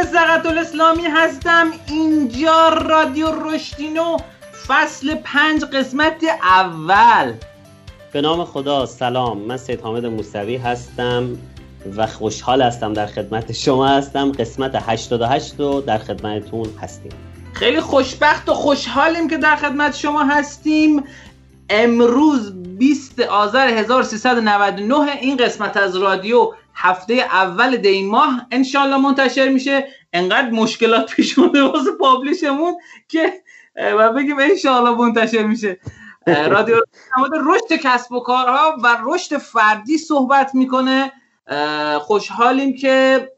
من زغط الاسلامی هستم. اینجا رادیو رشدینو فصل پنج قسمت اول. به نام خدا سلام. من سید حامد موسوی هستم و خوشحال هستم در خدمت شما هستم. قسمت 88 رو در خدمتتون هستیم. خیلی خوشبخت و خوشحالیم که در خدمت شما هستیم. امروز 20 آذر 1399 این قسمت از رادیو هفته اول دی ماه انشالله منتشر میشه. انقدر مشکلات پیش اومده واسه پابلیشمون که و بگیم انشالله منتشر میشه. رادیو رشد کسب و کارها و رشد فردی صحبت می‌کنه. خوشحالیم که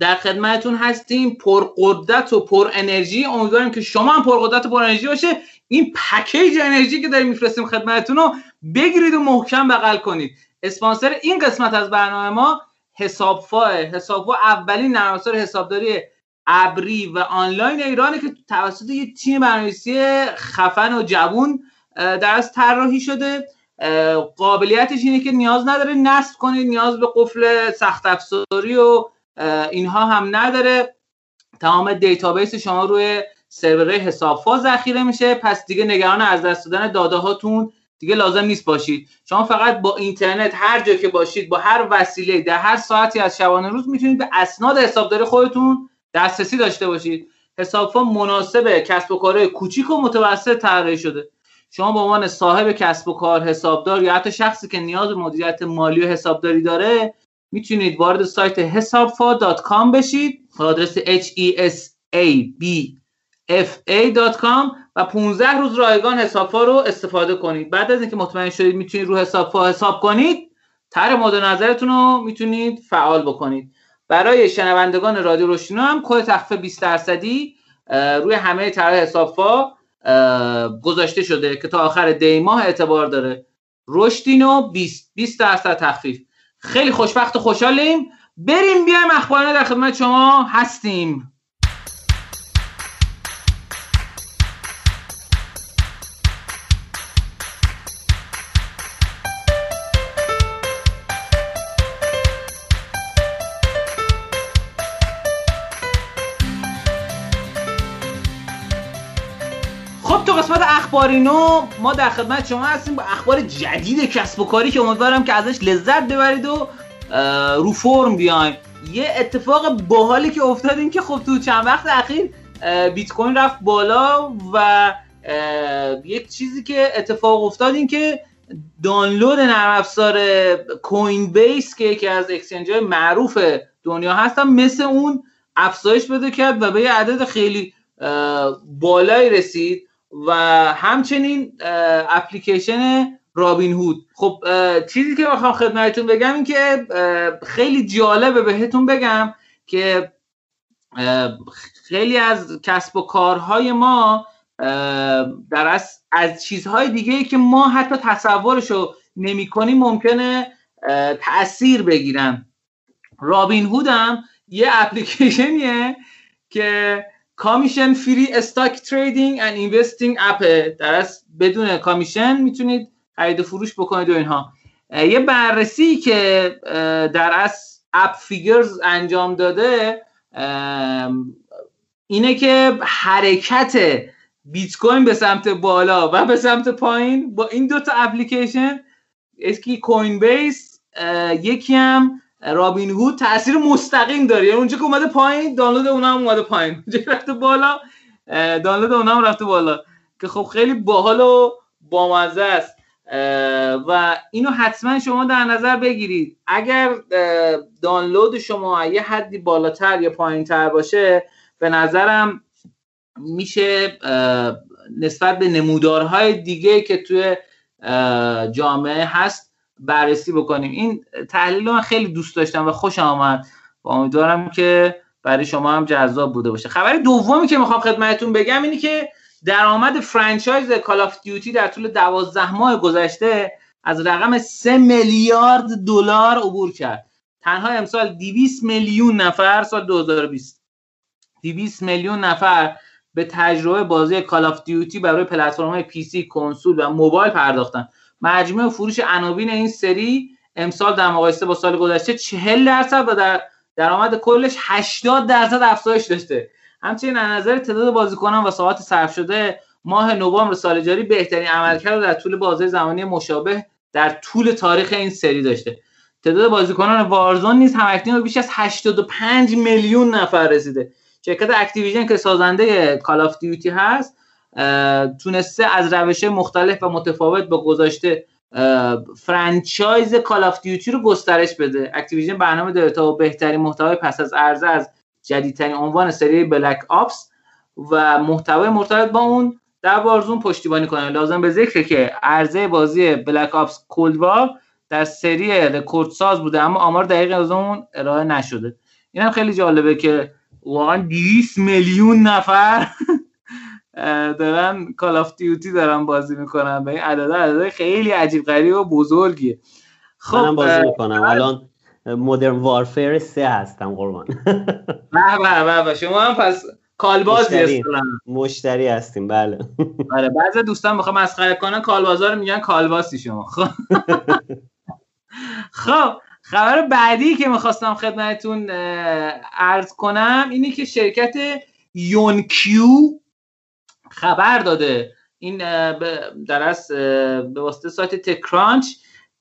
در خدمتتون هستیم. پر قدرت و پر انرژی. امیدواریم که شما هم پر قدرت و پر انرژی باشه. این پکیج انرژی که داریم میفرستیم خدمتتون رو بگیرید و محکم بغل کنید. اسپانسر این قسمت از برنامه ما حسابفا حسابفا اولین نرم حسابداری ابری و آنلاین ایرانه که توسط یه تیم برنامه‌نویسی خفن و جوون در از طراحی شده. قابلیتش اینه که نیاز نداره نصب کنید نیاز به قفل سخت افزاری و اینها هم نداره. تمام دیتابیس شما روی سرور حسابفا ذخیره میشه. پس دیگه نگران از دست دادن داده هاتون دیگه لازم نیست باشید. شما فقط با اینترنت هر جا که باشید با هر وسیله در هر ساعتی از شبانه روز می‌تونید به اسناد حسابداری خودتون دسترسی داشته باشید. حسابفا مناسب کسب و کارهای کوچیک و متوسط طراحی شده. شما به عنوان صاحب کسب و کار حسابدار یا حتی شخصی که نیاز به مدیریت مالی و حسابداری داره می‌تونید وارد سایت حسابفا.com بشید. آدرس h e s a b f a.com و 15 روز رایگان حسابفا رو استفاده کنید. بعد از اینکه مطمئن شدید می‌تونید رو حسابفا حساب کنید طرح مورد نظرتون رو می‌تونید فعال بکنید. برای شنوندگان رادیو روشنو هم کد تخفیف 20 درصدی روی همه طرح حسابفا گذاشته شده که تا آخر دی ماه اعتبار داره. رشدینو 20 20 درصد تخفیف. خیلی خوشبخت و خوشحالیم. بریم بیایم اخبارنا در خدمت شما هستیم. اخبارینو ما در خدمت شما هستیم با اخبار جدید کسب و کاری که امیدوارم که ازش لذت ببرید و رو فرم بیایم یه اتفاق باحالی که افتاد این که خب تو چند وقت اخیر بیت کوین رفت بالا و یک چیزی که اتفاق افتاد این که دانلود نرم افزار کوین بیس که یکی از اکسچنج های معروف دنیا هستن مثل اون افزایش بده کرد و به یه عدد خیلی بالایی رسید. و همچنین اپلیکیشن رابین هود. خب چیزی که بخوام خدمتتون بگم این که خیلی جالبه بهتون بگم که خیلی از کسب و کارهای ما در از, از چیزهای دیگه که ما حتی تصورشو نمی کنیم ممکنه تاثیر بگیرن. رابین هود هم یه اپلیکیشنیه که commission free stock trading and investing app در بدون commission می‌تونید خرید و فروش بکنید و اینها. یه بررسی که در از Appfigures انجام داده اینه که حرکت بیت کوین به سمت بالا و به سمت پایین با این دوتا اپلیکیشن یکی کوین بیس یکی هم رابین هود تاثیر مستقیم داره. یعنی اونجا که اومده پایین دانلود اونها هم اومده پایین. اونجا رفته بالا دانلود اونها هم رفته بالا. که خب خیلی باحال و بامزه است. و اینو حتما شما در نظر بگیرید. اگر دانلود شما یه حدی بالاتر یا پایین تر باشه به نظرم میشه نسبت به نمودارهای دیگه که توی جامعه هست بررسی بکنیم. این تحلیل من خیلی دوست داشتم و خوش آمد و امیدوارم که برای شما هم جذاب بوده باشه. خبر دومی که می‌خوام خدمتتون بگم اینی که درآمد franchise Call of Duty در طول دوازده ماه گذشته از رقم 3 میلیارد دلار عبور کرد. تنها امسال 200 میلیون نفر سال 2020 200 میلیون نفر به تجربه بازی Call of Duty برای پلتفرم‌های پی سی، کنسول و موبایل پرداختن. مجموع فروش عناوین این سری امسال در مقایسه با سال گذشته 40 درصد و در درآمد کلش 80 درصد افزایش داشته. همچنین از نظر تعداد بازیکنان و ساعات صرف شده ماه نوامبر سال جاری بهترین عملکرد در طول بازه زمانی مشابه در طول تاریخ این سری داشته. تعداد بازیکنان Warzone نیز هم‌اکنون بیش از 85 میلیون نفر رسیده. شرکت Activision که سازنده Call of Duty هست تونسته از روش مختلف و متفاوت با گذاشته franchise Call of Duty رو گسترش بده. Activision برنامه داره تا بهترین محتوای پس از عرضه از جدیدترین عنوان سری Black Ops و محتوای مرتبط با اون در Warzone پشتیبانی کنه. لازم به ذکر که عرضه بازی Black Ops Cold در سری رکورد ساز بوده اما آمار دقیق از اون ارائه نشده. این هم خیلی جالبه که واقعا 200 میلیون نفر دارن کال آف دیوتی دارن بازی می‌کنن به این عدد عدد خیلی عجیب غریب و بزرگیه. خب منم بازی می‌کنم. الان مدرن وارفیر سه هستم قربان. به به شما هم پس کالبازی مشتری. مشتری هستیم بله. آره بعضی دوستان می‌خوام مسخره کنن کالبازا رو میگن کالباسی شما. خب. خب خبر بعدی که می‌خواستم خدمتتون عرض کنم اینه که شرکت IonQ خبر داده. این در از به واسطه سایت TechCrunch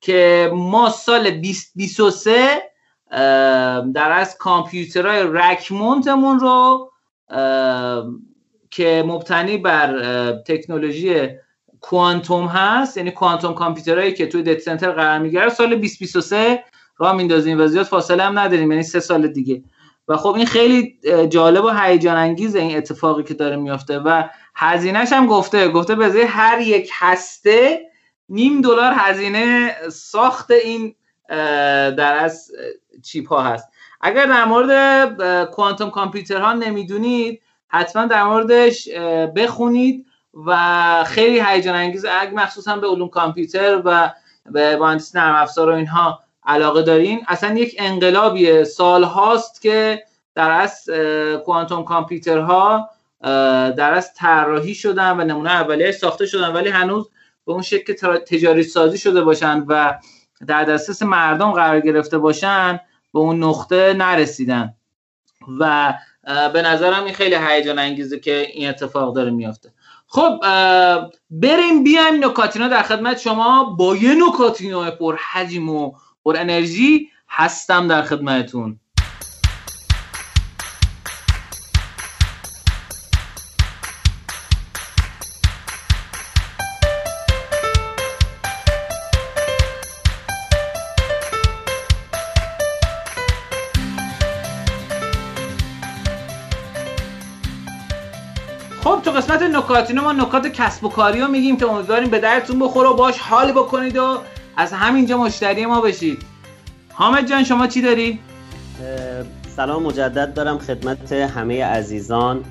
که ما سال 2023 در از کامپیوترهای rack mount مون رو که مبتنی بر تکنولوژی کوانتوم هست یعنی quantum computer هایی که توی data center قرار می‌گیره سال 2023 راه میندازیم و زیاد فاصله هم نداریم یعنی سه سال دیگه. و خب این خیلی جالب و هیجان انگیز این اتفاقی که داره میافته و هزینهش هم گفته گفته به هر یک هسته نیم دلار هزینه ساخت این در از چیپ ها هست. اگر در مورد کوانتوم کامپیوترها نمی‌دونید حتما در موردش بخونید و خیلی هیجان انگیز اگه مخصوصا به علوم کامپیوتر و به مهندسی نرم افزار و اینها علاقه دارین. اصلا یک انقلابیه. سال هاست که در از کوانتوم کامپیوترها در از طراحی شدن و نمونه اولیه ساخته شدن ولی هنوز به اون شکل تجاری سازی شده باشن و در دسترس مردم قرار گرفته باشن به اون نقطه نرسیدن. و به نظرم این خیلی هیجان انگیزه که این اتفاق داره میافته. خب بریم بیایم نکاتینا در خدمت شما. با یه نکاتینا پر حجم و پر انرژی هستم در خدمتتون. قسمت نکاتینو ما نکات کسب و کاری رو میگیم که امیدواریم به درتون بخوره و باش حال بکنید و از همینجا مشتری ما بشید حامد جان شما چی داری؟ سلام مجدد دارم خدمت همه عزیزان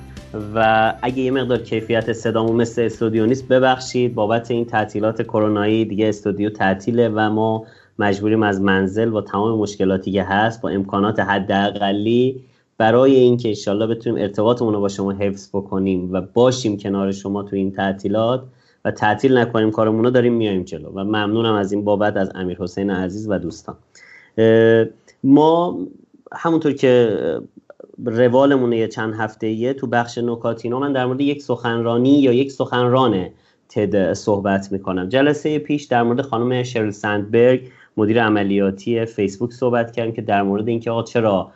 و اگه یه مقدار کیفیت صدامو مثل استودیو نیست ببخشید بابت این تعطیلات کرونایی دیگه استودیو تعطیله و ما مجبوریم از منزل و تمام مشکلاتی که هست با امکانات حداقلی برای اینکه انشالله بتونیم ارتباطمون رو با شما حفظ بکنیم و باشیم کنار شما تو این تعطیلات و تعطیل نکنیم کارمون رو داریم میایم جلو. و ممنونم از این بابت از امیر حسین عزیز و دوستان. ما همونطور که روالمون یه چند هفته ایه تو بخش نکاتینا من در مورد یک سخنرانی یا یک سخنران تد صحبت می‌کنم. جلسه پیش در مورد خانم شرل سندبرگ مدیر عملیاتی فیسبوک صحبت کردیم که در مورد اینکه آقا چرا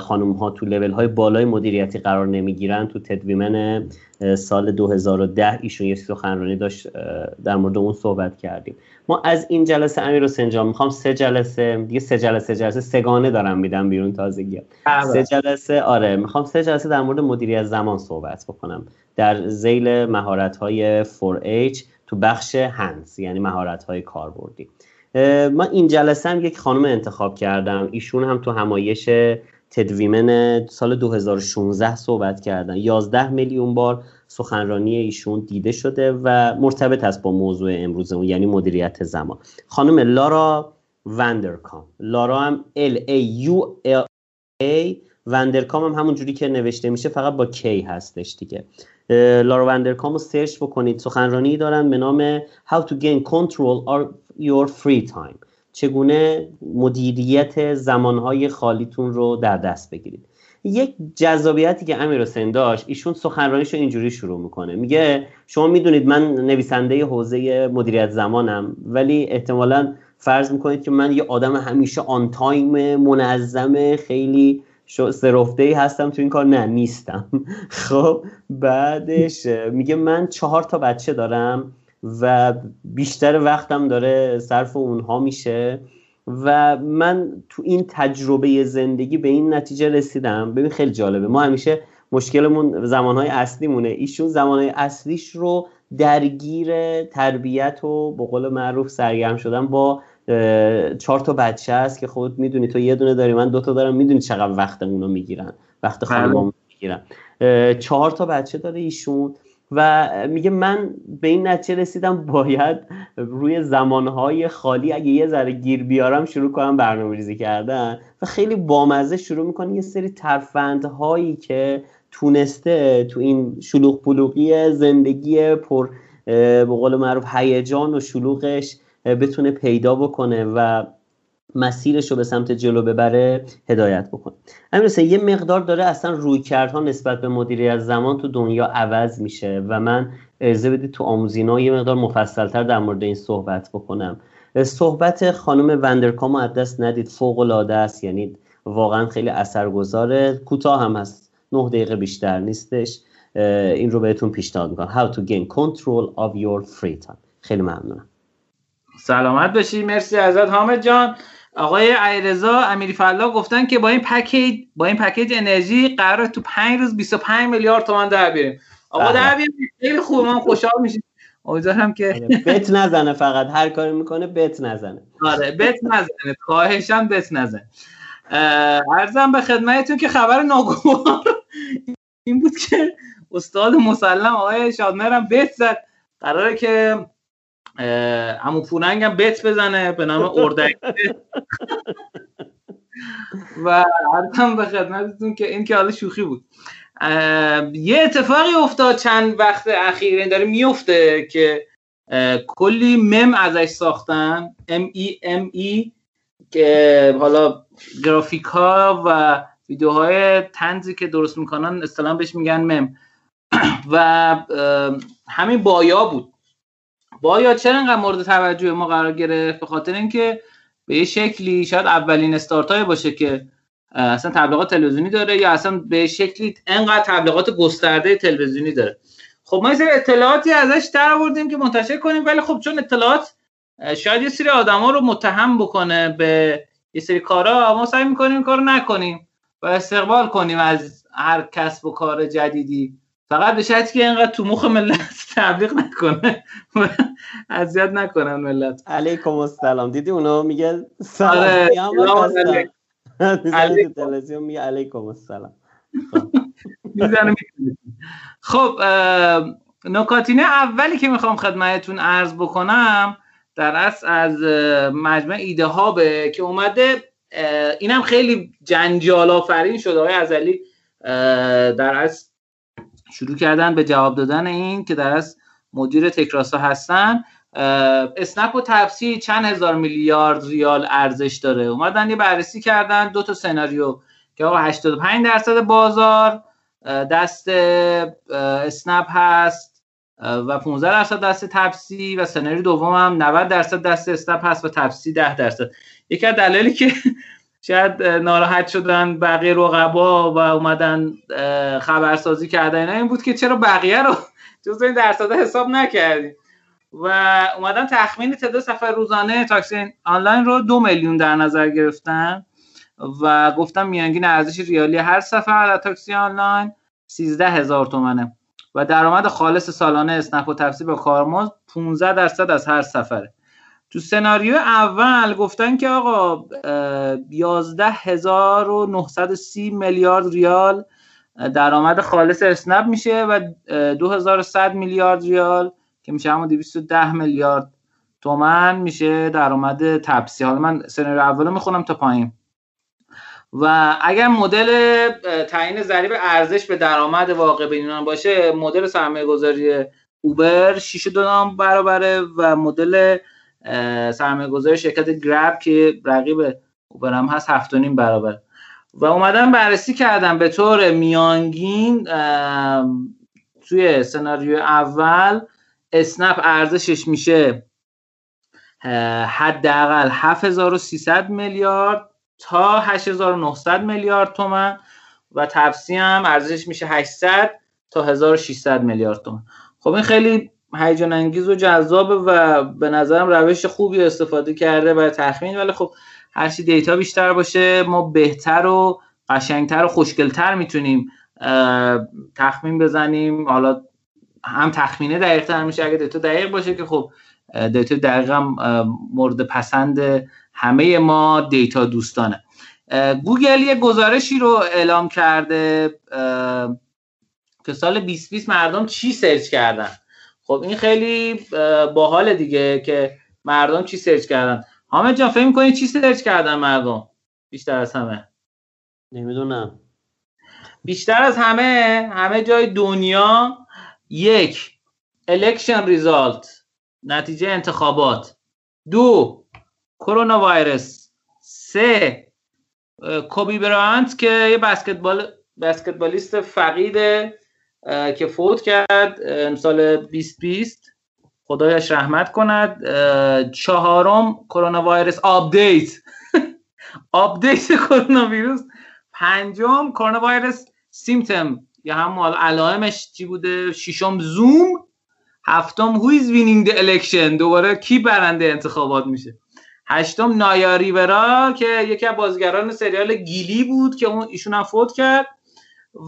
خانم ها تو لیول های بالای مدیریتی قرار نمی‌گیرن. تو تدویمن سال 2010 ایشون یه سخنرانی داشت در مورد اون صحبت کردیم. ما از این جلسه امیر حسین جان می‌خوام سه جلسه دیگه سه جلسه جلسه سگانه دارم میدم بیرون تازگی. سه جلسه آره می‌خوام سه جلسه در مورد مدیریت زمان صحبت بکنم. در زیل مهارت های 4H تو بخش هنس یعنی مهارت های کاربردی من این جلسه هم یک خانم انتخاب کردم. ایشون هم تو همایش تدویمن سال 2016 صحبت کردن. 11 میلیون بار سخنرانی ایشون دیده شده و مرتبط است با موضوع امروزمون یعنی مدیریت زمان. خانم لارا وندرکام. لارا هم L A U A وندرکام هم همون جوری که نوشته میشه فقط با K هستش دیگه. لارا وندرکام رو سرچ بکنید. سخنرانی دارن به نام How to gain control of your free time. چگونه مدیریت زمانهای خالیتون رو در دست بگیرید. یک جذابیتی که امیر حسین داشت ایشون سخنرانیش رو اینجوری شروع می‌کنه. میگه شما می‌دونید من نویسنده حوزه مدیریت زمانم ولی احتمالا فرض می‌کنید که من یه آدم همیشه آن تایم منظم خیلی سرفته هستم. تو این کار نه نیستم. خب بعدش میگه من چهار تا بچه دارم و بیشتر وقتم داره صرف اونها میشه. و من تو این تجربه زندگی به این نتیجه رسیدم. ببین خیلی جالبه. ما همیشه مشکلمون زمانهای اصلی مونه ایشون زمانهای اصلیش رو درگیر تربیت و به قول معروف سرگرم شدن با چهار تا بچه است که خود می‌دونی تو یه دونه داری من دوتا دارم می‌دونی چقدر وقتمون رو می‌گیرن وقت. خانممون می‌گیرن. چهار تا بچه داره ایشون. و میگه من به این نتیجه رسیدم باید روی زمانهای خالی اگه یه ذره گیر بیارم شروع کنم برنامه ریزی کردن و خیلی بامزه شروع می‌کنه. یه سری ترفندهایی که تونسته تو این شلوغ پلوغی زندگی پر به قول معروف هیجان و شلوغش بتونه پیدا بکنه و مسیرش رو به سمت جلو ببره هدایت بکنه همین یه مقدار داره اصلا روی کردها نسبت به مدیریت زمان تو دنیا عوض میشه و من ارزه بدید تو آموزینا یه مقدار مفصلتر در مورد این صحبت بکنم. صحبت خانم وندرکام از دست ندید فوق العاده است یعنی واقعا خیلی اثرگذاره. کوتاه هم هست نه دقیقه بیشتر نیستش. این رو بهتون پیشنهاد می‌کنم. How to gain control of your free time. خیلی ممنونم. سلامت باشی مرسی ازت حامد جان. آقای علیرضا امیری فلا گفتن که با این پکیج با این پکیج انرژی قرار تو 5 روز 25 میلیارد تومان در بیاریم. آقا بله. در بیاریم. خیلی خوب. من خوشحال میشیم. امیدوارم که آره، بت نزنه فقط. هر کاری می‌کنه بت نزنه. آره بت نزنه. خواهشم بت نزنه. ارزم به خدمتتون که خبر ناگوار این بود که استاد مسلم آقای شادمرم بت زد. قراره که همون هم بت بزنه به نام اردک. و هم به خدمتتون که این که حالا شوخی بود. یه اتفاقی افتاد چند وقت اخیر این داره میفته که کلی مم ازش ساختن ام ای ام ای که حالا گرافیک ها و ویدیوهای تنزی که درست می‌کنن اصطلاحا بهش میگن مم. و همین بایا بود. با چرا انقدر مورد توجه ما قرار گرفت؟ به خاطر اینکه به شکلی شاید اولین استارت باشه که اصلا تبلیغات تلویزیونی داره یا اصلا به شکلی انقدر تبلیغات گسترده تلویزیونی داره. خب ما یه اطلاعاتی ازش در آوردیم که منتشر کنیم ولی خب چون اطلاعات شاید یه سری آدما رو متهم بکنه به یه سری کارا ما سعی می‌کنیم کارو نکنیم و استقبال کنیم از هر کسب و کار جدیدی. فقط به شرطی که اینقدر تو مخ ملت تبلیغ نکنه. اذیت نکنن ملت. علیکم السلام. دیدی اونو میگه سلام. آره تلویزیون میگه علیکم السلام. خب نکاتینه اولی که می‌خوام خدمتتون عرض بکنم در اصل از مجمع ایده ها به که اومده اینم خیلی جنجال آفرین شده. های ازلی در اصل شروع کردن به جواب دادن این که در از مدیر تکراسا هستن اسنپ و تپسی چند هزار میلیارد ریال ارزش داره. اومدن یه بررسی کردن دو تا سناریو که آقا 85 درصد بازار دست اسنپ هست و 15 درصد دست تپسی و سناریو دوم هم 90 درصد دست اسنپ هست و تپسی 10 درصد. یکی از دلایلی که شاید ناراحت شدن بقیه رقبا و اومدن خبرسازی کردن این بود که چرا بقیه رو جز این درصد حساب نکردیم و اومدن تخمین تعداد سفر روزانه تاکسی آنلاین رو دو میلیون در نظر گرفتن و گفتم میانگین ارزش ریالی هر سفر در تاکسی آنلاین 13 هزار تومنه. و درآمد خالص سالانه اسنپ و تفسیر به کارمزد 15 درصد از هر سفره. تو سناریو اول گفتن که آقا 11930 میلیارد ریال درآمد خالص اسنپ میشه و 2100 میلیارد ریال که میشه همون 210 میلیارد تومن میشه درآمد تپسی. حالا من سناریو اول می‌خونم تا پایین. و اگر مدل تعیین ضریب ارزش به درآمد واقع بینان باشه مدل سرمایه گذاری اوبر 6 دو برابره و مدل سرمایه گذار شرکت گرب که رقیب اوبر هم هست هفت برابر. و اومدم بررسی کردم. به طور میانگین توی سناریو اول اسنپ ارزشش میشه حداقل 7300 میلیارد تا 8900 میلیارد تومن و تفسی هم ارزشش میشه 800 تا 1600 میلیارد تومن خب این خیلی هیجان انگیز و جذابه و به نظرم روش خوبی استفاده کرده برای تخمین. ولی خب هرچی دیتا بیشتر باشه ما بهتر و قشنگتر و خوشگلتر می‌تونیم تخمین بزنیم. حالا هم تخمینه دقیق میشه. اگه دیتا دقیق باشه که خب دیتا دقیق هم مورد پسند همه ما دیتا دوستانه. گوگل یه گزارشی رو اعلام کرده که سال 2020 مردم چی سرچ کردن؟ خب این خیلی باحال دیگه که مردم چی سرچ کردن. حامد جان فکر می‌کنی چی سرچ کردن مردم؟ بیشتر از همه. نمی‌دونم. بیشتر از همه همه جای دنیا یک election result نتیجه انتخابات. دو کرونا ویروس سه کوبی برایانت که یه بسکتبال بسکتبالیست فقیده. که فوت کرد سال 2020 خدایش رحمت کند. چهارم coronavirus update. آپدیت کرونا ویروس. پنجم coronavirus symptom. یا هم علائمش چی بوده؟ ششم زوم. هفتم who is winning the election دوباره کی برنده انتخابات میشه؟ هشتم نایا ریورا که یکی از بازیگران سریال Glee بود که اون ایشون هم فوت کرد.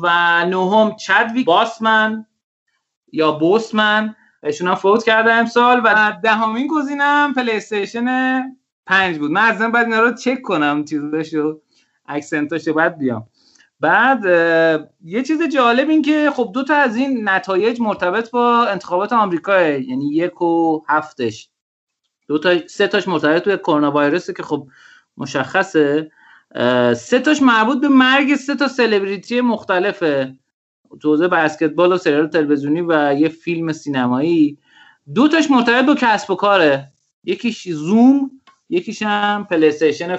و نهم چدویک باسمن یا بوسمن. ایشون هم فوت کرده امسال و دهمین گزینه هم پلی استیشن پنج بود. من از بعد اینا رو چک کنم چیزاشو اکسنتاشو بعد بیام. بعد یه چیز جالب این که خب دو تا از این نتایج مرتبط با انتخابات آمریکا یعنی یک و هفتش. دو تا سه تاش مرتبط به کرونا ویروسه که خب مشخصه. سه تاش مربوط به مرگ سه تا سلبریتی مختلفه. تو بسکتبال و سریال تلویزیونی و یه فیلم سینمایی. دو تاش مرتبط با کسب و کاره. یکیش زوم یکیش هم پلی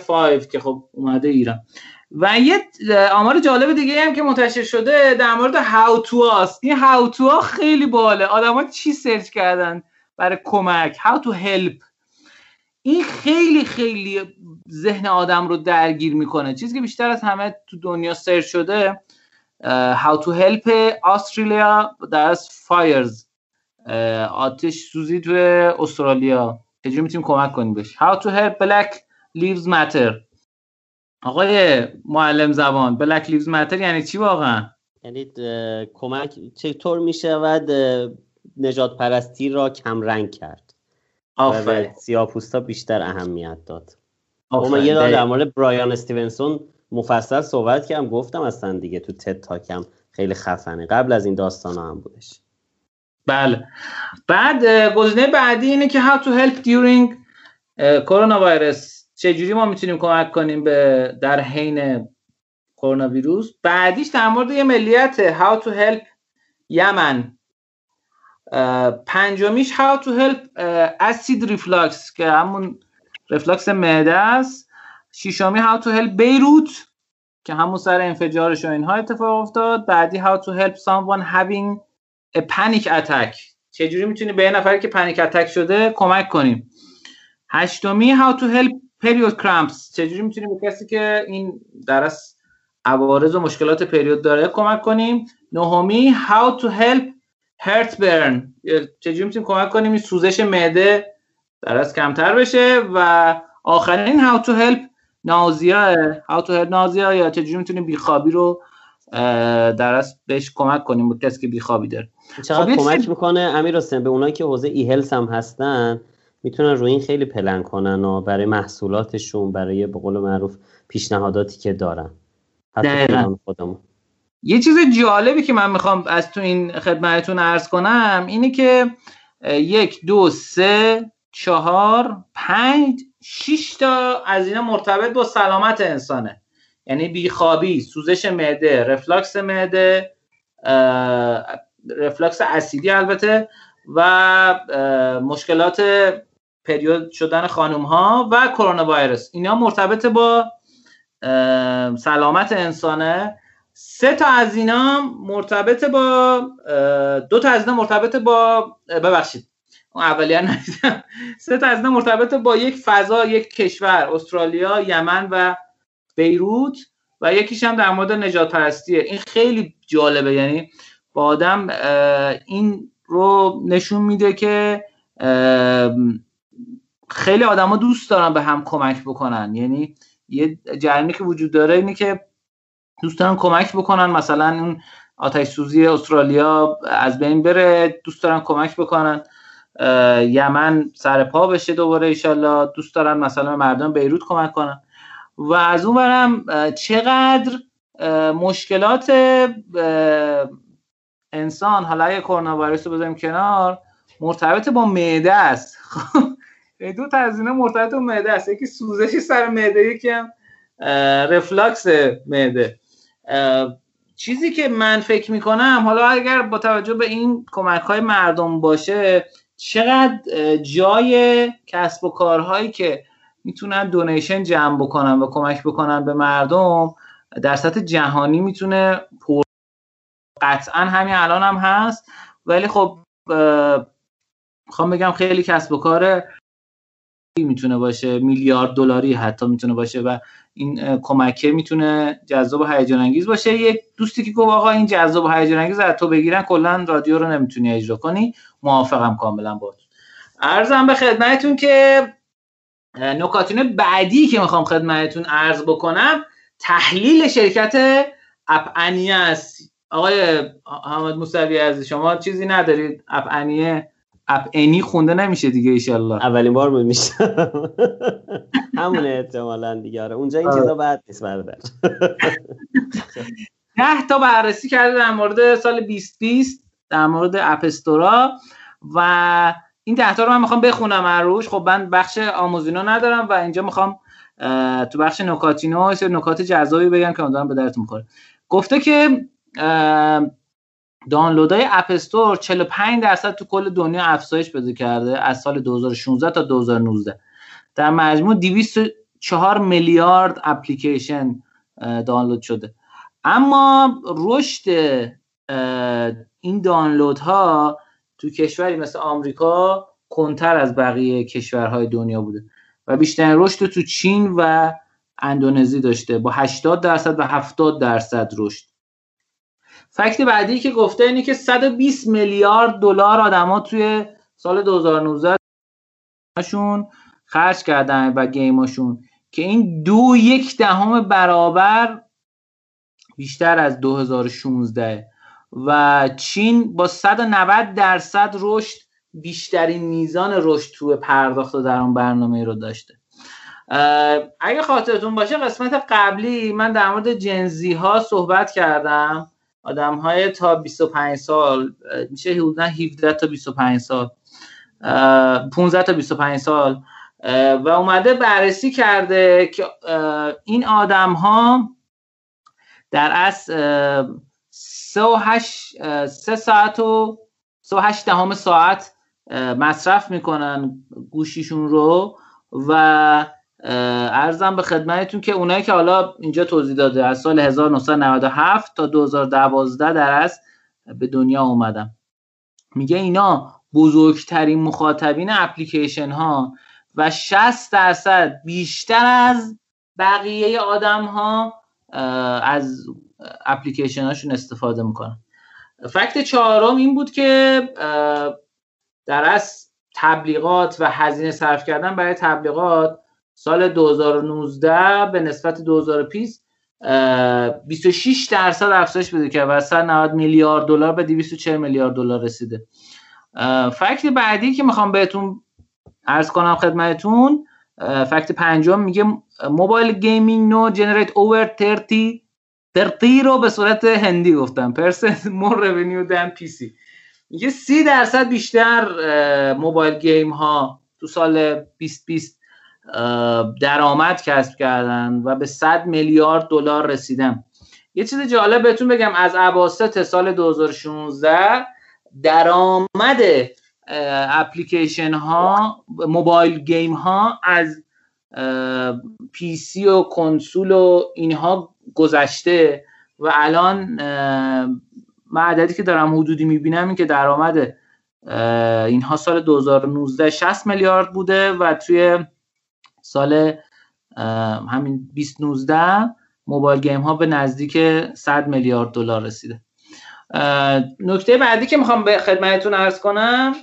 5 که خب اومده ایران. و یه آمار جالب دیگه هم که منتشر شده در مورد how to هاست این how to خیلی باحاله. آدما چی سرچ کردن برای کمک؟ how to help این خیلی خیلی ذهن آدم رو درگیر می‌کنه. چیزی که بیشتر از همه تو دنیا سرچ شده How to help استرالیا در فایرز آتش سوزی تو استرالیا. چجوری می‌تونیم کمک کنیم بهش؟ How to help black lives matter. آقای معلم زبان black lives matter یعنی چی واقعا؟ یعنی کمک چطور می‌شود نجات پرستی را کم رنگ کرد؟ آفرین. سیاپوستا بیشتر اهمیت داد. من یه در مورد برایان استیونسون مفصل صحبت کردم گفتم اصلا دیگه تو تد تاکم خیلی خفنه. قبل از این داستان هم بودش. بله. بعد گزینه بعدی اینه که how to help during کرونا ویروس چجوری ما می‌تونیم کمک کنیم به در حین کرونا ویروس بعدیش در مورد یه ملیت how to help یمن. پنجمیش how to help acid reflux که همون رفلاکس معده است. ششمی how to help بیروت که همون سر انفجارش و اینها اتفاق افتاد. بعدی how to help someone having a panic attack. چجوری می‌تونی به یه نفری که پنیک اتک شده کمک کنیم؟ هشتمی how to help period cramps. چجوری می‌تونیم به کسی که این درس عوارض و مشکلات پریود داره کمک کنیم؟ نهمی how to help هرت برن. چجوری می‌تونیم کمک کنیم؟ این سوزش معده در از کمتر بشه و آخرین هاو تو هلپ نازیا هاو تو هلپ نازیا یا چجوری می‌تونیم بیخوابی رو در از بهش کمک کنیم به کسی که بیخوابی داره. چقدر خب کمک می‌کنه امیر حسین؟ به اونایی که حوزه ای هلس هم هستن می‌تونن روی این خیلی پلن کنن و برای محصولاتشون برای به قول معروف پیشنهاداتی که دارن. حتی خودمون. یه چیز جالبی که من می‌خوام از تو این خدمتتون ارز کنم اینه که یک دو سه چهار پنج شش تا از اینا مرتبط با سلامت انسانه. یعنی بیخوابی سوزش معده رفلاکس معده رفلاکس اسیدی البته و مشکلات پریود شدن خانم ها و کرونا ویروس اینا مرتبط با سلامت انسانه. سه تا از اینا مرتبط با دو تا از اینا مرتبط با ببخشید. اون اولیه ندیدم. سه تا از اینا مرتبط با یک فضا یک کشور استرالیا یمن و بیروت و یکیش هم در مورد نجات پرستیه. این خیلی جالبه. یعنی با آدم این رو نشون میده که خیلی آدما دوست دارن به هم کمک بکنن. یعنی یه جریانی که وجود داره اینه که دوست دارن کمک بکنن مثلا اون آتش سوزی استرالیا از بین بره دوست دارن کمک بکنن. یمن سر پا بشه دوباره ایشالله دوست دارن مثلا مردم بیروت کمک کنن. و از اون برم چقدر مشکلات انسان حالا اگه کرونا ویروس رو بذاریم کنار مرتبط با معده است. دو تا از اینا مرتبط با معده است. یکی سوزش سر معده یکی هم رفلاکس معده. چیزی که من فکر می‌کنم حالا اگر با توجه به این کمک های مردم باشه چقدر جای کسب و کارهایی که می‌تونن دونیشن جمع بکنن و کمک بکنن به مردم در سطح جهانی می‌تونه پر قطعا همین الان هم هست. ولی خب می‌خوام بگم خیلی کسب و کار می‌تونه باشه میلیارد دلاری حتی می‌تونه باشه و این کمکه می‌تونه جذاب و هیجان انگیز باشه. یک دوستی که گفت آقا این جذاب و هیجان انگیز از تو بگیرن کلا رادیو رو نمی‌تونی اجرا کنی. موافقم کاملا با ارزم به خدمتتون که نکاتین بعدی که می‌خوام خدمتتون عرض بکنم تحلیل شرکت اپانیه است. آقای حامد موسوی از شما چیزی ندارید؟ اپانیه اپ انی خونده نمیشه دیگه ایشالله. اولین بار بود میشه. همون احتمالا دیگه. آره اونجا این چیزا بعد نیست برادر ده تا بررسی کرده در مورد سال 2020 در مورد اپستورا و این ده تا رو من می‌خوام بخونم روش خب من بخش آموزینو ندارم و اینجا می‌خوام تو بخش نکاتینو نکات جذابی بگم که امیدوارم به درتون می‌خوره گفته که دانلودهای اپ استور 45 درصد تو کل دنیا افزایش پیدا کرده از سال 2016 تا 2019 در مجموع 204 میلیارد اپلیکیشن دانلود شده. اما رشد این دانلودها تو کشوری مثل آمریکا کنتر از بقیه کشورهای دنیا بوده و بیشترین رشد تو چین و اندونزی داشته. با 80 درصد و 70 درصد رشد. فکت بعدی که گفته اینه که 120 میلیارد دلار آدما توی سال 2019 شون خرج کردن و گیماشون که این دو یک دهم برابر بیشتر از 2016 و چین با 190 درصد رشد بیشترین میزان رشد تو پرداخت در اون برنامه رو داشته. اگه خاطرتون باشه قسمت قبلی من در مورد جنزی ها صحبت کردم. آدم های تا 25 سال میشه حدودا 17 تا 25 سال 15 تا 25 سال و اومده بررسی کرده که این آدم ها در از 3 و 8 3 ساعت و 3 و 8 دهم ساعت مصرف می‌کنن گوشیشون رو و ارزم به خدمتتون که اونایی که حالا اینجا توضیح داده از سال 1997 تا 2012 در از به دنیا اومدم. میگه اینا بزرگترین مخاطبین اپلیکیشن ها و 60 درصد بیشتر از بقیه آدم ها از اپلیکیشن هاشون استفاده می‌کنن. فکت چهارم این بود که در از تبلیغات و هزینه صرف کردن برای تبلیغات سال 2019 به نسبت 2020 26 درصد افزایش بده که و 190 میلیارد دلار به 240 میلیارد دلار رسیده. فکت بعدی که می‌خوام بهتون عرض کنم خدمتتون fact پنجم میگه mobile gaming now generate over 30 30 رو به صورت هندی گفتم percent more revenue than PC. میگه 30 درصد بیشتر mobile game ها تو سال 2020 درآمد کسب کردن و به 100 میلیارد دلار رسیدن. یه چیز جالب بهتون بگم از اواسط سال 2016 درآمد اپلیکیشن ها mobile game ها از PC و کنسول و اینها گذشته و الان من عددی که دارم حدودی می‌بینم این که درآمد اینها سال 2019 60 میلیارد بوده و توی سال همین 2019 mobile game ها به نزدیک 100 میلیارد دلار رسیده. نکته بعدی که می‌خوام به خدمتتون عرض کنم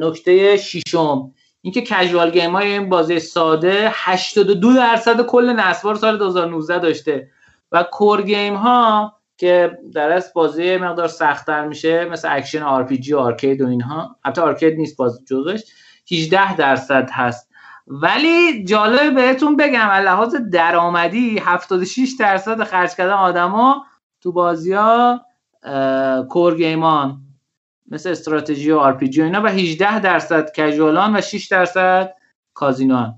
نکته ششم اینکه casual game های این بازی ساده 82 درصد کل نصب ها رو سال 2019 داشته و core game ها که در از بازی مقدار سختتر میشه مثل action RPG arcade و اینها. البته arcade نیست باز جزش 18 درصد هست. ولی جالب بهتون بگم لحاظ درآمدی 76 درصد خرج کردن آدما تو بازی ها کور گیمان مثل استراتژی و آر پی جی و اینا و 18 درصد کژوالان و 6 درصد کازینوان.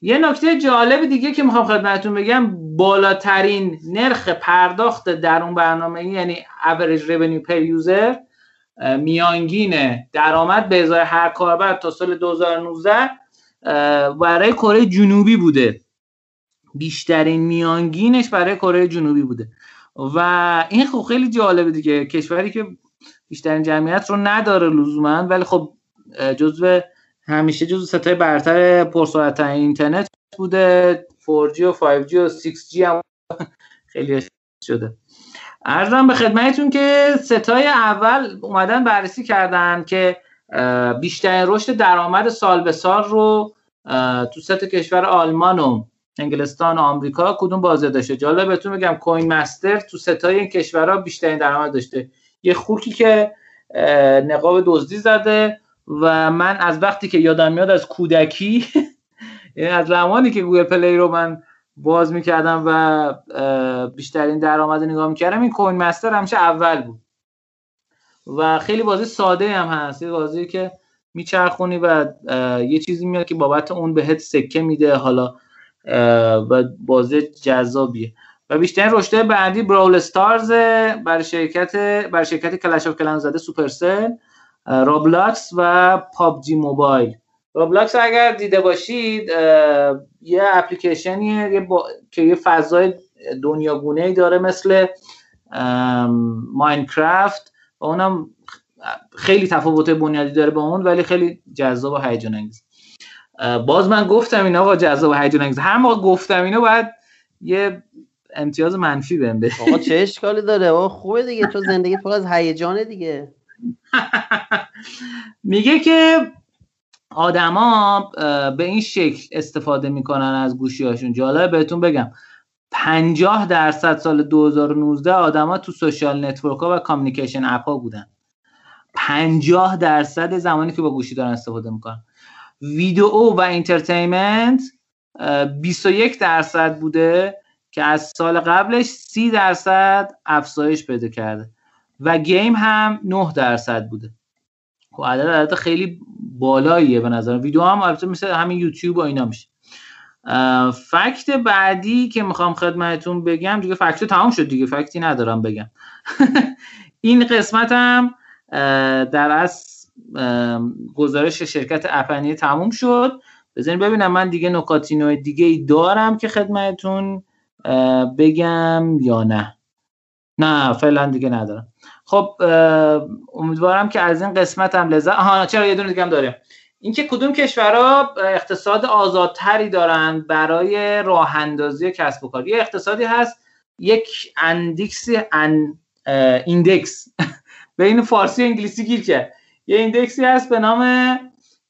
یه نکته جالب دیگه که می‌خوام خدمتتون بگم بالاترین نرخ پرداخت در اون برنامه یعنی average revenue per user میانگین درآمد به ازای هر کاربر تا سال 2019 برای کره جنوبی بوده. بیشترین میانگینش برای کره جنوبی بوده. و این خب خیلی جالبه دیگه. کشوری که بیشترین جمعیت رو نداره لزوما. ولی خب جزو همیشه جزو ستای برتر پرسرعت اینترنت بوده. 4G و 5G و 6G هم خیلی شده. ارزم به خدمتتون که ستای اول اومدن بررسی کردن که بیشترین رشد درآمد سال به سال رو تو سه تا کشور آلمان و انگلستان و آمریکا کدوم بازی داشته؟ جالب بهتون بگم Coin Master تو سه تای این کشورها بیشترین درآمد داشته. یه خوکی که نقاب دزدی زده و من از وقتی که یادم میاد از کودکی یعنی از زمانی که گوگل پلی رو من باز می‌کردم و بیشترین درآمد نگاه می‌کردم این Coin Master همیشه اول بود. و خیلی بازی ساده هم هست. یه بازی که میچرخونی و یه چیزی میاد که بابت اون بهت سکه میده. حالا و بازی جذابیه. و بیشترین رشته بعدی Brawl Stars برای شرکت برای شرکت Clash of Clans زده Supercell Roblox و PUBG Mobile. Roblox اگر دیده باشید یه اپلیکیشنیه که یه فضای دنیاگونه ای داره مثل ماینکرافت. و اونم خیلی تفاوت بنیادی داره با اون ولی خیلی جذاب و هیجان انگیز. باز من گفتم اینا با جذاب و هیجان انگیز. هر موقع گفتم اینا باید یه امتیاز منفی بهم بده آقا چه اشکالی داره؟ آقا خوبه دیگه تو زندگی پر از هیجانه دیگه. میگه که آدما به این شکل استفاده می‌کنن از گوشی هاشون جالب بهتون بگم. 50 درصد سال 2019 آدما تو social network ها و communication app ها بودن. 50 درصد زمانی که با گوشی دارن استفاده می‌کنن. ویدیو و entertainment 21 درصد بوده که از سال قبلش 30 درصد افزایش پیدا کرده و گیم هم 9 درصد بوده. خب عدد عدد خیلی بالاییه به نظر ویدیو هم البته مثل همین یوتیوب و اینا میشه. فکت بعدی که می‌خوام خدمتتون بگم دیگه فکت تمام شد دیگه فکتی ندارم بگم. این قسمت هم در از گزارش شرکت اپنیه تموم شد. بزنین ببینم من دیگه نکاتینو دیگه ای دارم که خدمتتون بگم یا نه. نه فعلا دیگه ندارم. خب امیدوارم که از این قسمت هم لذت آها چرا یه دونه دیگه هم داریم. اینکه کدوم کشورها اقتصاد آزادتری دارن برای راه اندازی کسب و کار. یه اقتصادی هست یک index an index. بین فارسی و انگلیسی گیر که یه index ی هست به نام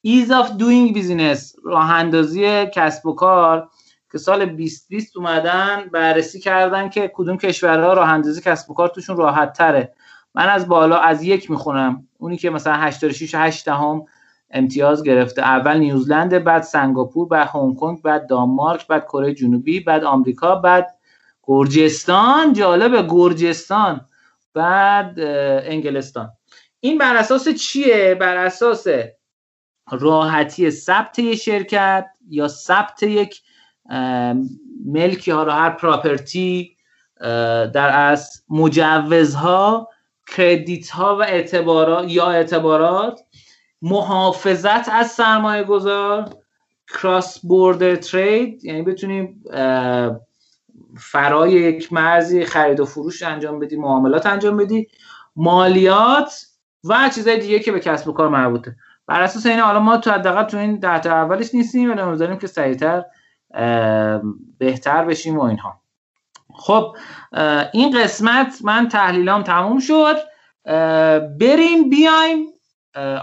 Ease of Doing Business راه اندازی کسب و کار که سال 2020 اومدن بررسی کردن که کدوم کشورها راه اندازی کسب و کار توشون راحت تره من از بالا از یک می‌خونم. اونی که مثلا 86 و 8 هم امتیاز گرفته. اول نیوزلند بعد سنگاپور بعد هنگ کنگ بعد دانمارک بعد کره جنوبی بعد آمریکا بعد گرجستان. جالب گرجستان بعد انگلستان. این بر اساس چیه؟ بر اساس راحتی ثبت شرکت یا ثبت یک ملکی ها را هر پراپرتی در از مجوزها کردیت ها و اعتبارات یا اعتبارات محافظت از سرمایه گذار کراس بوردر ترید یعنی بتونیم فرای یک مرزی خرید و فروش انجام بدی معاملات انجام بدی مالیات و چیزای دیگه که به کسب و کار مربوطه. بر اساس این حالا ما تو حداقل تو این ده تا اولش نیستیم ولی داریم که سریعتر بهتر بشیم و اینها. خب این قسمت من تحلیلام تموم شد. بریم بیایم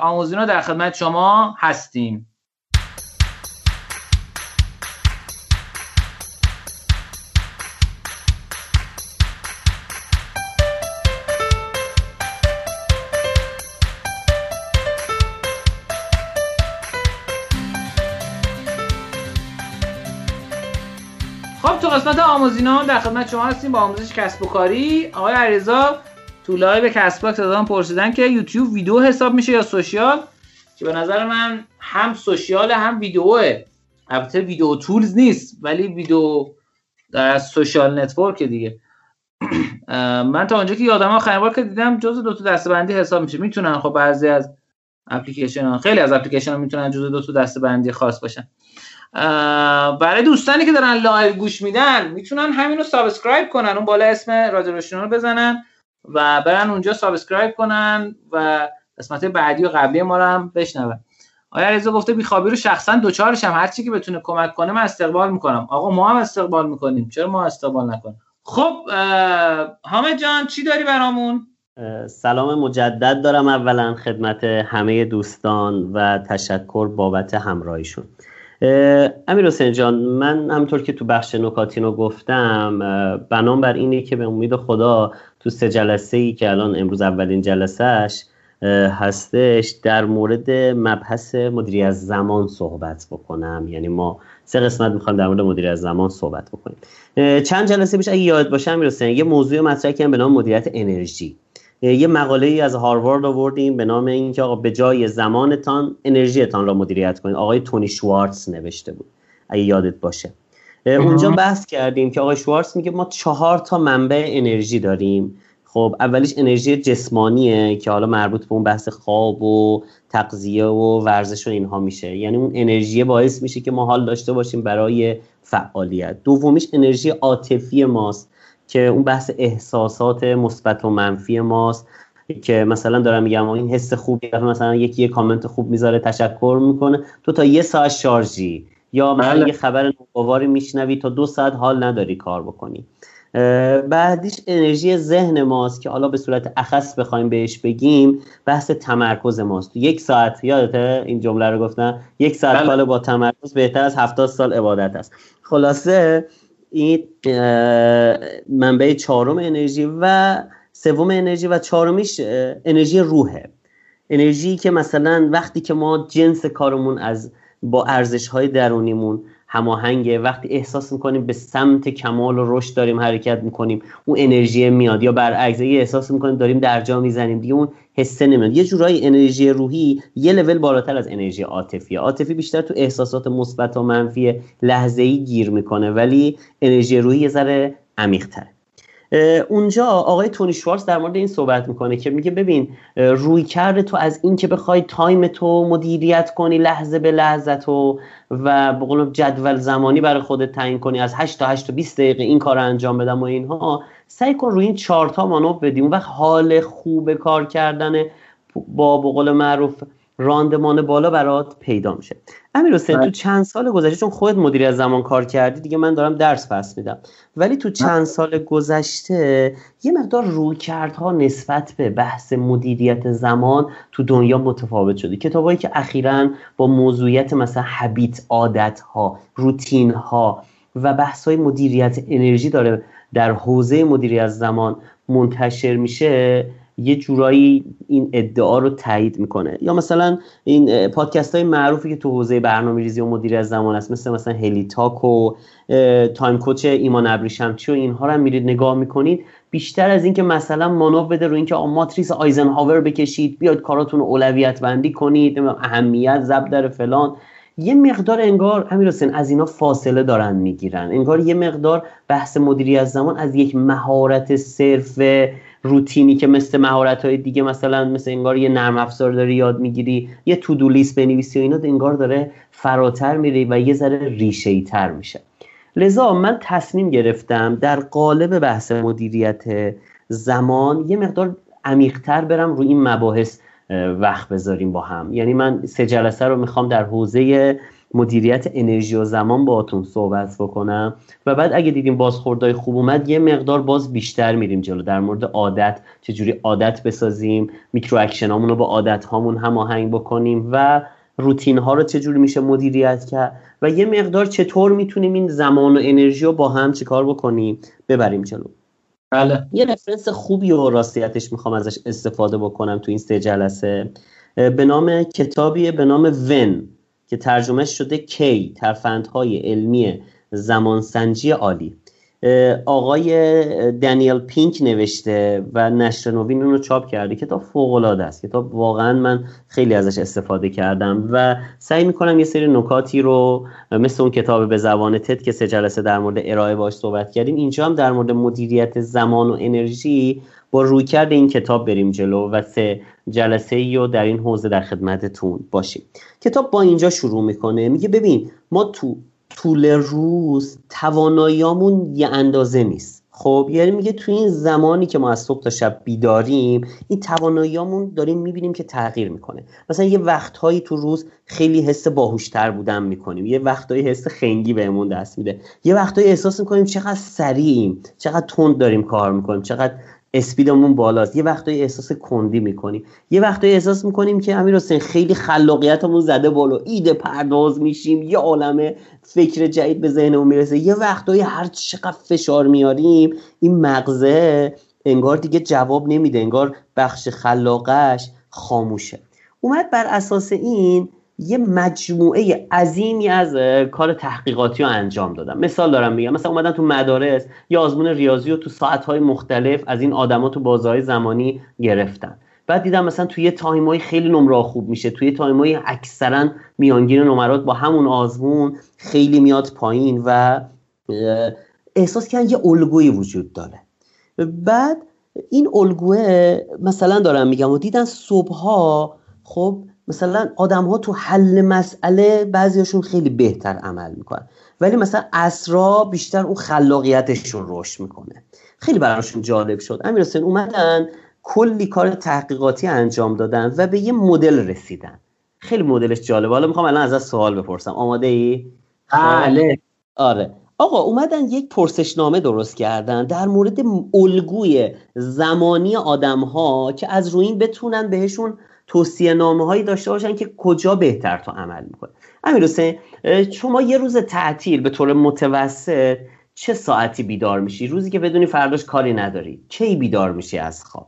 آموزینا در خدمت شما هستیم. قسمت آموزینا در خدمت شما هستیم با آموزش کسب و کاری. آقای علیرضا تو live کسب باکس ازم پرسیدن که یوتیوب ویدیو حساب میشه یا social؟ که به نظر من هم social هم ویدیوه. البته video tools نیست ولی ویدیو در social network دیگه. من تا اونجا که یادم آخرین بار که دیدم جزء دو تا دسته بندی حساب میشه. می‌تونن خب بعضی از اپلیکیشن خیلی از اپلیکیشن ها می‌تونن جزء دو تا دسته بندی خاص باشن. برای دوستانی که دارن live گوش میدن می‌تونن همین رو subscribe کنن. اون بالا اسم رادیو رو بزنن. و برن اونجا subscribe کنن و قسمت بعدی و قبلی ما رو هم بشنون. آیا رضا گفته بیخوابی رو شخصا دچارشم. هر چی که بتونه کمک کنه من استقبال می‌کنم. آقا ما هم استقبال می‌کنیم. چرا ما استقبال نکنیم؟ خب حامد جان چی داری برامون؟ سلام مجدد دارم اولا خدمت همه دوستان و تشکر بابت همراهیشون. امیر حسین جان من همطور که تو بخش نکاتینو گفتم بنام بر اینه که به امید خدا تو سه جلسه ای که الان امروز اولین جلسهش هستش در مورد مبحث مدیری از زمان صحبت بکنم. یعنی ما سه قسمت می‌خوایم در مورد مدیری از زمان صحبت بکنیم. چند جلسه بیش اگه یاد باشه امیر حسین یه موضوع مطرح کردم به نام مدیریت انرژی. یه مقاله ای از هاروارد آوردیم به نام اینکه آقا به جای زمانتان انرژیتان را مدیریت کنید. آقای تونی شوارتز نوشته بود اگه یادت باشه. اونجا بحث کردیم که آقای شوارتز میگه ما چهار تا منبع انرژی داریم. خب اولیش انرژی جسمانیه که حالا مربوط به اون بحث خواب و تغذیه و ورزش و اینها میشه. یعنی اون انرژی باعث میشه که ما حال داشته باشیم برای فعالیت. دومیش انرژی عاطفی ماست. که اون بحث احساسات مثبت و منفی ماست که مثلا دارم میگم این حس خوبی مثلا یکی یه کامنت خوب می‌ذاره تشکر می‌کنه. تو تا یه ساعت شارژی یا مثلا بله. یه خبر نوآوری میشنوی تا دو ساعت حال نداری کار بکنی. بعدیش انرژی ذهن ماست که حالا به صورت اخص بخوایم بهش بگیم بحث تمرکز ماست. تو یک ساعت یادته این جمله رو گفتن یک ساعت بله. کال با تمرکز بهتر از هفتاد سال عبادت است. خلاصه این منبع چهارم انرژی و سوم انرژی و چهارمیش انرژی روحه. انرژی که مثلا وقتی که ما جنس کارمون از با ارزش های درونیمون هماهنگه وقتی احساس می‌کنیم به سمت کمال و رشد داریم حرکت می‌کنیم اون انرژی میاد یا برعکس احساس می‌کنیم داریم در جا می‌زنیم دیگه اون حسه نمیاد یه جورایی انرژی روحی یه لول بالاتر از انرژی عاطفی عاطفی بیشتر تو احساسات مثبت و منفی لحظه ای گیر می‌کنه ولی انرژی روحی یه ذره عمیق‌تره اونجا آقای تونی شوارز در مورد این صحبت می‌کنه که میگه ببین روی کرده تو از این که بخوای تایم تو مدیریت کنی لحظه به لحظه تو و به جدول زمانی برای خودت تعیین کنی از 8 تا 8 تا 20 دقیقه این کار رو انجام بدم و اینها سعی کن روی این چهار تا مانور بدی. اون وقت حال خوب کار کردن با بقول معروف راندمان بالا برات پیدا میشه. امیر حسین تو بله. چند سال گذشته چون خودت مدیر از زمان کار کردی دیگه من دارم درس پس میدم. ولی تو چند سال گذشته یه مقدار روی کردها نسبت به بحث مدیریت زمان تو دنیا متفاوت شده. کتابایی که اخیرا با موضوعیت مثلا حبیت عادت ها روتین ها و بحث های مدیریت انرژی داره در حوزه مدیریت زمان منتشر میشه یه جورایی این ادعا رو تایید می‌کنه. یا مثلا این پادکست های معروفی که تو حوزه برنامه ریزی و مدیر از زمان است مثل مثلا هلی تاک و time coach ایمان ابریشمچی و اینها رو هم میرید نگاه می‌کنید. بیشتر از اینکه مثلا مانو بده رو اینکه ماتریس آیزنهاور بکشید بیاید کاراتون اولویت بندی کنید اهمیت ضرب در فلان. یه مقدار انگار امیر حسین از اینا فاصله دارن می‌گیرن. انگار یه مقدار بحث مدیریت زمان از یک مهارت صرف روتینی که مثل مهارت های دیگه مثلا مثل انگار یه نرم افزار داری یاد می‌گیری یه to-do list بنویسی و اینا انگار داره فراتر میره و یه ذره ریشه تر میشه. لذا من تصمیم گرفتم در قالب بحث مدیریت زمان یه مقدار عمیقتر برم روی این مباحث وقت بذاریم با هم. یعنی من سه جلسه رو می‌خوام در حوزه مدیریت انرژی و زمان باهاتون صحبت بکنم و بعد اگه دیدیم بازخوردهای خوب اومد یه مقدار باز بیشتر میریم جلو. در مورد عادت چجوری عادت بسازیم micro action رو با عادت هامون هماهنگ بکنیم و روتین ها رو چجوری میشه مدیریت کرد و یه مقدار چطور می‌تونیم این زمان و انرژی رو با هم چیکار بکنیم ببریم جلو. بله. یه رفرنس خوبی و راستیتش می‌خوام ازش استفاده بکنم تو این سه جلسه. به نام کتابی به نام ون که ترجمه شده کی ترفندهای علمی زمانسنجی عالی. آقای دنیل پینک نوشته و نشر نوین اون رو چاپ کرده. کتاب فوق العاده است. کتاب واقعا من خیلی ازش استفاده کردم و سعی می‌کنم یه سری نکاتی رو مثل اون کتاب به زبان تد که سه جلسه در مورد ارائه باش صحبت کردیم اینجا هم در مورد مدیریت زمان و انرژی با رویکرد این کتاب بریم جلو و سه جلسه ای رو در این حوزه در خدمتتون باشیم. کتاب با اینجا شروع می‌کنه. میگه ببین ما تو طول روز تواناییامون یه اندازه نیست. خب یعنی میگه تو این زمانی که ما از صبح تا شب بیداریم این تواناییامون داریم می‌بینیم که تغییر می‌کنه. مثلا یه وقتهایی تو روز خیلی حس باهوشتر بودن می‌کنیم. یه وقتهایی حس خنگی بهمون دست میده. یه وقتهایی احساس می‌کنیم چقدر سریعیم چقدر تند داریم کار می‌کنیم چقدر اسپیدمون بالاست. یه وقتایی احساس کندی می‌کنیم. یه وقتایی احساس می‌کنیم که امیر حسین خیلی خلاقیتمون زده بالا. ایده پرداز میشیم. یه عالمه فکر جدید به ذهنمون می‌رسه. یه وقتایی هر چقدر فشار میاریم این مغزه انگار دیگه جواب نمیده. انگار بخش خلاقش خاموشه. اومد بر اساس این یه مجموعه عظیمی از کار تحقیقاتی رو انجام دادم. مثال دارم میگم مثلا اومدن تو مدارس یا آزمون ریاضی رو تو ساعتهای مختلف از این آدما تو بازهای زمانی گرفتن. بعد دیدم مثلا توی time ای خیلی نمره خوب میشه توی time ای اکثرا میانگین نمرات با همون آزمون خیلی میاد پایین و احساس کردن یه الگویی وجود داره. بعد این الگوه مثلا دارم میگم و دیدن صبحها خب مثلا آدم ها تو حل مسئله بعضیاشون خیلی بهتر عمل می‌کنن. ولی مثلا عصرا بیشتر اون خلاقیتشون رشد می‌کنه. خیلی براشون جالب شد. امیر حسین اومدن کلی کار تحقیقاتی انجام دادن و به یه مدل رسیدن. خیلی مدلش جالبه حالا می‌خوام الان از سوال بپرسم. آماده ای؟ بله. آره. آقا اومدن یک پرسشنامه درست کردن در مورد الگوی زمانی آدم ها که از روی این بتونن بهشون توصیه نامه هایی داشته باشن که کجا بهتر تو عمل می‌کنه امیر حسین شما یه روز تعطیل به طور متوسط چه ساعتی بیدار میشی؟ روزی که بدونی فرداش کاری نداری. کی بیدار میشی از خواب؟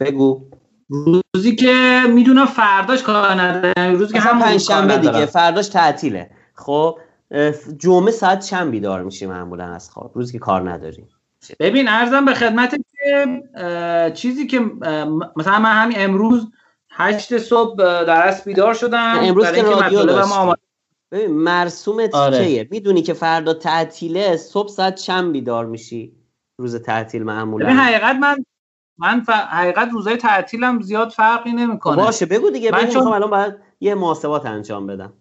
بگو. روزی که می‌دونم فرداش کار ندارم. روزی که هم شنبه دیگه فرداش تعطیله. خب جمعه ساعت چند بیدار میشی معمولا از خواب؟ روزی که کار نداری. ببین ارزم به خدمت که چیزی که مثلا من همین امروز هشت صبح در اصل بیدار شدم. امروز که رادیو ببین مرسومت آره. کیه می‌دونی که فردا تعطیله صبح ساعت چند بیدار میشی. روز تعطیل معمولا. ببین حقیقت من من ف... حقیقت روزای تعطیلم زیاد فرقی نمی‌کنه. باشه بگو دیگه من چون... الان باید یه محاسبات انجام بدم.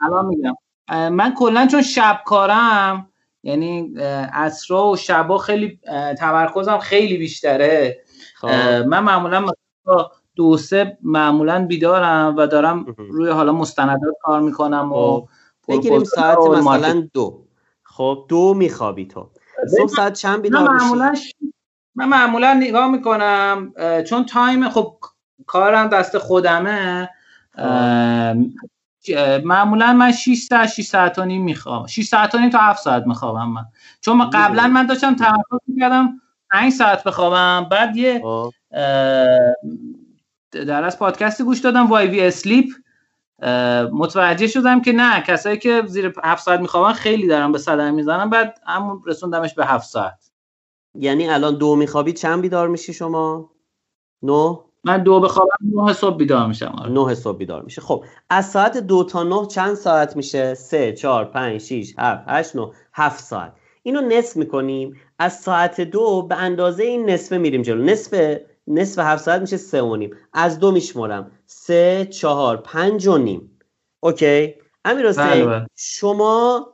الان میگم. من کلا چون شب کارم یعنی عصرا و شبا خیلی تمرکزم خیلی بیشتره. خب. من معمولا مثلا دو سه معمولا بیدارم و دارم روی حالا مستندات کار می‌کنم و خب. بگیریم ساعت مثلا دو. خب دو میخوابی تو. صبح ساعت چند بیدار من معمولا من معمولا نگاه می‌کنم چون تایم خب کارم دست خودمه معمولا من 6 ساعت 6 ساعت و نیم می‌خوام 6 ساعت و نیم تا 7 ساعت میخوابم من. چون قبلا من داشتم تمرکز می‌کردم 5 ساعت بخوابم بعد یه خب. در از پادکستی گوش دادم وای وی اسلیپ متوجه شدم که نه کسایی که زیر هفت ساعت میخوابن خیلی دارن به صدر می‌زنن بعد همون رسوندمش به هفت ساعت یعنی الان دو میخوابی چند بیدار میشی شما؟ نو؟ من دو بخوابم نه صبح بیدار میشم آره. نه صبح بیدار میشه خب از ساعت دو تا نه چند ساعت میشه؟ سه، چهار، پنج، شیش، هفت، هشت، نه هفت ساعت اینو نصف می‌کنیم از ساعت دو به اندازه این نصفه میریم جلو نصف نصف هفت ساعت میشه سه و نیم. از دو میشمرم. سه چهار پنج و نیم. اوکی؟ امیر بله، بله. شما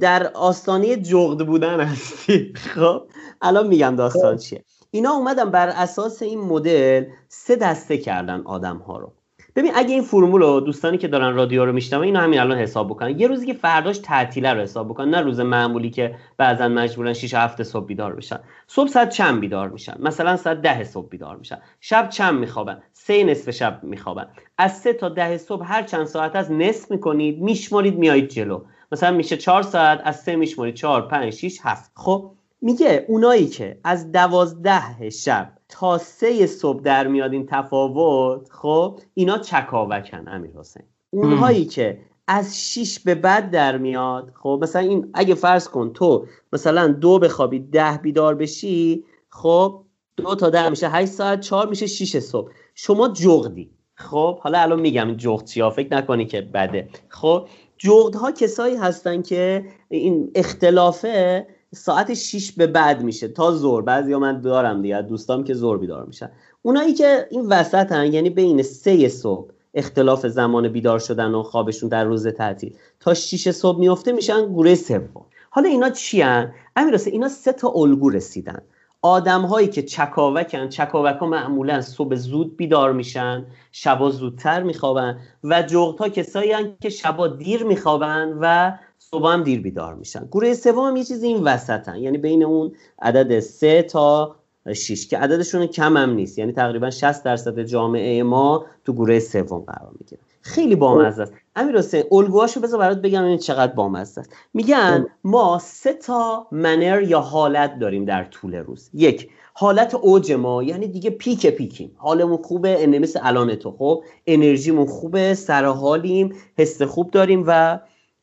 در آستانه جغد بودن هستی. خب الان میگم داستان خب. چیه. اینا اومدن بر اساس این مدل سه دسته کردن آدم ها رو. ببین اگه این فرمول رو دوستانی که دارن رادیو رو میشنون اینو همین الان حساب بکنن. یه روزی که فرداش تعطیله رو حساب بکنن نه روز معمولی که بعضا مجبورن 6 هفته صبح بیدار بشن. صبح ساعت چند بیدار میشن. مثلا ساعت ده صبح بیدار میشن. شب چند میخوابن؟ سه نصف شب میخوابن. از سه تا ده صبح هر چند ساعت از نصف می‌کنید میشمارید میایید جلو. مثلا میشه چهار ساعت از سه میشمارید چهار پنج شیش هفت. خب؟ میگه اونایی که از دوازده شب تا سه صبح در میاد این تفاوت خب اینا چکاوکن امیر حسین. اونهایی که از شیش به بعد در میاد خب مثلا این اگه فرض کن تو مثلا دو بخوابی ده بیدار بشی خب دو تا ده میشه هشت ساعت چهار میشه شیش صبح. شما جغدی. خب حالا الان میگم جغد چیا فکر نکنی که بده. خب جغد ها کسایی هستن که این اختلافه ساعت 6 به بعد میشه تا زور بعضی ها من دارم دیگه دوستام که زور بیدار میشن. اونایی که این وسط هن یعنی بین سه صبح اختلاف زمان بیدار شدن و خوابشون در روز تعطیل تا 6 صبح میفته میشن گروه سوم. حالا اینا چی هن؟ امیراسه اینا سه تا الگو رسیدن. آدم هایی که چکاوکن چکاوک ها معمولا صبح زود بیدار میشن شبا زودتر میخوابن و جغت ها کسایی که شبا دیر میخوابن و صبح هم دیر بیدار میشن. گروه سوم هم یه چیزی این وسطن. یعنی بین اون عدد سه تا 6 که عددشون کم هم نیست. یعنی تقریبا 60 درصد جامعه ما تو گروه سوم قرار می‌گیره. خیلی بامزه است. امیر حسین الگوهاشو بذار برات بگم این چقدر بامزه است. میگن ما سه تا منر یا حالت داریم در طول روز. یک حالت اوج ما. یعنی دیگه پیک پیکیم. حالمون خوبه مثل الان تو خب انرژیمون خوبه سر حالیم حس خوب داریم و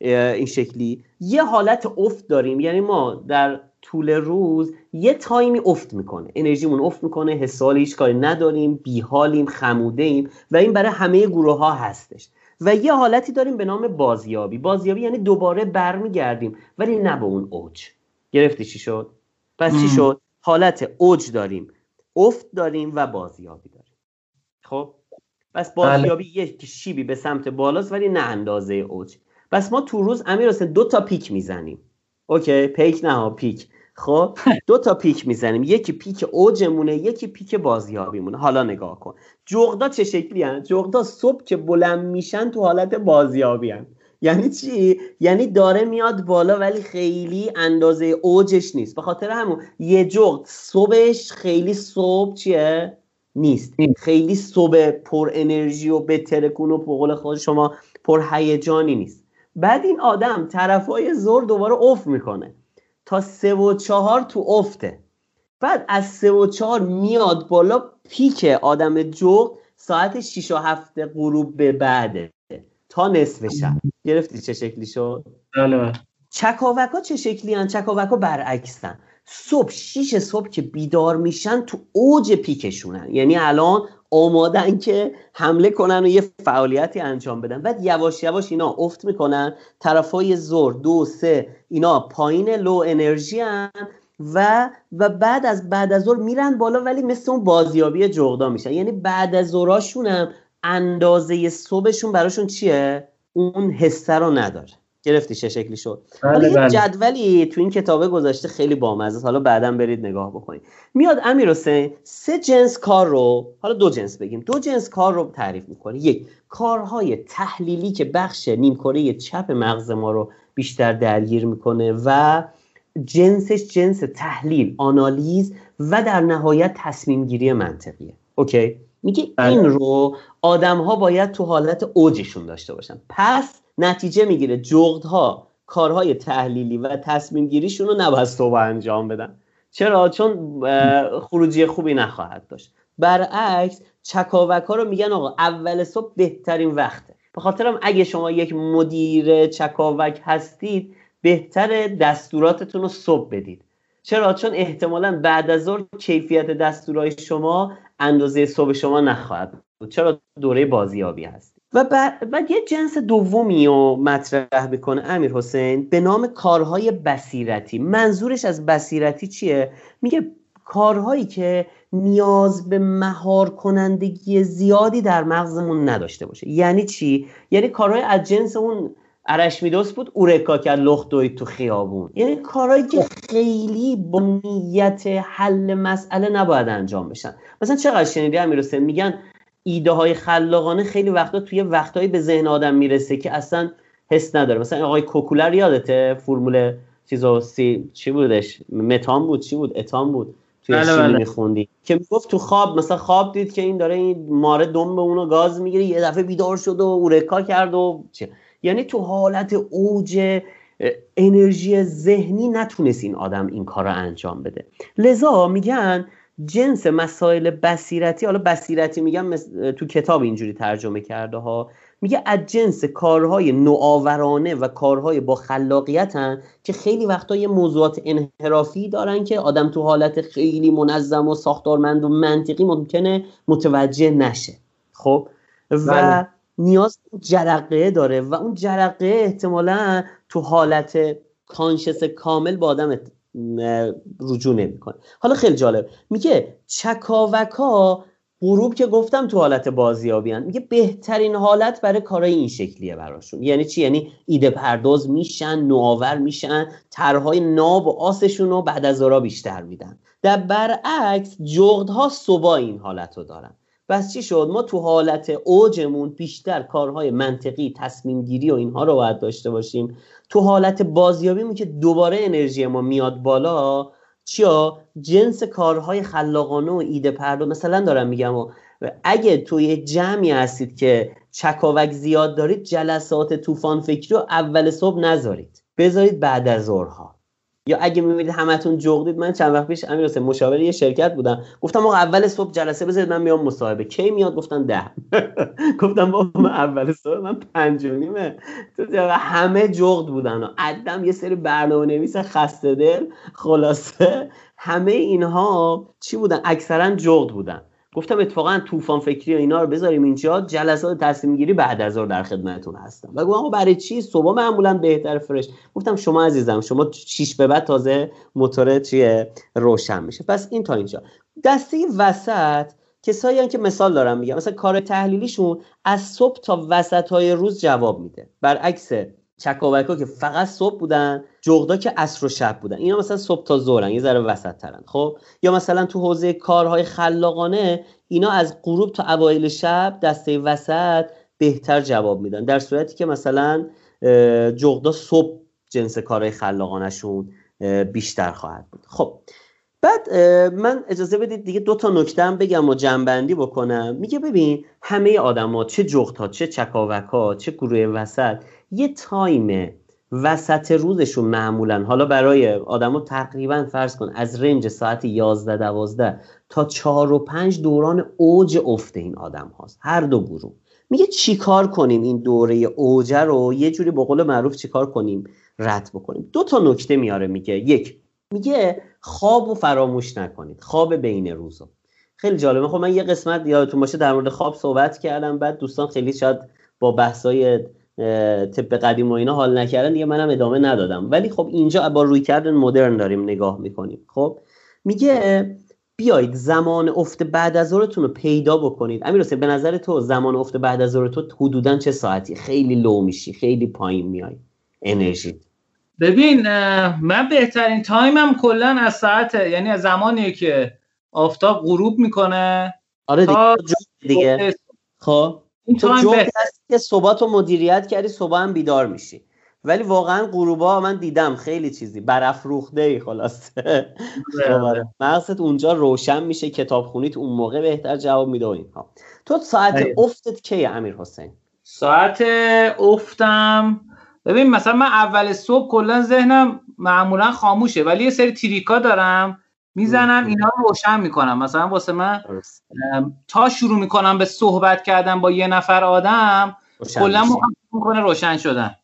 این شکلی. یه حالت افت داریم. یعنی ما در طول روز یه تایمی افت می‌کنه. انرژیمون افت می‌کنه حسال هیچ کاری نداریم بیحالیم خموده ایم و این برای همه گروه ها هستش. و یه حالتی داریم به نام بازیابی. بازیابی یعنی دوباره برمیگردیم. ولی نه به اون اوج. گرفتی چی شد؟ پس چی شد؟ حالت اوج داریم. افت داریم و بازیابی داریم. خب؟ پس بله. بازیابی یک شیبی به سمت بالاست ولی نه اندازه اوج. پس ما تو روز امیر حسین دو تا peak می‌زنیم. OK peak نه پیک. خب دو تا peak می‌زنیم. یکی peak اوجمونه یکی peak بازیابیمونه. حالا نگاه کن. جغدا چه شکلی هن؟ جغدا صبح که بلند میشن تو حالت بازیابی هن. یعنی چی؟ یعنی داره میاد بالا ولی خیلی اندازه اوجش نیست. به خاطر همون یه جغد صبحش خیلی صبح چیه؟ نیست. خیلی صبح پر انرژی و بترکون و قول خود شما پر هیجانی نیست. بعد این آدم طرفای زور دوباره افت می‌کنه. تا سه و چهار تو افته بعد از سه و چهار میاد بالا پیک آدم جغ ساعت 6 و هفت غروب به بعده. تا نصف شب گرفتی چه شکلی شد؟ بله چکاوک ها چه شکلی هن؟ چکاوک ها برعکسن. صبح 6 صبح که بیدار میشن تو اوج پیکشونن. یعنی الان آمادن که حمله کنن و یه فعالیتی انجام بدن. بعد یواش یواش اینا افت می‌کنن. طرفای زور دو سه اینا پایین لو انرژی هن و و بعد از بعد از ظهر میرن بالا ولی مثل اون بازیابی جغدا میشن. یعنی بعد از ظهراشون هم اندازه صبحشون براشون چیه؟ اون حسه رو نداره. گرفتی چه شکلی شد. بله یه بله. جدولی تو این کتابه گذاشته خیلی بامزه حالا بعدا برید نگاه بکنید. میاد امیر حسین سه جنس کار رو حالا دو جنس بگیم. دو جنس کار رو تعریف می‌کنه. یک کارهای تحلیلی که بخش نیمکره چپ مغز ما رو بیشتر درگیر می‌کنه و جنسش جنس تحلیل آنالیز و در نهایت تصمیم گیری منطقیه. اوکی؟ میگه بله. این رو آدم ها باید تو حالت اوجشون داشته باشن. پس نتیجه می‌گیره. جغدها کارهای تحلیلی و تصمیم گیریشون رو نباید صبح انجام بدن. چرا؟ چون خروجی خوبی نخواهد داشت. برعکس چکاوک ها رو میگن آقا اول صبح بهترین وقته. به خاطرم اگه شما یک مدیر چکاوک هستید بهتر دستوراتتون رو صبح بدید. چرا؟ چون احتمالا بعد از ظهر کیفیت دستورای شما اندازه صبح شما نخواهد بود. چرا؟ دوره بازیابی هست. و بعد, یه جنس دومی رو مطرح می‌کنه امیر حسین به نام کارهای بصیرتی. منظورش از بصیرتی چیه؟ میگه کارهایی که نیاز به مهار کنندگی زیادی در مغزمون نداشته باشه. یعنی چی؟ یعنی کارهای از جنس اون ارشمیدس بود اورکا کرد لخت دوید تو خیابون. یعنی کارهایی که خیلی با نیت حل مسئله نباید انجام بشن. مثلا چقدر شنیدی امیر میگن ایده های خلاقانه خیلی وقتا توی وقتایی به ذهن آدم می‌رسه که اصلا حس نداره. مثلا آقای کوکولر یادته فرمول چیزو سی چی بودش؟ متان بود. چی بود؟ اتان بود. توی بله بله. میخوندی که می‌گفت تو خواب مثلا خواب دید که این داره این ماره دم به اونو گاز می‌گیره یه دفعه بیدار شد و اورکا کرد و چه. یعنی تو حالت اوج انرژی ذهنی نتونست این آدم این کار رو انجام بده. لذا میگن جنس مسائل بصیرتی حالا بصیرتی میگم تو کتاب اینجوری ترجمه کرده ها میگه از جنس کارهای نوآورانه و کارهای با خلاقیت هن که خیلی وقتا یه موضوعات انحرافی دارن که آدم تو حالت خیلی منظم و ساختارمند و منطقی ممکنه متوجه نشه خب و بله. نیاز جرقه داره و اون جرقه احتمالا تو حالت کانشس کامل با آدم رجوع نمی‌کنه. حالا خیلی جالب. میگه چکاوکا غروب که گفتم تو حالت بازیابی میگه بهترین حالت برای کارهای این شکلیه براشون. یعنی چی؟ یعنی ایده پرداز میشن نوآور میشن طرحهای ناب و آسشون رو بعد از ورا بیشتر میدن. در برعکس جغدها صبح این حالت رو دارن. پس چی شد؟ ما تو حالت اوجمون بیشتر کارهای منطقی تصمیم گیری و اینها رو باید داشته باشیم. تو حالت بازیابی که دوباره انرژی ما میاد بالا چیا؟ جنس کارهای خلاقانه و ایده پرداز مثلا دارم میگم و اگه توی جمعی هستید که چکاوک زیاد دارید جلسات طوفان فکری رو اول صبح نذارید. بذارید بعد از ظهرها. یا اگه می‌بینید همتون جغدید من چند وقت پیش امیر حسین مشاور یه شرکت بودم. گفتم آقا اول صبح جلسه بذارید من میام مصاحبه. کی میاد؟ گفتن ده. گفتم با اول صبح من پنج و نیمه. همه جغد بودن و عدم یه سری برنامه نویس خسته دل خلاصه. همه اینها چی بودن؟ اکثرا جغد بودن. گفتم اتفاقا طوفان فکری و اینا رو بذاریم اینجا جلسات تصمیم گیری بعد از در خدمتتون هستم. و گفتم برای چی؟ صبح معمولا بهتر فرش. گفتم شما عزیزم شما شیش به بعد تازه موتور چیه؟ روشن میشه. پس این تا اینجا. دسته وسط کسایی که مثال دارم میگم. مثلا کار تحلیلیشون از صبح تا وسط های روز جواب میده. برعکس چکاوکا که فقط صبح بودن جغدا که عصر و شب بودن. اینا مثلا صبح تا ظهرن یه ذره وسط ترن خب؟ یا مثلا تو حوزه کارهای خلاقانه اینا از غروب تا اوایل شب دسته وسط بهتر جواب میدن. در صورتی که مثلا جغدا صبح جنس کارهای خلاقانشون بیشتر خواهد بود. خب بعد من اجازه بدید دیگه دو تا نکته هم بگم و جنبندی بکنم. میگه ببین همه آدما چه جغت چه چکاوک ها چه گروه وسط یه تایم وسط روزشون معمولا حالا برای آدما تقریبا فرض کن از رنج ساعت 11 12 تا 4 و 5 دوران اوج افت این آدم هاست هر دو گروه. میگه چیکار کنیم این دوره اوج رو؟ یه جوری به قول معروف چیکار کنیم؟ رد بکنیم. دو تا نکته میاره میگه. یک میگه خواب و فراموش نکنید. خواب بین روزو خیلی جالبه. خب من یه قسمت یادتون باشه در مورد خواب صحبت کردم بعد دوستان خیلی شاید با بحثای طب قدیم و اینا حال نکردن دیگه منم ادامه ندادم. ولی خب اینجا با روی کردن مدرن داریم نگاه می‌کنیم. خب میگه بیایید زمان افت بعد از ظهرتون رو پیدا بکنید. امیر به نظر تو زمان افت بعد از ظهر تو حدودا چه ساعتی؟ خیلی لو میشی خیلی پایین میای انرژی. ببین من بهترین تایمم کلا از ساعت یعنی از زمانی که آفتاب غروب می‌کنه. آره دیگه, دیگه. خب؟ این تو که صبح تو مدیریت کردی صبح هم بیدار میشی. ولی واقعا غروبا من دیدم خیلی چیزی. برافروخته ای خلاصه بله. خب، مقصد اونجا روشن میشه کتاب خونیت اون موقع بهتر جواب میده و اینها. تو ساعت بله. افتت کیه امیر حسین؟ ساعت افتم. ببین مثلا من اول صبح کلا ذهنم معمولا خاموشه ولی یه سری تریکا دارم. می‌زنم اینا رو روشن می‌کنم. مثلا واسه من تا شروع می‌کنم به صحبت کردن با یه نفر آدم کلا می‌کنه روشن شدن.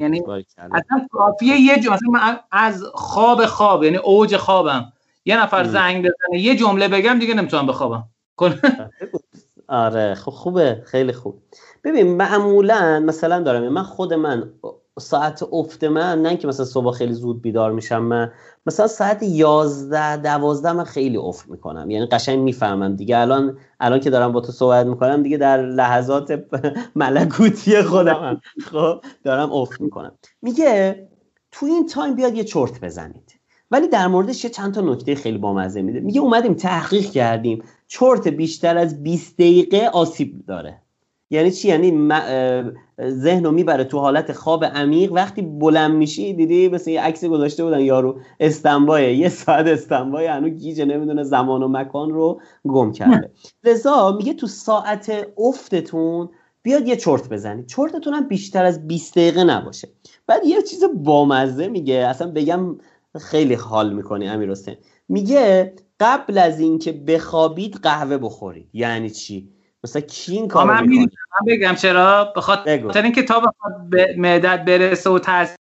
یعنی اصلا کافیه یه جمله مثلا من از خواب خواب یعنی اوج خوابم. یه نفر زنگ بزنه یه جمله بگم دیگه نمی‌تونم بخوابم. آره خب خوبه خیلی خوب. ببین معمولا مثلا دارم من خود من ساعت افت من نه که مثلا صبح خیلی زود بیدار میشم من مثلا ساعت 11 12 من خیلی افت می‌کنم. یعنی قشنگ می‌فهمم دیگه. الان الان که دارم با تو صحبت می‌کنم دیگه در لحظات ملکوتی خودم خب دارم افت می‌کنم. میگه تو این تایم بیاد یه چرت بزنید. ولی در موردش یه چند تا نکته خیلی بامزه میده. میگه اومدیم تحقیق کردیم. چرت بیشتر از 20 دقیقه آسیب داره. یعنی چی؟ یعنی ذهن رو می‌بره تو حالت خواب عمیق. وقتی بلند میشی دیدی مثل یه عکس گذاشته بودن یارو استنبای. یه ساعت استنبای هنو گیجه نمی‌دونه زمان و مکان رو گم کرده. لذا میگه تو ساعت افتتون بیاد یه چرت بزنید. چرتتون هم بیشتر از 20 دقیقه نباشه. بعد یه چیز بامزه میگه. اصلا بگم خیلی حال می‌کنی امیر حسین میگه قبل از اینکه بخوابید قهوه بخورید. یعنی چی؟ مثلا کی این کارو من می‌کنه؟ بگم چرا؟ بخاطر اینکه تا بخواد به معدت برسه و تاثیر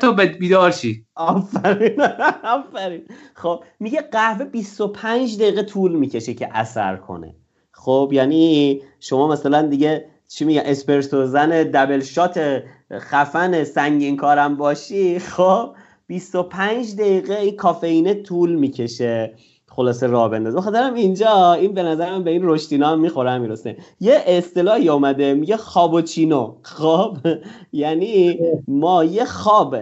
تو به بیدار شی. آفرین آفرین. خب میگه قهوه 25 دقیقه طول می‌کشه که اثر کنه. خب یعنی شما مثلا دیگه چی میگه اسپرسو زن دبل شات خفن سنگین کارم باشی خب 25 دقیقه این کافئینه طول می‌کشه. خلاصه راه بندازه. بخاطرم اینجا این به نظرم به این رشتینا هم می‌خوره می‌رسه یه اصطلاحی اومده میگه خوابوچینو خواب یعنی ما یه خواب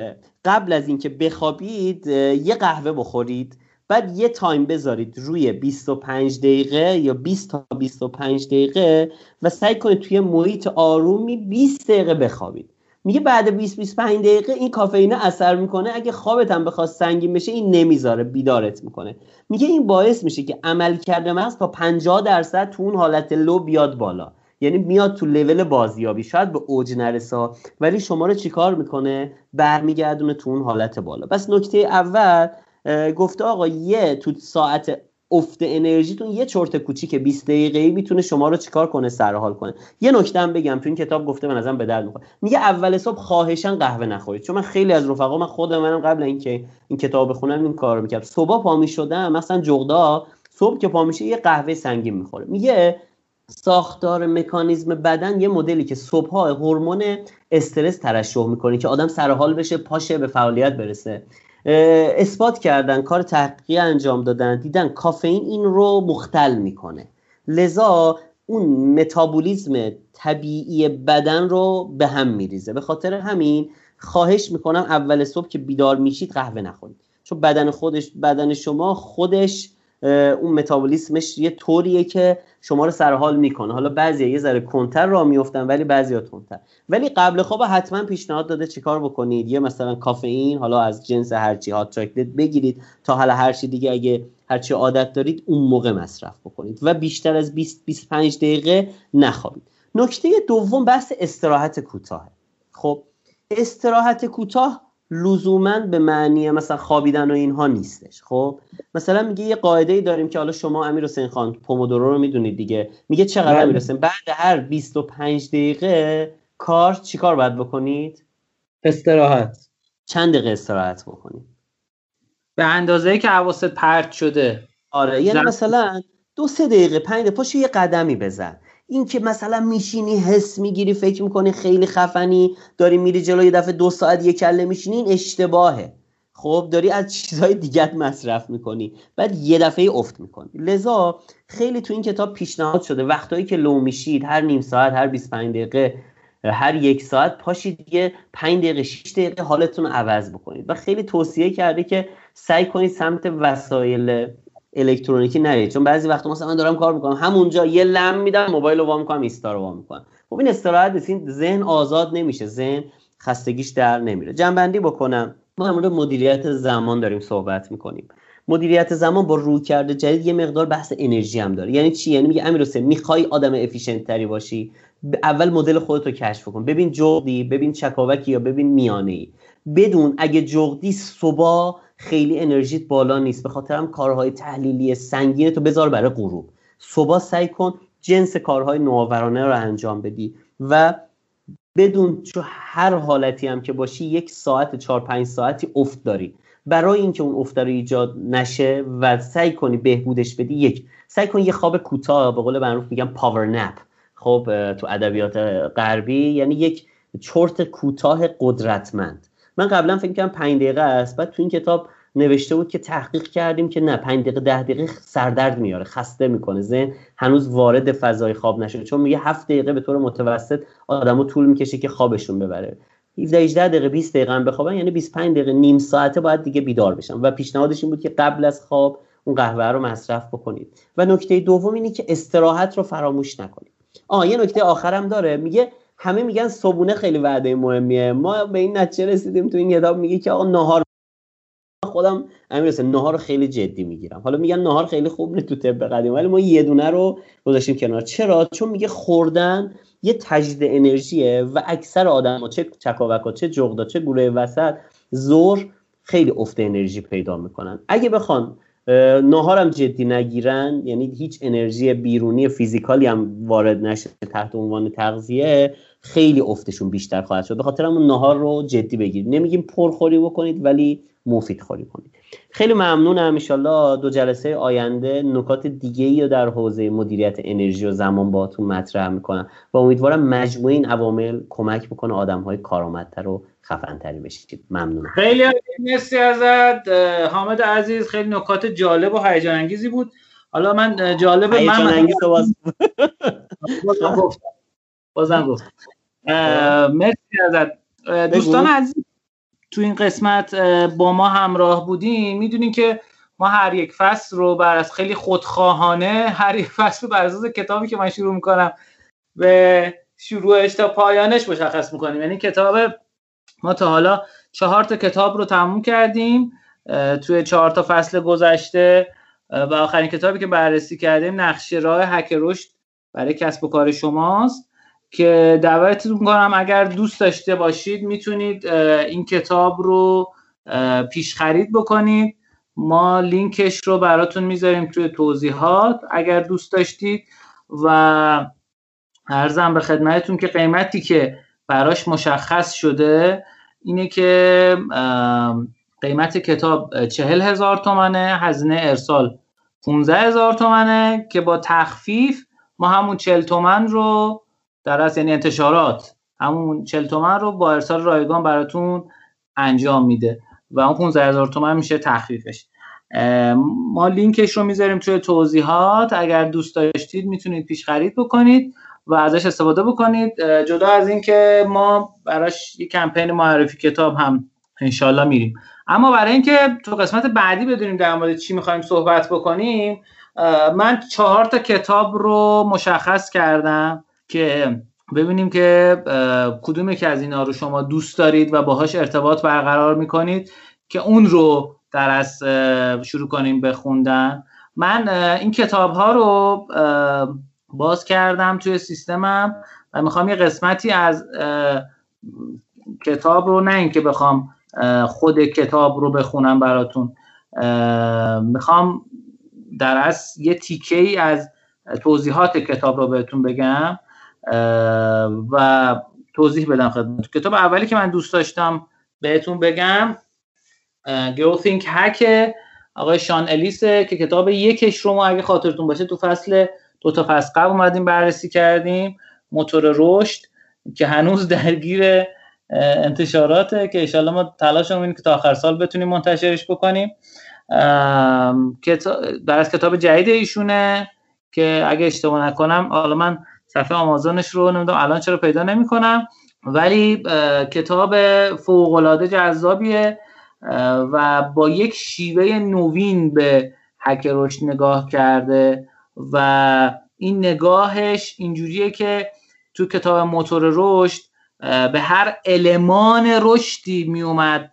قبل از اینکه بخوابید یه قهوه بخورید بعد یه تایم بذارید روی 25 دقیقه یا 20 تا 25 دقیقه و سعی کنید توی محیط آرومی 20 دقیقه بخوابید. میگه بعد 20 25 دقیقه این کافئینه اثر می‌کنه. اگه خوابت هم بخواد سنگین بشه این نمی‌ذاره بیدارت می‌کنه. میگه این باعث میشه که عمل کرده مغز تا 50 درصد تو اون حالت لو بیاد بالا. یعنی میاد تو لول بازیابی. شاید به اوج نرسه ولی شما رو چیکار می‌کنه؟ برمیگردونه تو اون حالت بالا. بس نکته اول گفته آقا یه تو ساعت افت انرژیتون یه چرت کوچیک 20 دقیقه‌ای می‌تونه شما رو چیکار کنه سر حال کنه. یه نکته هم بگم تو این کتاب گفته به نظرم به درد می‌خوره. میگه اول صبح خواهشان قهوه نخورید. چون من خیلی از رفقا من خود منم قبل اینکه این کتاب بخونم این کارو می‌کرد صبح پا می‌شدم مثلا جغدا صبح که پا میشه یه قهوه سنگین می‌خوره. میگه ساختار مکانیزم بدن یه مدلی که صبح هورمون استرس ترشح می‌کنه که آدم سر حال بشه پاشه به فعالیت برسه. اثبات کردن کار تحقیقی انجام دادن دیدن کافئین این رو مختل می‌کنه. لذا اون متابولیزم طبیعی بدن رو به هم میریزه. به خاطر همین خواهش می‌کنم اول صبح که بیدار میشید قهوه نخورید. چون بدن خودش بدن شما خودش اون متابولیسمش یه طوریه که شما رو سر حال می‌کنه. حالا بعضی یه ذره کنتر را میفتن ولی بعضی تونتر ولی قبل خواب حتما پیشنهاد داده چیکار بکنید؟ یه مثلا کافئین حالا از جنس هرچی هات چاکلت بگیرید تا حالا هرچی دیگه اگه هرچی عادت دارید اون موقع مصرف بکنید و بیشتر از 20 25 دقیقه نخوابید. نکته دوم بحث استراحت کوتاه خب استراحت کوتاه لزوما به معنی مثلا خوابیدن و اینها نیستش. خب مثلا میگه یه قاعده ای داریم که حالا شما امیر حسین خان پومودورو رو می‌دونید دیگه. میگه چقدر بله. امیر حسین بعد هر 25 دقیقه کار چیکار باید بکنید؟ استراحت. چند دقیقه استراحت بکنید؟ به اندازه ای که حواست پرت شده. آره یعنی مثلا دو سه دقیقه پنج دقیقه پاشو یه قدمی بزن. این که مثلا میشینی حس می‌گیری فکر می‌کنی خیلی خفنی داری میری جلو یه دفعه دو ساعت یه کله میشینی این اشتباهه. خب داری از چیزهای دیگت مصرف می‌کنی بعد یه دفعه افت می‌کنی. لذا خیلی تو این کتاب پیشنهاد شده. وقتایی که لو میشید هر نیم ساعت هر 25 دقیقه هر یک ساعت پاشید دیگه 5 دقیقه 6 دقیقه حالتون رو عوض بکنید. و خیلی توصیه کرده که سعی کنید سمت وسایل الکترونیکی نرید. چون بعضی وقتا مثلا من دارم کار می‌کنم. همونجا یه لم میدم موبایل رو وا می‌کنم ایستا رو وا می‌کنم. خب این استراحت نیست. این ذهن آزاد نمیشه. ذهن خستگیش در نمیره. جنبندی بکنم. ما در مدیریت زمان داریم صحبت می‌کنیم. مدیریت زمان با روی کرده جدید یه مقدار بحث انرژی هم داره. یعنی چی؟ یعنی میگه امیر حسین می‌خوای آدم افیشنت تری باشی اول مدل خودت رو کشف کن. ببین جغدی ببین چکاوکی یا ببین میانه ای بدون اگه جغدی صبح خیلی انرژیت بالا نیست. به خاطر همین کارهای تحلیلی سنگین تو بذار برای غروب. صبح سعی کن جنس کارهای نوآورانه رو انجام بدی و بدون چون هر حالتی هم که باشی یک ساعت چهار پنج ساعتی افت داری. برای اینکه اون افت رو ایجاد نشه و سعی کنی بهبودش بدی یک سعی کن یه خواب کوتاه به قول معروف میگم power nap خب تو ادبیات غربی یعنی یک چرت کوتاه قدرتمند. من قبلا فکر کنم 5 دقیقه است. بعد تو این کتاب نوشته بود که تحقیق کردیم که نه 5 دقیقه 10 دقیقه سردرد میاره خسته می‌کنه ذهن هنوز وارد فضای خواب نشده. چون میگه 7 دقیقه به طور متوسط آدمو طول می‌کشه که خوابشون ببره. 17 18 دقیقه 20 دقیقه هم بخوابن یعنی 25 دقیقه نیم ساعته باید دیگه بیدار بشن. و پیشنهادش این بود که قبل از خواب اون قهوه رو مصرف بکنید. و نکته دوم اینه که استراحت رو فراموش نکنید. آ یه نکته آخرم داره. میگه همه میگن صبونه خیلی وعده مهمیه. ما به این نتیجه رسیدیم تو این کتاب میگه که آقا نهار خودم امیر نهار خیلی جدی می‌گیرم. حالا میگن نهار خیلی خوب نه تو طب قدیم ولی ما یه دونه رو گذاشتیم کنار. چرا؟ چون میگه خوردن یه تجدید انرژیه و اکثر آدم ها چه چکاوکا چه جغدا چه گوره وسط زور خیلی افت انرژی پیدا می‌کنن. اگه بخوان ناهارم جدی نگیرن یعنی هیچ انرژی بیرونی فیزیکالی هم وارد نشه تحت عنوان تغذیه خیلی افتشون بیشتر خواهد شد. به خاطر همون نهار رو جدی بگیرید نمیگیم پرخوری بکنید ولی مفید خوری کنید. خیلی ممنونم. ان دو جلسه آینده نکات دیگه ای رو در حوزه مدیریت انرژی و زمان باهاتون مطرح می‌کنم و امیدوارم مجموعه این عوامل کمک بکنه آدم های کارآمدتر و خفنتری بشید. ممنونم. خیلی مرسی ازت. حامد عزیز خیلی نکات جالب و هیجان انگیزی بود. حالا من جالب من انگیز بازم گفت گفت مرسی ازت. دوستان عزیز تو این قسمت با ما همراه بودیم می‌دونین که ما هر یک فصل رو بر از خیلی خودخواهانه هر یک فصل رو بر اساس کتابی که من شروع می‌کنم به شروعش تا پایانش مشخص می‌کنیم. یعنی کتاب ما تا حالا چهار تا کتاب رو تموم کردیم توی چهار تا فصل گذشته. و آخرین کتابی که بررسی کردیم نقشه راه هک رشد برای کسب و کار شماست. که دعوتتون کنم اگر دوست داشته باشید می‌تونید این کتاب رو پیش خرید بکنید. ما لینکش رو براتون می‌ذاریم توی توضیحات. اگر دوست داشتید و ارزم به خدمتتون که قیمتی که براش مشخص شده اینه که قیمت کتاب چهل هزار تومنه هزینه ارسال 15 هزار تومنه که با تخفیف ما همون چل تومن رو در از یعنی انتشارات. همون 40 تومن رو با ارسال رایگان براتون انجام میده و اون 15 هزار تومن میشه تخفیفش ما لینکش رو می‌ذاریم توی توضیحات. اگر دوست داشتید می‌تونید پیش خرید بکنید و ازش استفاده بکنید. جدا از اینکه ما براش یه کمپین معرفی کتاب هم انشالله میریم. اما برای اینکه تو قسمت بعدی بدونیم در مورد چی می‌خوایم صحبت بکنیم من چهار تا کتاب رو مشخص کردم. که ببینیم که کدوم که از اینا رو شما دوست دارید و باهاش ارتباط برقرار می‌کنید که اون رو در از شروع کنیم به خوندن. من این کتاب ها رو باز کردم توی سیستمم و می‌خوام یه قسمتی از کتاب رو نه اینکه بخوام خود کتاب رو بخونم براتون می‌خوام در از یه تیکه ای از توضیحات کتاب رو بهتون بگم. و توضیح بدم خدمت کتاب اولی که من دوست داشتم بهتون بگم گروثینگ هک آقای شان الیسه که کتاب یکش رو ما اگه خاطرتون باشه تو فصل دو تا فصل قبل اومدیم بررسی کردیم. موتور رشد که هنوز درگیر انتشاراته که انشالله ما تلاش می‌کنیم که تا آخر سال بتونیم منتشرش بکنیم. در از کتاب جدید ایشونه که اگه اشتباه نکنم حالا من صفحه آمازونش رو نمی‌دونم الان چرا پیدا نمی‌کنم. ولی کتاب فوق العاده جذابیه و با یک شیوه نوین به هک رشد نگاه کرده و این نگاهش اینجوریه که تو کتاب موتور رشد به هر المان رشدی میومد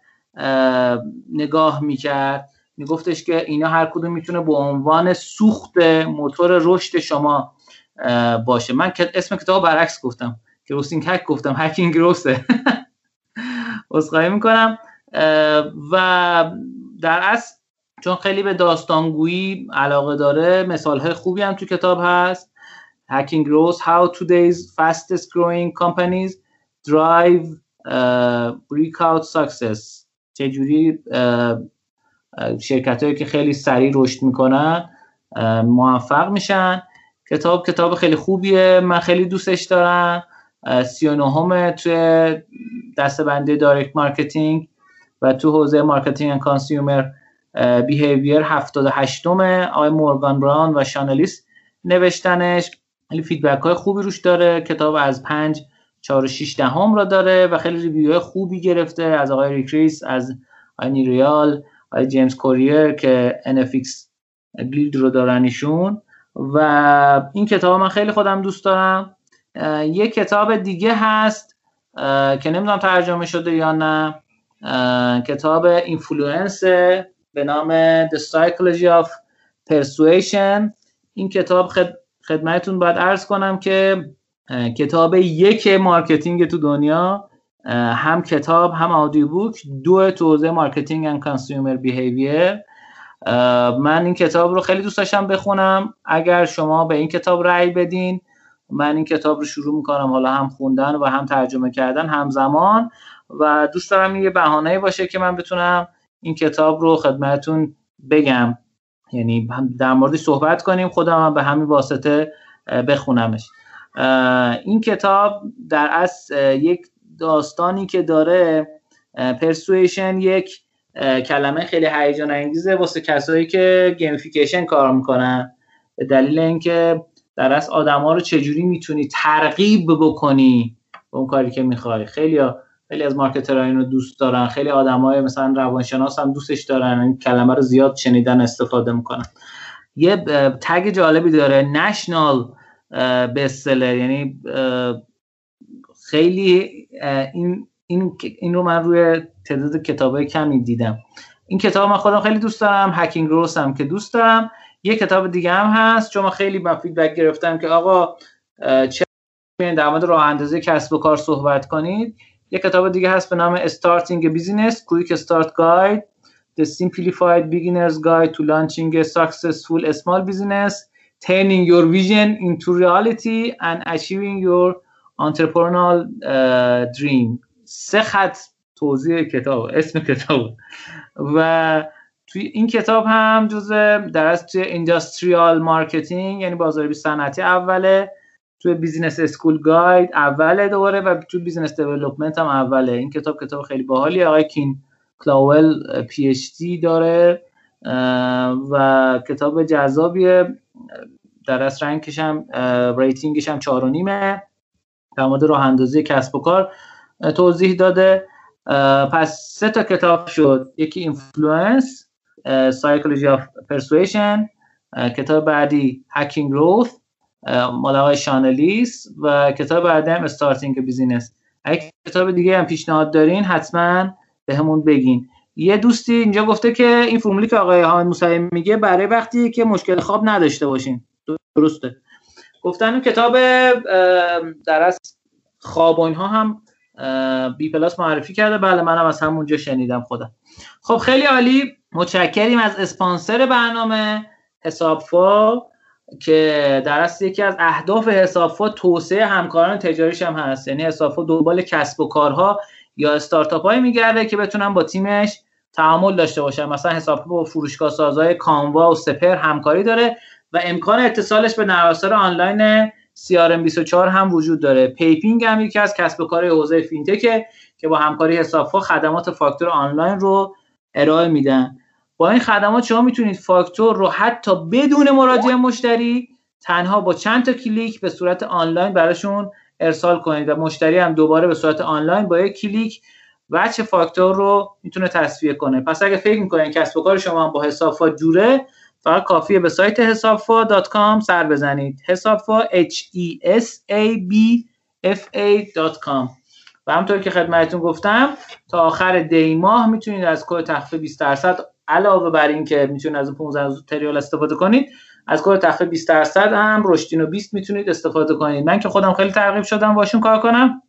نگاه می‌کرد. میگفتش که اینا هر کدوم می‌تونه به عنوان سوخت موتور رشد شما باشه. من اسم کتاب برعکس گفتم. گروسینگ هک گفتم. هکینگ گروسه. عذرخواهی می‌کنم. و در اصل چون خیلی به داستانگویی علاقه داره مثال های خوبی هم تو کتاب هست. Hacking Growth How Today's Fastest Growing Companies Drive uh, Breakout Success. چجوری شرکت هایی که خیلی سریع رشد می‌کنن موفق میشن. کتاب کتاب خیلی خوبیه. من خیلی دوستش دارم. 39 مه توی دسته‌بندی direct marketing و تو حوزه marketing و consumer behavior 78 مه آقای مورگان براون و شان الیس نوشتنش. خیلی feedback های خوبی روش داره. کتاب از 5 4 و 6 دهم را داره و خیلی review خوبی گرفته از آقای اریک ریس از آقای نیر ایال آقای جیمز کوریر که NFX Guild رو دارن ایشون. و این کتاب من خیلی خودم دوست دارم. یک کتاب دیگه هست که نمی‌دونم ترجمه شده یا نه. کتاب Influence به نام The Psychology of Persuasion. این کتاب خدمتتون باید عرض کنم که کتاب یک marketing تو دنیا هم کتاب هم audio book تو حوزه marketing and consumer behavior من این کتاب رو خیلی دوست داشتم بخونم. اگر شما به این کتاب رأی بدین من این کتاب رو شروع می‌کنم. حالا هم خوندن و هم ترجمه کردن همزمان. و دوست دارم یه بهانه باشه که من بتونم این کتاب رو خدمتون بگم. یعنی در موردش صحبت کنیم خودم هم به همین واسطه بخونمش. این کتاب در اصل یک داستانی که داره persuasion یک کلمه خیلی هیجان انگیزه واسه کسایی که gamification کار می‌کنن. به دلیل اینکه در اصل آدما رو چجوری می‌تونی ترغیب بکنی به اون کاری که می‌خوای. خیلی خیلی از marketer ها اینو دوست دارن. خیلی آدمای مثلا روانشناس هم دوستش دارن. این کلمه رو زیاد شنیدن استفاده می‌کنن. یه تگ جالبی داره. نشنال بستسلر یعنی خیلی این این این رو من روی تعداد کتابای کمی دیدم این کتاب من خودم خیلی دوست دارم هکینگ روس هم که دوست دارم یه کتاب دیگه هم هست چون خیلی با فیدبک گرفتم که آقا چه در مورد راه اندازی کسب و کار صحبت کنید یه کتاب دیگه هست به نام Starting a Business Quick Start Guide The Simplified Beginner's Guide to Launching a Successful Small Business Turning Your Vision into Reality and Achieving Your Entrepreneurial uh, Dream سه خط توضیح کتاب اسم کتاب. و توی این کتاب هم جزء در توی industrial marketing یعنی بازاریابی صنعتی اوله. توی business school guide اوله دوباره و توی business development هم اوله. این کتاب کتاب خیلی باحالی آقای کین کلاول PhD داره و کتاب جذابیه. در از رنگش هم rating ش هم چهار و نیمه. در مورد راه اندازی کسب و کار توضیح داده. پس سه تا کتاب شد. یکی Influence Psychology of Persuasion کتاب بعدی Hacking Growth مال آقای شان الیس و کتاب بعدی هم Starting Business اگه کتاب دیگه هم پیشنهاد دارین حتما به همون بگین. یه دوستی اینجا گفته که این فرمولی که آقای حامد موسوی میگه برای وقتی که مشکل خواب نداشته باشین. درسته. گفتن کتاب در از خواب و اینها هم بی پلاس معرفی کرده. بله منم از همونجا شنیدم خودم. خب خیلی عالی. متشکریم از اسپانسر برنامه حسابفا که در اصل یکی از اهداف حسابفا توسعه همکاران تجاریش هم هست. یعنی حسابفا دنبال کسب و کارها یا استارتاپ هایی میگرده که بتونن با تیمش تعامل داشته باشن. مثلا حسابفا با فروشگاه سازهای کانوا و سپر همکاری داره و امکان اتصالش به نرم افزار آنلاین CRM24 هم وجود داره. پیپینگ هم یکی از کسب و کار حوزه فینتکه که با همکاری حسابفا خدمات فاکتور آنلاین رو ارائه میدن. با این خدمات شما می‌تونید فاکتور رو حتی بدون مراجعه مشتری تنها با چند تا کلیک به صورت آنلاین براشون ارسال کنید و مشتری هم دوباره به صورت آنلاین با یک کلیک وچه فاکتور رو می‌تونه تصفیه کنه. پس اگه فکر می‌کنین کسب و کار شما با حسابفا جوره فقط کافیه به سایت حسابفا.com سر بزنید. حسابفا h e s a b f a.com و همطور که خدمتتون گفتم تا آخر دی ماه می‌تونید از کد تخفیف 20 درصد علاوه بر این که می‌تونید از 15 تریال استفاده کنید از کد تخفیف 20 درصد هم رشدین و 20 می‌تونید استفاده کنید. من که خودم خیلی ترغیب شدم باشون کار کنم.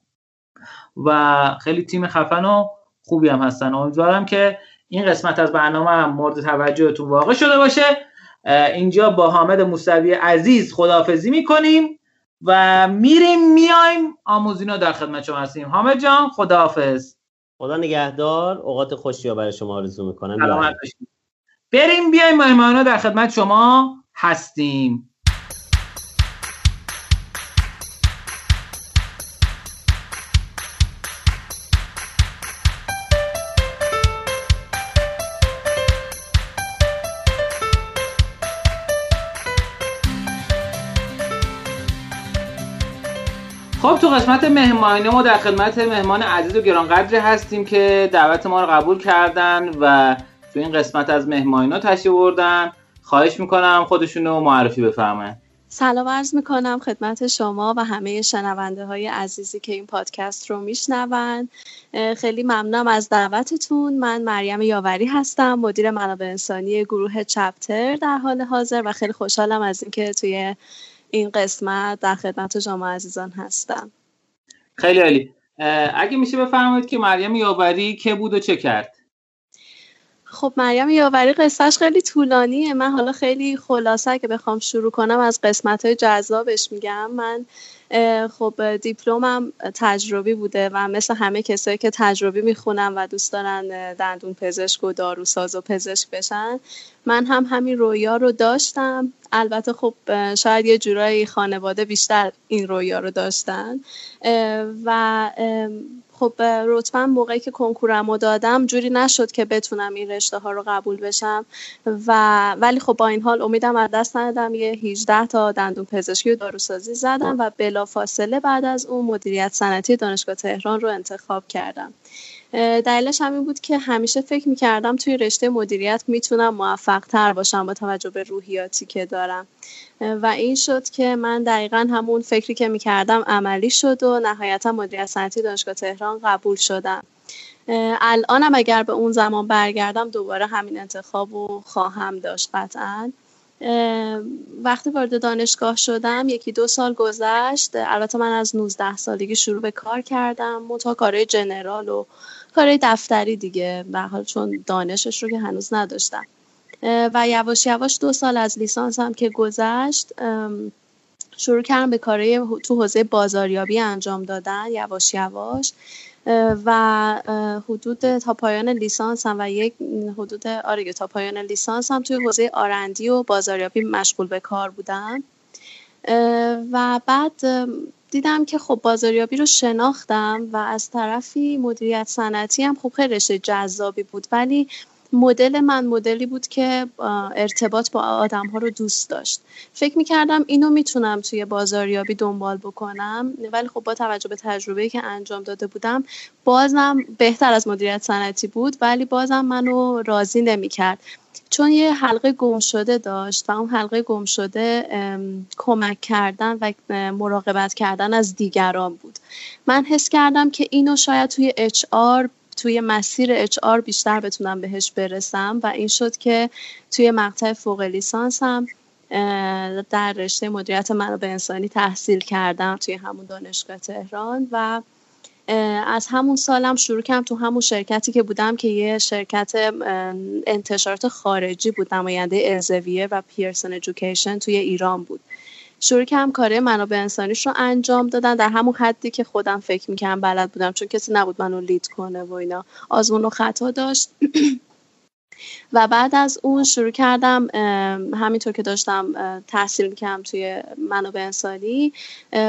و خیلی تیم خفن و خوبی هم هستن. امیدوارم که این قسمت از برنامه هم مورد توجهتون واقع شده باشه. اینجا با حامد موسوی عزیز خداحافظی می‌کنیم و میریم میایم آموزینا در خدمت شما هستیم. حامد جان خداحافظ. خدا نگهدار. اوقات خوشی برای شما آرزو می‌کنم. بریم بیایم مهمانا در خدمت شما هستیم. تو قسمت مهمانی ما در خدمت مهمان عزیز و گرانقدری هستیم که دعوت ما رو قبول کردن و تو این قسمت از مهمانینا تشریف بردن خواهش می‌کنم خودشون رو معرفی بفرمایید. سلام عرض می‌کنم خدمت شما و همه شنونده های عزیزی که این پادکست رو میشنون. خیلی ممنونم از دعوتتون. من مریم یاوری هستم مدیر منابع انسانی گروه چپتر در حال حاضر و خیلی خوشحالم از اینکه توی این قسمت در خدمت شما عزیزان هستم. خیلی عالی. اگه میشه بفرمایید که مریم یاوری که بود و چه کرد؟ خب مریم یاوری قصهش خیلی طولانیه. من حالا خیلی خلاصه که بخوام شروع کنم از قسمت های جذابش میگم. من خب دیپلمم تجربی بوده و مثل همه کسایی که تجربی می‌خونن و دوست دارن دندون پزشک و داروساز و پزشک بشن من هم همین رویا رو داشتم. البته خب شاید یه جورایی خانواده بیشتر این رویا رو داشتن. و خب رتبه موقعی که کنکورمو دادم جوری نشد که بتونم این رشته ها رو قبول بشم. و ولی خب با این حال امیدم از دست ندادم. یه 18 تا دندون پزشکی و داروسازی زدم و بلا فاصله بعد از اون مدیریت صنعتی دانشگاه تهران رو انتخاب کردم. دلیلش همین بود که همیشه فکر می‌کردم توی رشته مدیریت می‌تونم موفق تر باشم با توجه به روحیاتی که دارم. و این شد که من دقیقا همون فکری که می‌کردم عملی شد و نهایتا مدیریت صنعتی دانشگاه تهران قبول شدم. الانم اگر به اون زمان برگردم دوباره همین انتخاب رو خواهم داشت قطعا. وقتی وارد دانشگاه شدم یکی دو سال گذشت. البته من از 19 سالگی شروع به کار کردم. متا کارهای جنرال و کارهای دفتری دیگه. به حال چون دانشش رو که هنوز نداشتم. و یواش یواش دو سال از لیسانسم که گذشت شروع کردم به کارهای تو حوزه بازاریابی انجام دادن یواش یواش. و حدود تا پایان لیسانس هم و یک حدود آره تا پایان لیسانس هم توی حوزه آرندی و بازاریابی مشغول به کار بودم. و بعد دیدم که خب بازاریابی رو شناختم و از طرفی مدیریت صنعتی هم خب خیلی رشته جذابی بود ولی مدل من مدلی بود که ارتباط با آدم ها رو دوست داشت. فکر می‌کردم اینو می‌تونم توی بازاریابی دنبال بکنم ولی خب با توجه به تجربه که انجام داده بودم بازم بهتر از مدیریت صنعتی بود ولی بازم منو راضی نمی‌کرد. چون یه حلقه گم شده داشت و اون حلقه گم شده کمک کردن و مراقبت کردن از دیگران بود. من حس کردم که اینو شاید توی اچ آر توی مسیر اچ آر بیشتر بتونم بهش برسم و این شد که توی مقطع فوق لیسانس هم در رشته مدیریت منابع انسانی تحصیل کردم توی همون دانشگاه تهران و از همون سالم شروع کردم تو همون شرکتی که بودم که یه شرکت انتشارات خارجی بود نماینده الزویه و پیرسن ادویکیشن توی ایران بود. شروع کردم کار منابع انسانیش رو انجام دادن. در همون حدی که خودم فکر می‌کردم بلد بودم چون کسی نبود منو لید کنه و اینا. آزمون و خطا داشت. و بعد از اون شروع کردم همینطور که داشتم تحصیل کردم توی منابع انسانی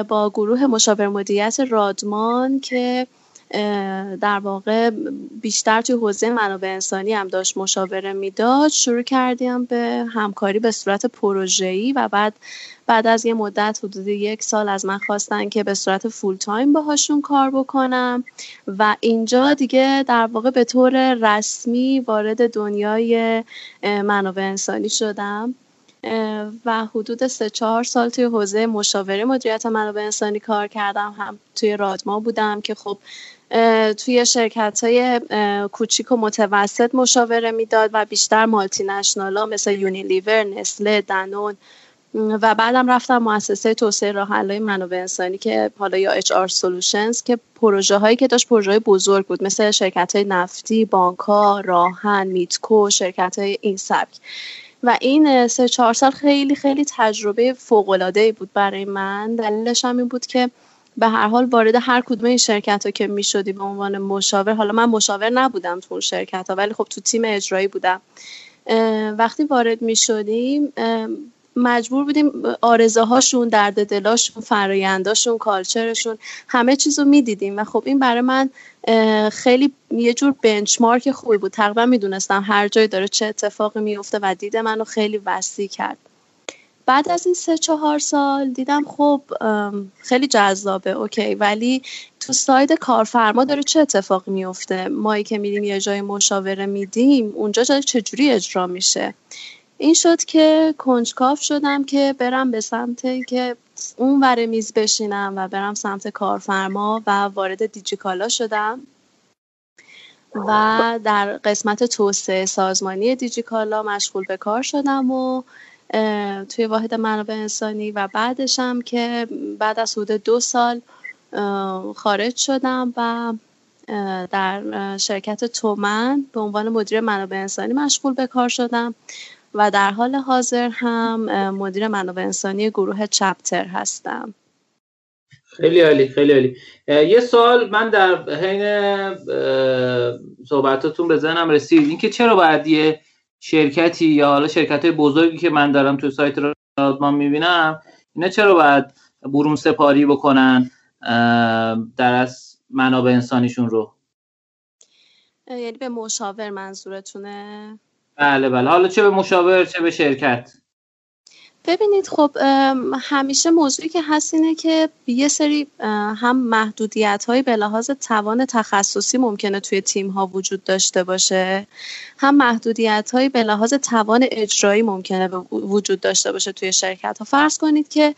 با گروه مشاور مدیریت رادمان که در واقع بیشتر توی حوزه منابع انسانی هم داشت مشاوره می‌داد. شروع کردیم به همکاری به صورت پروژه‌ای و بعد بعد از یه مدت حدود یک سال از من خواستن که به صورت فول تایم باهاشون کار بکنم. و اینجا دیگه در واقع به طور رسمی وارد دنیای منابع انسانی شدم. و حدود سه چهار سال توی حوزه مشاوره مدیریت منابع انسانی کار کردم. هم توی رادما بودم که خب توی شرکت های کوچیک و متوسط مشاوره می‌داد و بیشتر multi ها مثل یونیلیور، نستله، دنون و بعدم رفتم مؤسسه توسعه راه حل‌های منابع انسانی که حالا یا HR Solutions که پروژه هایی که داشت پروژه های بزرگ بود مثل شرکت های نفتی، بانک ها، راه آهن، میدکو، شرکت های این سبک. و این سه چهار سال خیلی خیلی تجربه فوق العاده بود برای من. دلیلش هم این بود که به هر حال وارد هر کدوم این شرکت ها که می شدی به عنوان مشاور حالا من مشاور نبودم تو اون شرکت ها ولی خب تو تیم اجرایی بودم. وقتی وارد می شدیم مجبور بودیم آرزه هاشون درد دلاشون فراینداشون کالچرشون همه چیز رو می‌دیدیم و خب این برای من خیلی یه جور بنچمارک خوبی بود. تقریبا می‌دونستم هر جایی داره چه اتفاقی میفته و دید منو خیلی وسیع کرد. بعد از این سه چهار سال دیدم خب خیلی جذابه اوکی. ولی تو ساید کارفرما داره چه اتفاقی میفته؟ مایی که میریم یه جای مشاوره میدیم اونجا چجوری اجرا میشه؟ این شد که کنجکاف شدم که برم به سمت که اون ور میز بشینم و برم سمت کارفرما و وارد دیجیکالا شدم. و در قسمت توسعه سازمانی دیجیکالا مشغول به کار شدم و توی واحد منابع انسانی و بعدشم که بعد از حدود دو سال خارج شدم و در شرکت تومن به عنوان مدیر منابع انسانی مشغول به کار شدم و در حال حاضر هم مدیر منابع انسانی گروه چپتر هستم. خیلی عالی خیلی عالی. یه سوال من در حین صحبتاتون به ذهنم رسید. اینکه چرا باید یه شرکتی یا حالا شرکت های بزرگی که من دارم تو سایت رادمان می‌بینم اینا چرا باید برون سپاری بکنن در از منابع انسانیشون رو؟ یعنی به مشاور منظورتونه؟ بله بله. حالا چه به مشاور چه به شرکت؟ ببینید خب همیشه موضوعی که هست اینه که یه سری هم محدودیت های به لحاظ توان تخصصی ممکنه توی تیم ها وجود داشته باشه هم محدودیت های به لحاظ توان اجرایی ممکنه وجود داشته باشه توی شرکت ها فرض کنید که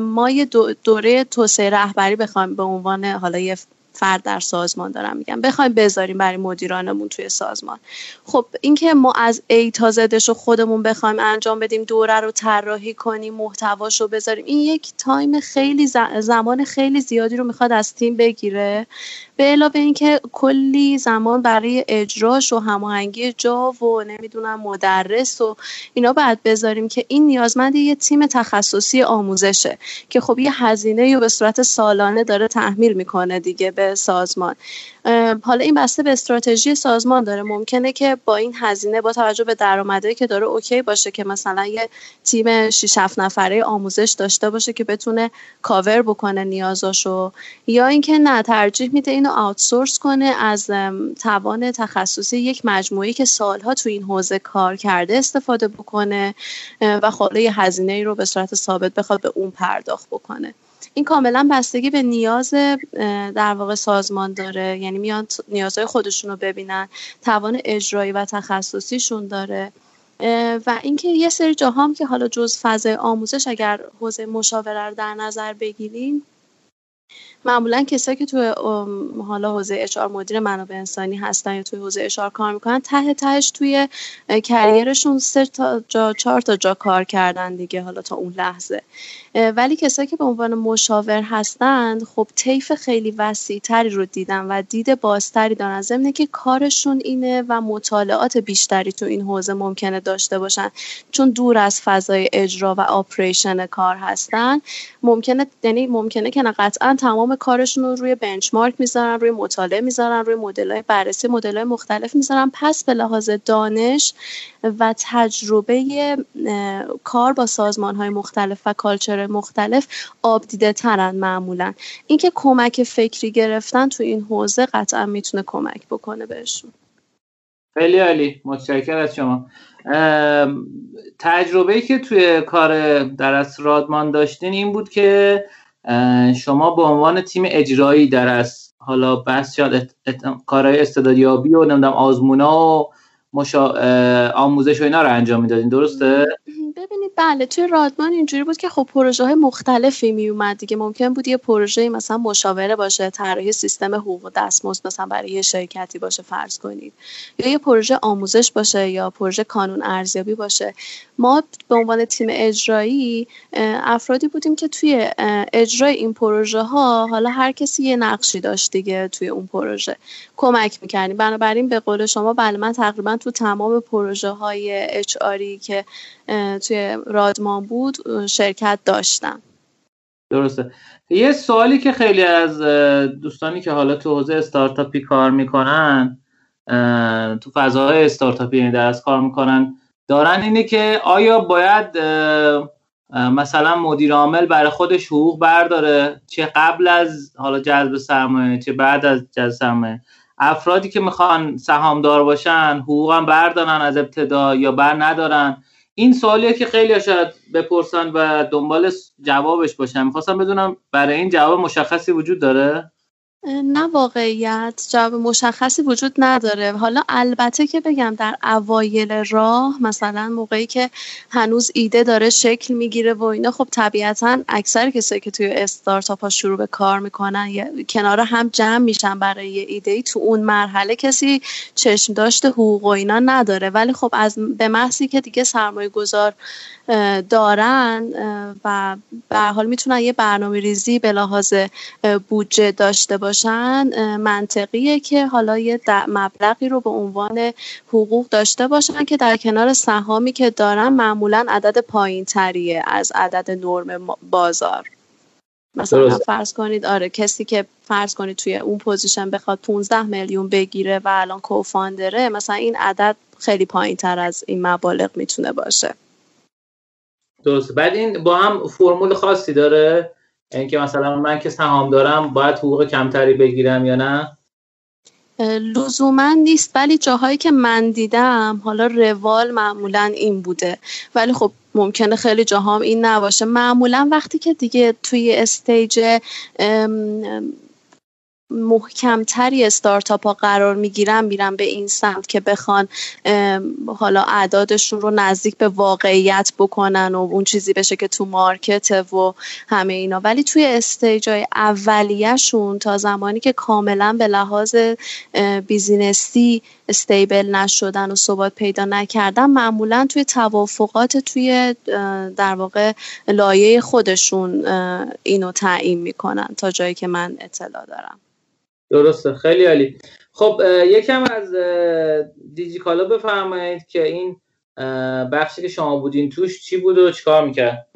ما یه دوره توسعه رهبری بخوایم به عنوان حالا یه فرد در سازمان دارم میگم بخوایم بذاریم برای مدیرانمون توی سازمان. خب اینکه ما از ای تا زدش رو خودمون بخوایم انجام بدیم دوره رو طراحی کنیم محتواش رو بذاریم این یک تایم خیلی زمان خیلی زیادی رو می‌خواد از تیم بگیره. به علاوه اینکه کلی زمان برای اجراش و هماهنگی جا و نمی‌دونم مدرس و اینا باید بذاریم که این نیازمند یه تیم تخصصی آموزشه که خب یه هزینه رو به صورت سالانه داره تحمیل می‌کنه دیگه به سازمان. حالا این بسته به استراتژی سازمان داره. ممکنه که با این هزینه با توجه به درآمدی که داره اوکی باشه که مثلا یه تیم 6 7 نفره آموزش داشته باشه که بتونه کاور بکنه نیازاشو. یا اینکه نه ترجیح میده اینو آوتسورس کنه از توان تخصصی یک مجموعی که سالها تو این حوزه کار کرده استفاده بکنه و خاله یه هزینه ای رو به صورت ثابت بخواد به اون پرداخت بکنه. این کاملا بستگی به نیاز در واقع سازمان داره. یعنی میان نیازهای خودشون رو ببینن توان اجرایی و تخصصیشون داره. و اینکه یه سری جاهام که حالا جز فضای آموزش اگر حوزه مشاوره رو در نظر بگیریم معمولا کسایی که توی حالا حوزه اشار مدیر منابع انسانی هستن یا توی حوزه اشار کار می‌کنن ته تهش توی کریرشون سه تا جا چهار تا جا کار کردن دیگه حالا تا اون لحظه. ولی کسایی که به عنوان مشاور هستند خب طیف خیلی وسیع تری رو دیدن و دید بازتری دارن. ضمن که کارشون اینه و مطالعات بیشتری تو این حوزه ممکنه داشته باشن. چون دور از فضای اجرا و آپریشن کار هستن ممکنه یعنی ممکنه که قطعا تمام کارشون رو روی بنچمارک می‌ذارن روی مطالعه می‌ذارن روی مدل‌های بررسی مدل‌های مختلف می‌ذارن پس به لحاظ دانش و تجربه کار با سازمان‌های مختلف و کالچر مختلف آب دیده ترن معمولا. اینکه کمک فکری گرفتن تو این حوزه قطعا می‌تونه کمک بکنه بهشون. خیلی عالی. متشکرم از شما. تجربه که توی کار در رادمان داشتین این بود که شما به عنوان تیم اجرایی در از حالا بس شاید کارهای استعدادیابی و نمی‌دونم آزمونا و مشا... آموزش و اینا رو انجام می‌دادین درسته؟ ببینید بله توی رادمان اینجوری بود که خب پروژه های مختلفی می اومد دیگه. ممکن بود یه پروژه مثلا مشاوره باشه طراحی سیستم حقوق و دستمزد مثلا برای یه شرکتی باشه فرض کنید. یا یه پروژه آموزش باشه یا پروژه کانون ارزیابی باشه. ما به عنوان تیم اجرایی افرادی بودیم که توی اجرای این پروژه ها حالا هر کسی یه نقشی داشت دیگه توی اون پروژه. کمک می‌کردیم. بنابراین به قول شما بله من تقریبا تو تمام پروژه های اچ که توی رادمان بود شرکت داشتم. درسته. یه سوالی که خیلی از دوستانی که حالا تو حوزه استارتاپی کار می‌کنن تو فضاهای استارتاپی یعنی در از کار می‌کنن دارن اینه که آیا باید مثلا مدیر عامل برای خودش حقوق برداره؟ چه قبل از حالا جذب سرمایه چه بعد از جذب سرمایه؟ افرادی که می‌خوان سهامدار باشن حقوقا بردارن از ابتدا یا بر ندارن؟ این سوالیه که خیلی شاید بپرسن و دنبال جوابش باشن. می‌خواستم بدونم برای این جواب مشخصی وجود داره؟ نه واقعیت جواب مشخصی وجود نداره. حالا البته که بگم در اوایل راه مثلا موقعی که هنوز ایده داره شکل می‌گیره و اینا خب طبیعتا اکثر کسایی که توی استارتاپ ها شروع به کار می‌کنن کنار هم جمع میشن برای یه ایده ای تو اون مرحله کسی چشم داشته حقوق و اینا نداره. ولی خب از به محضی که دیگه سرمایه گذار دارن و به حال می‌تونن یه برنامه ریزی به لحاظ بودجه داشته باشن منطقیه که حالا یه مبلغی رو به عنوان حقوق داشته باشن که در کنار سهامی که دارن معمولا عدد پایین تریه از عدد نرم بازار. مثلا فرض کنید آره کسی که فرض کنید توی اون position بخواد 15 میلیون بگیره و الان co-founder ه مثلا این عدد خیلی پایین تر از این مبالغ می‌تونه باشه. درست. بعد این با هم فرمول خاصی داره؟ اینکه یعنی مثلا من که سهام دارم باید حقوق کمتری بگیرم یا نه؟ لزوما نیست ولی جاهایی که من دیدم حالا روال معمولا این بوده. ولی خب ممکنه خیلی جاهام این نباشه. معمولا وقتی که دیگه توی استیج محکمتری استارتاپ ها قرار می‌گیرن میرن به این سمت که بخوان حالا اعدادشون رو نزدیک به واقعیت بکنن و اون چیزی بشه که تو market و همه اینا. ولی توی stage های اولیهشون تا زمانی که کاملا به لحاظ business ی stable نشدن و ثبات پیدا نکردن معمولا توی توافقات توی در واقع لایه خودشون اینو تعیین می‌کنن تا جایی که من اطلاع دارم. درسته خیلی عالی. خب یکم از دیجیکالا بفرمایید که این بخشی که شما بودین توش چی بود و چیکار می‌کرد؟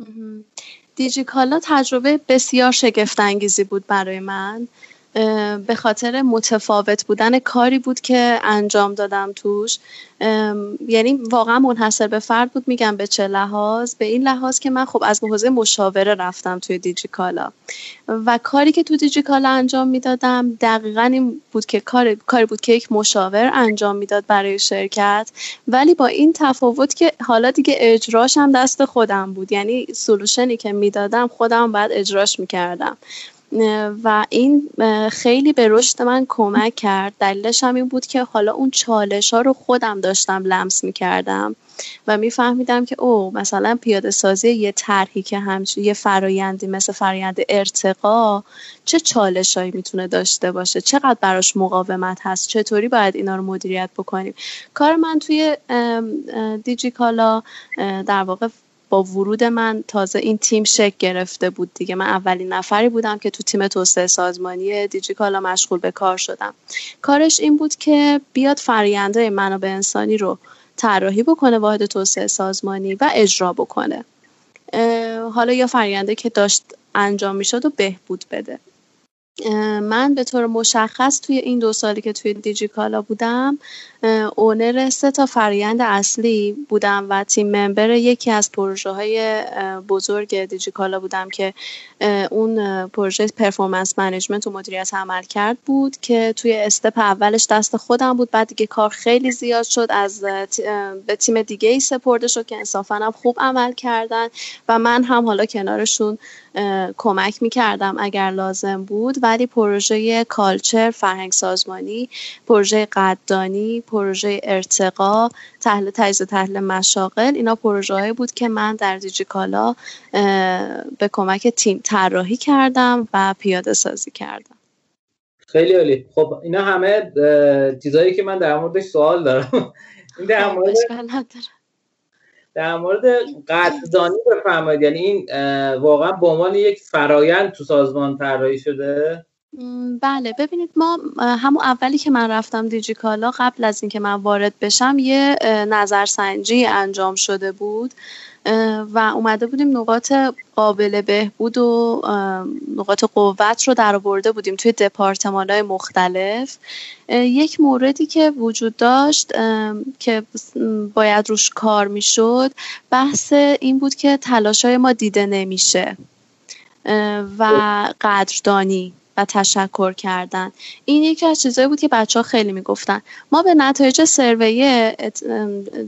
دیجیکالا تجربه بسیار شگفت انگیزی بود برای من. به خاطر متفاوت بودن کاری بود که انجام دادم توش. یعنی واقعا منحصر به فرد بود میگم به چه لحاظ؟ به این لحاظ که من خب از حوزه مشاوره رفتم توی دیجیکالا. و کاری که تو دیجیکالا انجام می‌دادم دقیقا این بود که کار کاری بود که یک مشاور انجام می‌داد برای شرکت. ولی با این تفاوت که حالا دیگه اجراش هم دست خودم بود. یعنی سلوشنی که می‌دادم خودم بعد اجراش می‌کردم. و این خیلی به رشد من کمک کرد. دلیلش هم این بود که حالا اون چالش ها رو خودم داشتم لمس می کردم و میفهمیدم که او مثلا پیاده سازی یه طرحی که همش یه فرایندی مثل فرایند ارتقا چه چالشهایی می‌تونه داشته باشه؟ چقدر براش مقاومت هست؟ چطوری باید اینا رو مدیریت بکنیم؟ کار من توی دیجیکالا در واقع با ورود من تازه این تیم شک گرفته بود دیگه. من اولین نفری بودم که تو تیم توسعه سازمانی دیجیکالا مشغول به کار شدم. کارش این بود که بیاد فرینده منابع انسانی رو طراحی بکنه واحد توسعه سازمانی و اجرا بکنه. حالا یا فرایندی که داشت انجام می‌شد و بهبود بده. من به طور مشخص توی این دو سالی که توی دیجیکالا بودم owner سه تا فرایند اصلی بودم و team member یکی از پروژه های بزرگ دیجیکالا بودم که اون پروژه performance management و مدیریت عملکرد بود که توی step اولش دست خودم بود. بعد دیگه کار خیلی زیاد شد. از به تیم دیگه ای سپرده شد که انصافا هم خوب عمل کردن و من هم حالا کنارشون کمک می‌کردم اگر لازم بود. ولی پروژه کالچر فرهنگ سازمانی پروژه قدردانی پروژه ارتقا تحلیل تجزیه تحلیل مشاغل اینا پروژه بود که من در دیجیکالا به کمک تیم طراحی کردم و پیاده سازی کردم. خیلی عالی. خب اینا همه چیزایی که من در موردش سوال دارم. این در مورد در مورد قدردانی بفرمایید. یعنی این واقعا به عنوان یک فرایند تو سازمان طراحی شده؟ بله. ببینید ما همون اولی که من رفتم دیجیکالا قبل از اینکه من وارد بشم یه نظرسنجی انجام شده بود و اومده بودیم نقاط قابل بهبود و نقاط قوت رو در آورده بودیم توی دپارتمان های مختلف یک موردی که وجود داشت که باید روش کار می‌شد بحث این بود که تلاش های ما دیده نمیشه و قدردانی. و تشکر کردن. این یکی از چیزایی بود که بچه ها خیلی می‌گفتن. ما به نتایج سرویه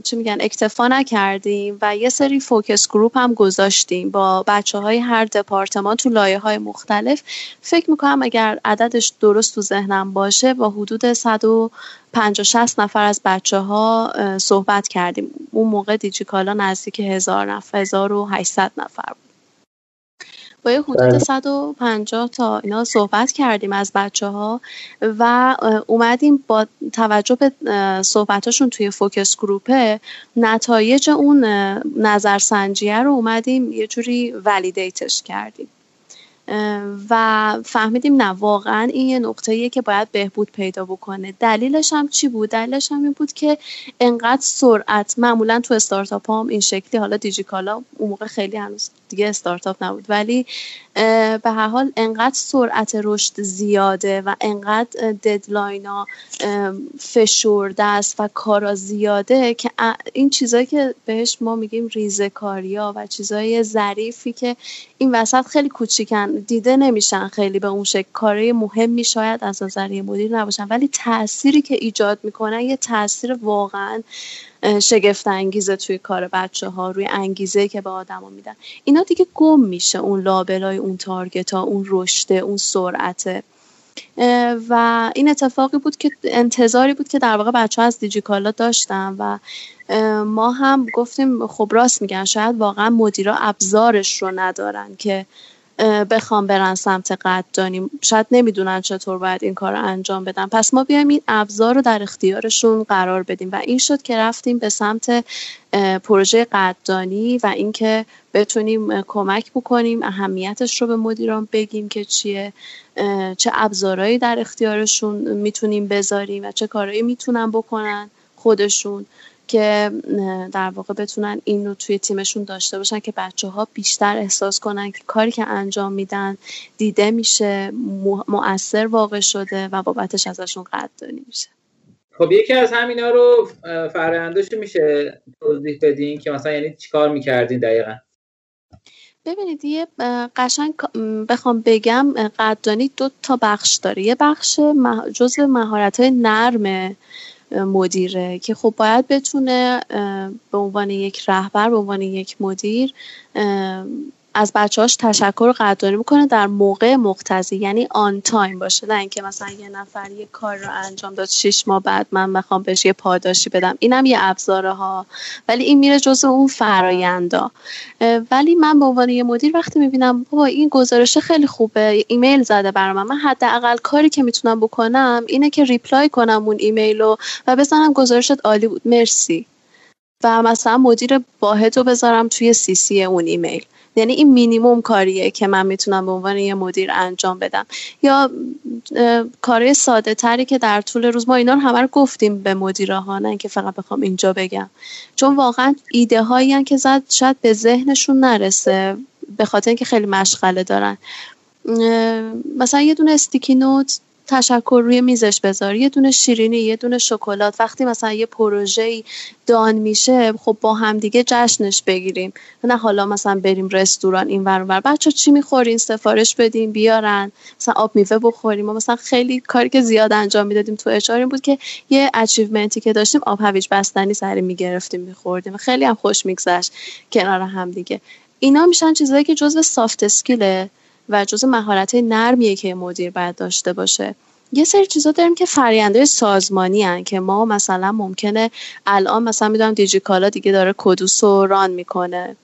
چی میگن اکتفا نکردیم و یه سری فوکس گروپ هم گذاشتیم با بچه های هر دپارتمان تو لایه های مختلف. فکر می‌کنم اگر عددش درست تو ذهنم باشه با حدود 150 60 نفر از بچه ها صحبت کردیم. اون موقع دیجیکالا نزدیک هزار نفر 1800 نفر بود. با یه حدود 150 بله. تا اینا صحبت کردیم از بچه ها و اومدیم با توجه به صحبتاشون توی فوکس گروپه نتایج اون نظرسنجیه رو اومدیم یه جوری ولیدیتش کردیم و فهمیدیم نه واقعا این یه نقطه‌ایه که باید بهبود پیدا بکنه. دلیلش هم چی بود؟ دلیلش هم این بود که انقدر سرعت معمولا تو استارتاپ هم این شکلی حالا دیجیکالا اون موقع خیلی هنوز دیگه استارتاپ نبود ولی به هر حال انقدر سرعت رشد زیاده و انقدر ددلاین ها فشرده است و کارا زیاده که این چیزایی که بهش ما میگیم ریزه ها و چیزای ظریفی که این وسط خیلی کوچیکن دیده نمیشن خیلی به اون شکل. کارهای مهمی شاید از نظر مدیر نباشن ولی تأثیری که ایجاد می‌کنن یه تاثیر واقعا شگفت انگیزه توی کار بچه ها روی انگیزه که به آدما میدن. اینا دیگه گم میشه اون لابلای اون تارگت ها اون رشته اون سرعته. و این اتفاقی بود که انتظاری بود که در واقع بچه ها از دیجیکالا داشتن و ما هم گفتیم خب راست میگن شاید واقعا مدیرا ابزارش رو ندارن که بخوام برن سمت قدردانی. شاید نمی‌دونن چطور باید این کار رو انجام بدن. پس ما بیایم این ابزار رو در اختیارشون قرار بدیم. و این شد که رفتیم به سمت پروژه قدردانی و اینکه بتونیم کمک بکنیم اهمیتش رو به مدیران بگیم که چیه چه ابزارهایی در اختیارشون می‌تونیم بذاریم و چه کارهایی می‌تونن بکنن خودشون. که در واقع بتونن این رو توی تیمشون داشته باشن که بچه ها بیشتر احساس کنن که کاری که انجام میدن دیده میشه مؤثر واقع شده و بابتش ازشون قدردانی میشه. خب یکی از همینا رو فرآیندش میشه توضیح بدین که مثلا یعنی چیکار می‌کردین دقیقا؟ ببینید یه قشنگ بخوام بگم قدردانی دو تا بخش داره. یه بخش جزء مهارت های نرمه مدیره که خب باید بتونه به عنوان یک رهبر به عنوان یک مدیر از بچه‌هاش تشکر و قدردانی بکنه در موقع مقتضی یعنی on time باشه. نه اینکه مثلا یه نفر یه کار رو انجام داد شش ماه بعد من می‌خوام بهش یه پاداشی بدم. اینم یه ابزاره ها ولی این میره جزء اون فرایندا ولی من به عنوان یه مدیر وقتی می‌بینم بابا این گزارش خیلی خوبه ایمیل زده برام. من حداقل کاری که می‌تونم بکنم اینه که reply کنم اون ایمیل رو و بزنم گزارشت عالی بود. مرسی. و مثلا مدیر واحد رو بذارم توی سی سی اون ایمیل. یعنی این مینیموم کاریه که من می‌تونم به عنوان یه مدیر انجام بدم. یا کاری ساده تری که در طول روز ما اینا رو همه رو گفتیم به مدیرها نه که فقط بخوام اینجا بگم. چون واقعا ایده هایی که زد شاید به ذهنشون نرسه به خاطر اینکه خیلی مشغله دارن. مثلا یه دونه استیکی نوت تشکر روی میزش بذار یه دونه شیرینی یه دونه شکلات. وقتی مثلا یه پروژه دان میشه خب با هم دیگه جشنش بگیریم. نه حالا مثلا بریم رستوران این ور ور. بچه چی می‌خورین؟ سفارش بدیم بیارن. مثلا آب میوه بخوریم. و مثلا خیلی کاری که زیاد انجام می‌دادیم تو این بود که یه اچیومنتی که داشتیم آب هویج بستنی سری می‌گرفتیم میخوردیم خیلی هم خوش میگذشت کنار هم دیگه. اینا میشن چیزایی که جزو soft skill ه و جزء مهارت نرمیه که مدیر باید داشته باشه. یه سری چیزا داریم که فرایند سازمانی ان که ما مثلا ممکنه الان مثلا می‌دونم دیجیکالا دیگه داره kudos رو run می‌کنه.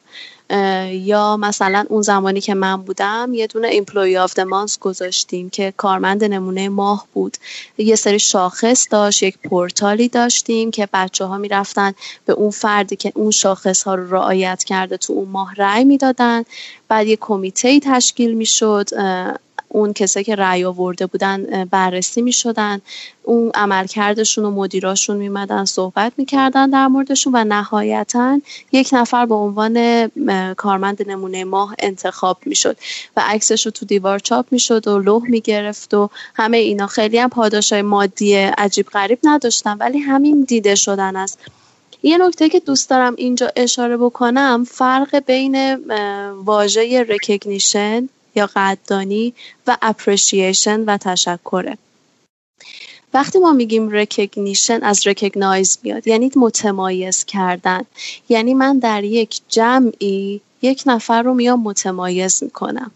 یا مثلا اون زمانی که من بودم یه دونه employee of month گذاشتیم که کارمند نمونه ماه بود. یه سری شاخص داشت یک پورتالی داشتیم که بچه ها می‌رفتن به اون فردی که اون شاخص ها رو رعایت کرده تو اون ماه رأی می‌دادن. بعد یه کمیته تشکیل می‌شد اون کسایی که رأی آورده بودن بررسی می شدن اون عملکردشون و مدیراشون میمدن صحبت می‌کردن در موردشون و نهایتا یک نفر به عنوان کارمند نمونه ماه انتخاب می‌شد و عکسش رو تو دیوار چاپ می‌شد و لوح می‌گرفت و همه اینا. خیلی هم پاداشای مادی عجیب غریب نداشتن ولی همین دیده شدن است. یه نکته که دوست دارم اینجا اشاره بکنم فرق بین واژه recognition یا قدردانی و appreciation و تشکره. وقتی ما میگیم recognition از recognize میاد. یعنی متمایز کردن. یعنی من در یک جمعی یک نفر رو میام متمایز می‌کنم.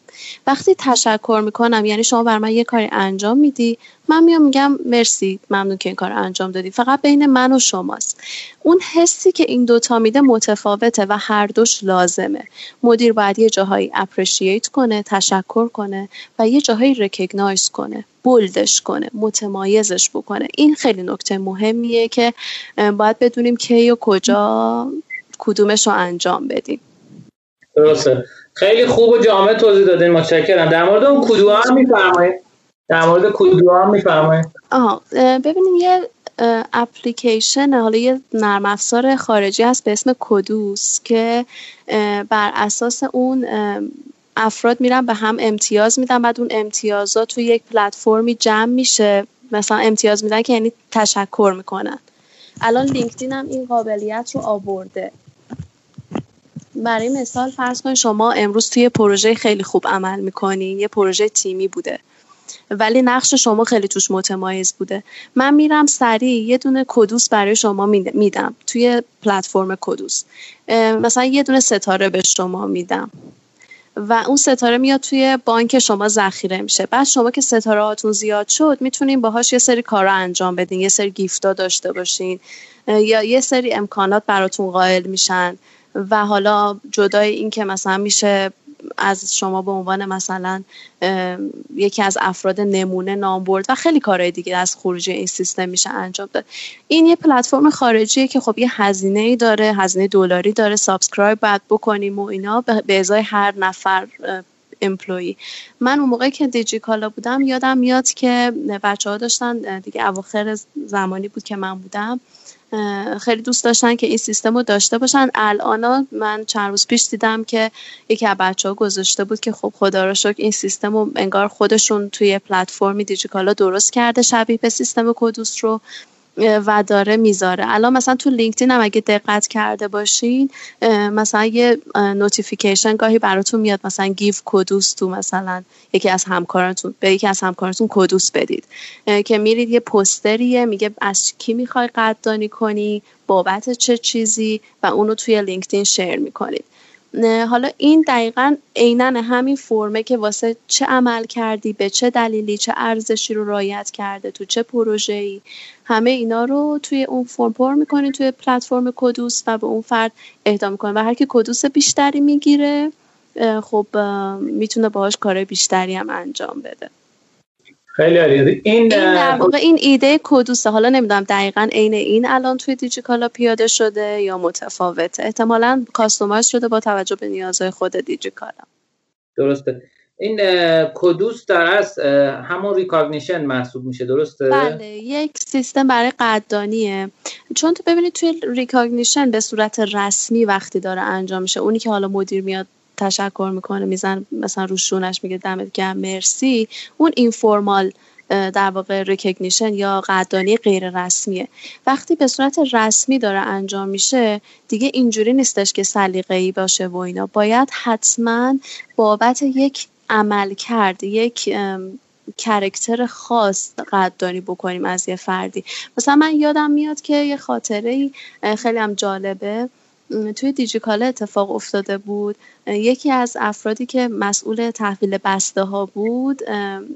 وقتی تشکر می‌کنم یعنی شما بر من یه کاری انجام میدی من میام میگم مرسی ممنون که این کار انجام دادی. فقط بین من و شماست. اون حسی که این دوتا میده متفاوته و هر دوش لازمه. مدیر باید یه جاهایی اپریشیت کنه تشکر کنه و یه جاهایی رکگنایز کنه بولدش کنه متمایزش بکنه. این خیلی نکته مهمیه که باید بدونیم کی و کجا کدومش رو انجام بدیم. درسته. خیلی خوب و جامع توضیح دادین متشکرم. در مورد اون کدوها هم میفرمایید. در مورد کدوها هم میفرمایید. آها ببینیم یه اپلیکیشن حالا یه نرم افزار خارجی هست به اسم کدوس که بر اساس اون افراد میرن به هم امتیاز میدن بعد اون امتیازات توی یک پلتفرمی جمع میشه. مثلا امتیاز میدن که یعنی تشکر می‌کنن. الان لینکدین هم این قابلیت رو آورده. برای مثال فرض کنید شما امروز توی پروژه خیلی خوب عمل می‌کنین یه پروژه تیمی بوده. ولی نقش شما خیلی توش متمایز بوده. من میرم سریع یه دونه کدوس برای شما میدم توی پلتفرم کدوس. مثلا یه دونه ستاره به شما میدم. و اون ستاره میاد توی بانک شما ذخیره میشه. بعد شما که ستاره هاتون زیاد شد می‌تونین باهاش یه سری کارا انجام بدین. یه سری گیفتا داشته باشین. یا یه سری امکانات براتون قائل میشن. و حالا جدای این که مثلا میشه از شما به عنوان مثلا یکی از افراد نمونه نام برد و خیلی کارهای دیگه از خروجی این سیستم میشه انجام داد. این یه پلتفرم خارجیه که خب یه هزینه ای داره هزینه دلاری داره subscribe باید بکنیم و اینا به ازای هر نفر employee من اون موقعی که دیجیکالا بودم یادم میاد که بچه ها داشتن دیگه اواخر زمانی بود که من بودم. خیلی دوست داشتن که این سیستم رو داشته باشن. الان من چند روز پیش دیدم که یکی از بچه ها گذاشته بود که خب خدا را شکر این سیستم رو انگار خودشون توی پلتفرمی دیجیکالا درست کرده شبیه به سیستم kudos رو. و داره می‌ذاره. الان مثلا تو لینکدین هم اگه دقت کرده باشین مثلا یه notification گاهی براتون میاد مثلا give kudos to مثلا یکی از همکاراتون به یکی از همکاراتون kudos بدید. که میرید یه پستریه میگه از کی می‌خوای قدردانی کنی بابت چه چیزی و اونو توی لینکدین شیر می‌کنید. حالا این دقیقا عینا همین فرمه که واسه چه عمل کردی به چه دلیلی چه ارزشی رو رایت کرده تو چه ای همه اینا رو توی اون فرم پر می‌کنی توی پلتفرم کدوس و به اون فرد اهدا می‌کنی و هر کی کدوس بیشتری می‌گیره خب می‌تونه باهاش کار بیشتری هم انجام بده. خیلی عالی این در واقع این ایده kudos ه. حالا نمی‌دونم دقیقا عین این الان توی دیجیکالا پیاده شده یا متفاوته. احتمالا customize شده با توجه به نیازهای خود دیجیکالا. درسته. این kudos در از همون recognition محسوب میشه. درسته؟ بله یک سیستم برای قدردانیه. چون تو ببینید توی recognition به صورت رسمی وقتی داره انجام میشه اونی که حالا مدیر میاد تشکر می‌کنه میزنه مثلا رو شونش میگه دمت گرم مرسی. اون informal در واقع recognition یا قدردانی غیر رسمیه. وقتی به صورت رسمی داره انجام میشه دیگه اینجوری نیستش که سلیقه‌ای باشه و اینا. باید حتما بابت یک عملکرد یک character خاص قدردانی بکنیم از یه فردی. مثلا من یادم میاد که یه خاطره خیلی هم جالبه. توی دیجیکالا اتفاق افتاده بود. یکی از افرادی که مسئول تحویل بسته ها بود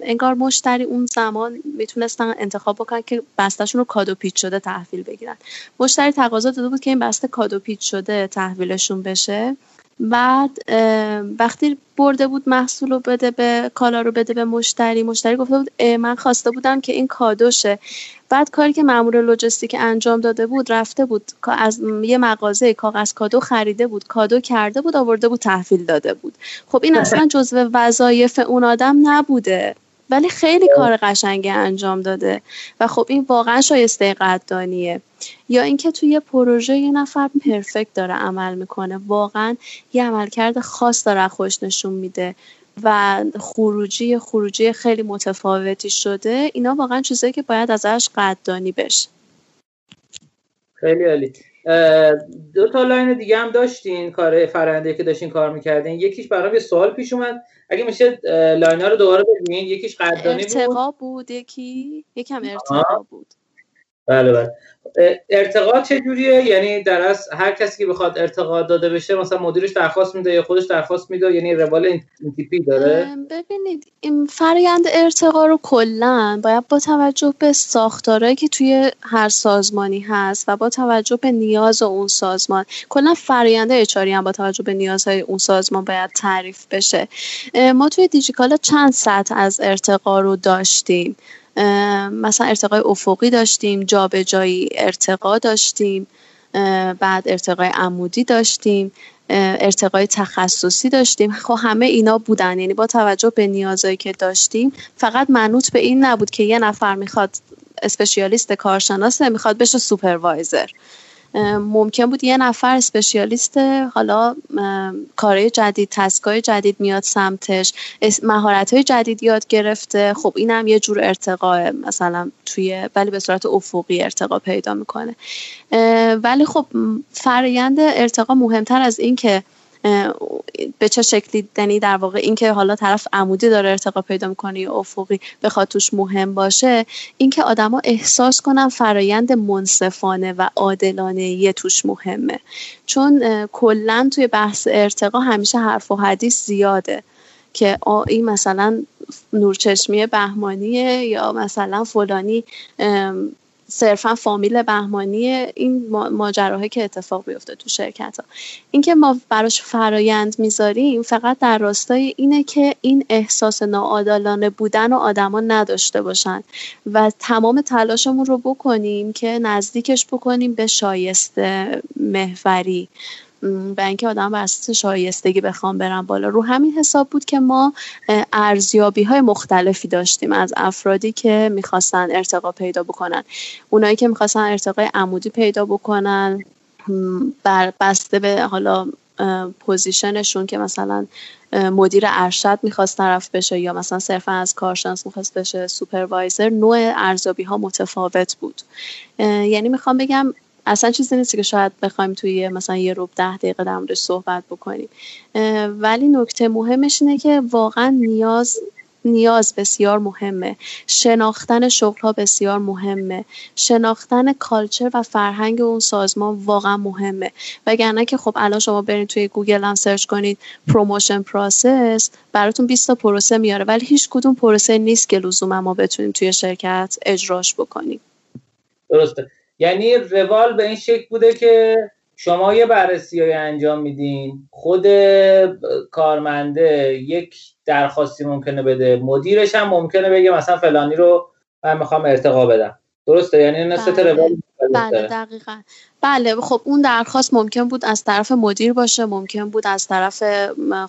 انگار مشتری اون زمان می‌تونستن انتخاب بکنن که بستهشون رو کادو پیچ شده تحویل بگیرن. مشتری تقاضا داده بود که این بسته کادو پیچ شده تحویلشون بشه. بعد وقتی برده بود محصول رو بده به کالا رو بده به مشتری مشتری گفته بود من خواسته بودم که این کادوشه. بعد کاری که مامور لوجستیک انجام داده بود رفته بود از یه مغازه کاغذ کادو خریده بود کادو کرده بود آورده بود تحویل داده بود. خب این اصلا جزو وظایف اون آدم نبوده. ولی خیلی کار قشنگی انجام داده. و خب این واقعا شایسته قدردانیه. یا اینکه توی یه پروژه یه نفر پرفکت داره عمل می‌کنه. واقعا یه عملکرد خاص داره خوش نشون میده. و خروجی خروجی خیلی متفاوتی شده. اینا واقعا چیزایی که باید ازش قدردانی بشه. خیلی عالی. دو تا line دیگه هم داشتین کار فرنده که داشتین کار می‌کردین. یکیش برام یه سوال پیش اومد. اگه میشه line ها رو دوباره ببینید یکیش قدردانی بود. ارتقا بود یکی یکم ارتقا بود. بله بله. ارتقا چجوریه یعنی در از هر کسی که بخواد ارتقا داده بشه مثلا مدیرش درخواست میده یا خودش درخواست میده یعنی روال این تیپی داره؟ ببینید این فرایند ارتقا رو کلا باید با توجه به ساختارهایی که توی هر سازمانی هست و با توجه به نیاز اون سازمان کلا فرایند HR ی هم با توجه به نیازهای اون سازمان باید تعریف بشه. ما توی دیجیکالا چند سطح از ارتقا رو داشتیم. مثلا ارتقای افقی داشتیم جابجایی ارتقا داشتیم بعد ارتقای عمودی داشتیم ارتقای تخصصی داشتیم. خب همه اینا بودن. یعنی با توجه به نیازهایی که داشتیم فقط منوط به این نبود که یه نفر می‌خواد اسپشیالیست کارشناس می‌خواد بشه سوپروایزر. ممکن بود یه نفر اسپشیالیست حالا کارهای جدید تسکای جدید میاد سمتش مهارت های جدید یاد گرفته. خب اینم یه جور ارتقا مثلا توی ولی به صورت افقی ارتقا پیدا می‌کنه. ولی خب فرایند ارتقا مهمتر از این که به چه شکلی؟ یعنی در واقع اینکه حالا طرف عمودی داره ارتقا پیدا می‌کنه یا افقی بخواد توش مهم باشه اینکه آدما احساس کنن فرایند منصفانه و عادلانه یه توش مهمه. چون کلا توی بحث ارتقا همیشه حرف و حدیث زیاده که این مثلا نورچشمی بهمانیه یا مثلا فلانی صرفا فامیل بهمانی این ماجراهایی که اتفاق بیفته تو شرکت ها اینکه ما براش فرایند می‌ذاریم فقط در راستای اینه که این احساس ناعادلانه بودن و آدما نداشته باشن و تمام تلاشمون رو بکنیم که نزدیکش بکنیم به شایسته محوری. و اینکه آدم بر اساس شایستگی بخوام برم بالا. رو همین حساب بود که ما ارزیابی های مختلفی داشتیم از افرادی که می‌خواستن ارتقا پیدا بکنن. اونایی که می‌خواستن ارتقای عمودی پیدا بکنن بر بسته به حالا position شون که مثلا مدیر ارشد می‌خواست طرف بشه یا مثلا صرفا از کارشناس می‌خواست بشه supervisor نوع ارزیابی ها متفاوت بود. یعنی می‌خوام بگم اصلا چیزی نیست که شاید بخوایم توی مثلا یه ربع ده دقیقه در موردش صحبت بکنیم. ولی نکته مهمش اینه که واقعا نیاز نیاز بسیار مهمه. شناختن شغل ها بسیار مهمه. شناختن culture و فرهنگ اون سازمان واقعا مهمه. وگرنه که خب الان شما برید توی گوگل هم search کنید promotion process براتون 20 تا پروسه میاره. ولی هیچ کدوم پروسه نیست که لزوما ما بتونیم توی شرکت اجراش بکنیم. درسته. یعنی روال به این شکل بوده که شما یه بررسی های انجام میدین خود کارمنده یک درخواستی ممکنه بده مدیرش هم ممکنه بگه مثلا فلانی رو من می‌خوام ارتقا بدم درسته یعنی نصف بله. روال بله دقیقا. بله خب اون درخواست ممکن بود از طرف مدیر باشه ممکن بود از طرف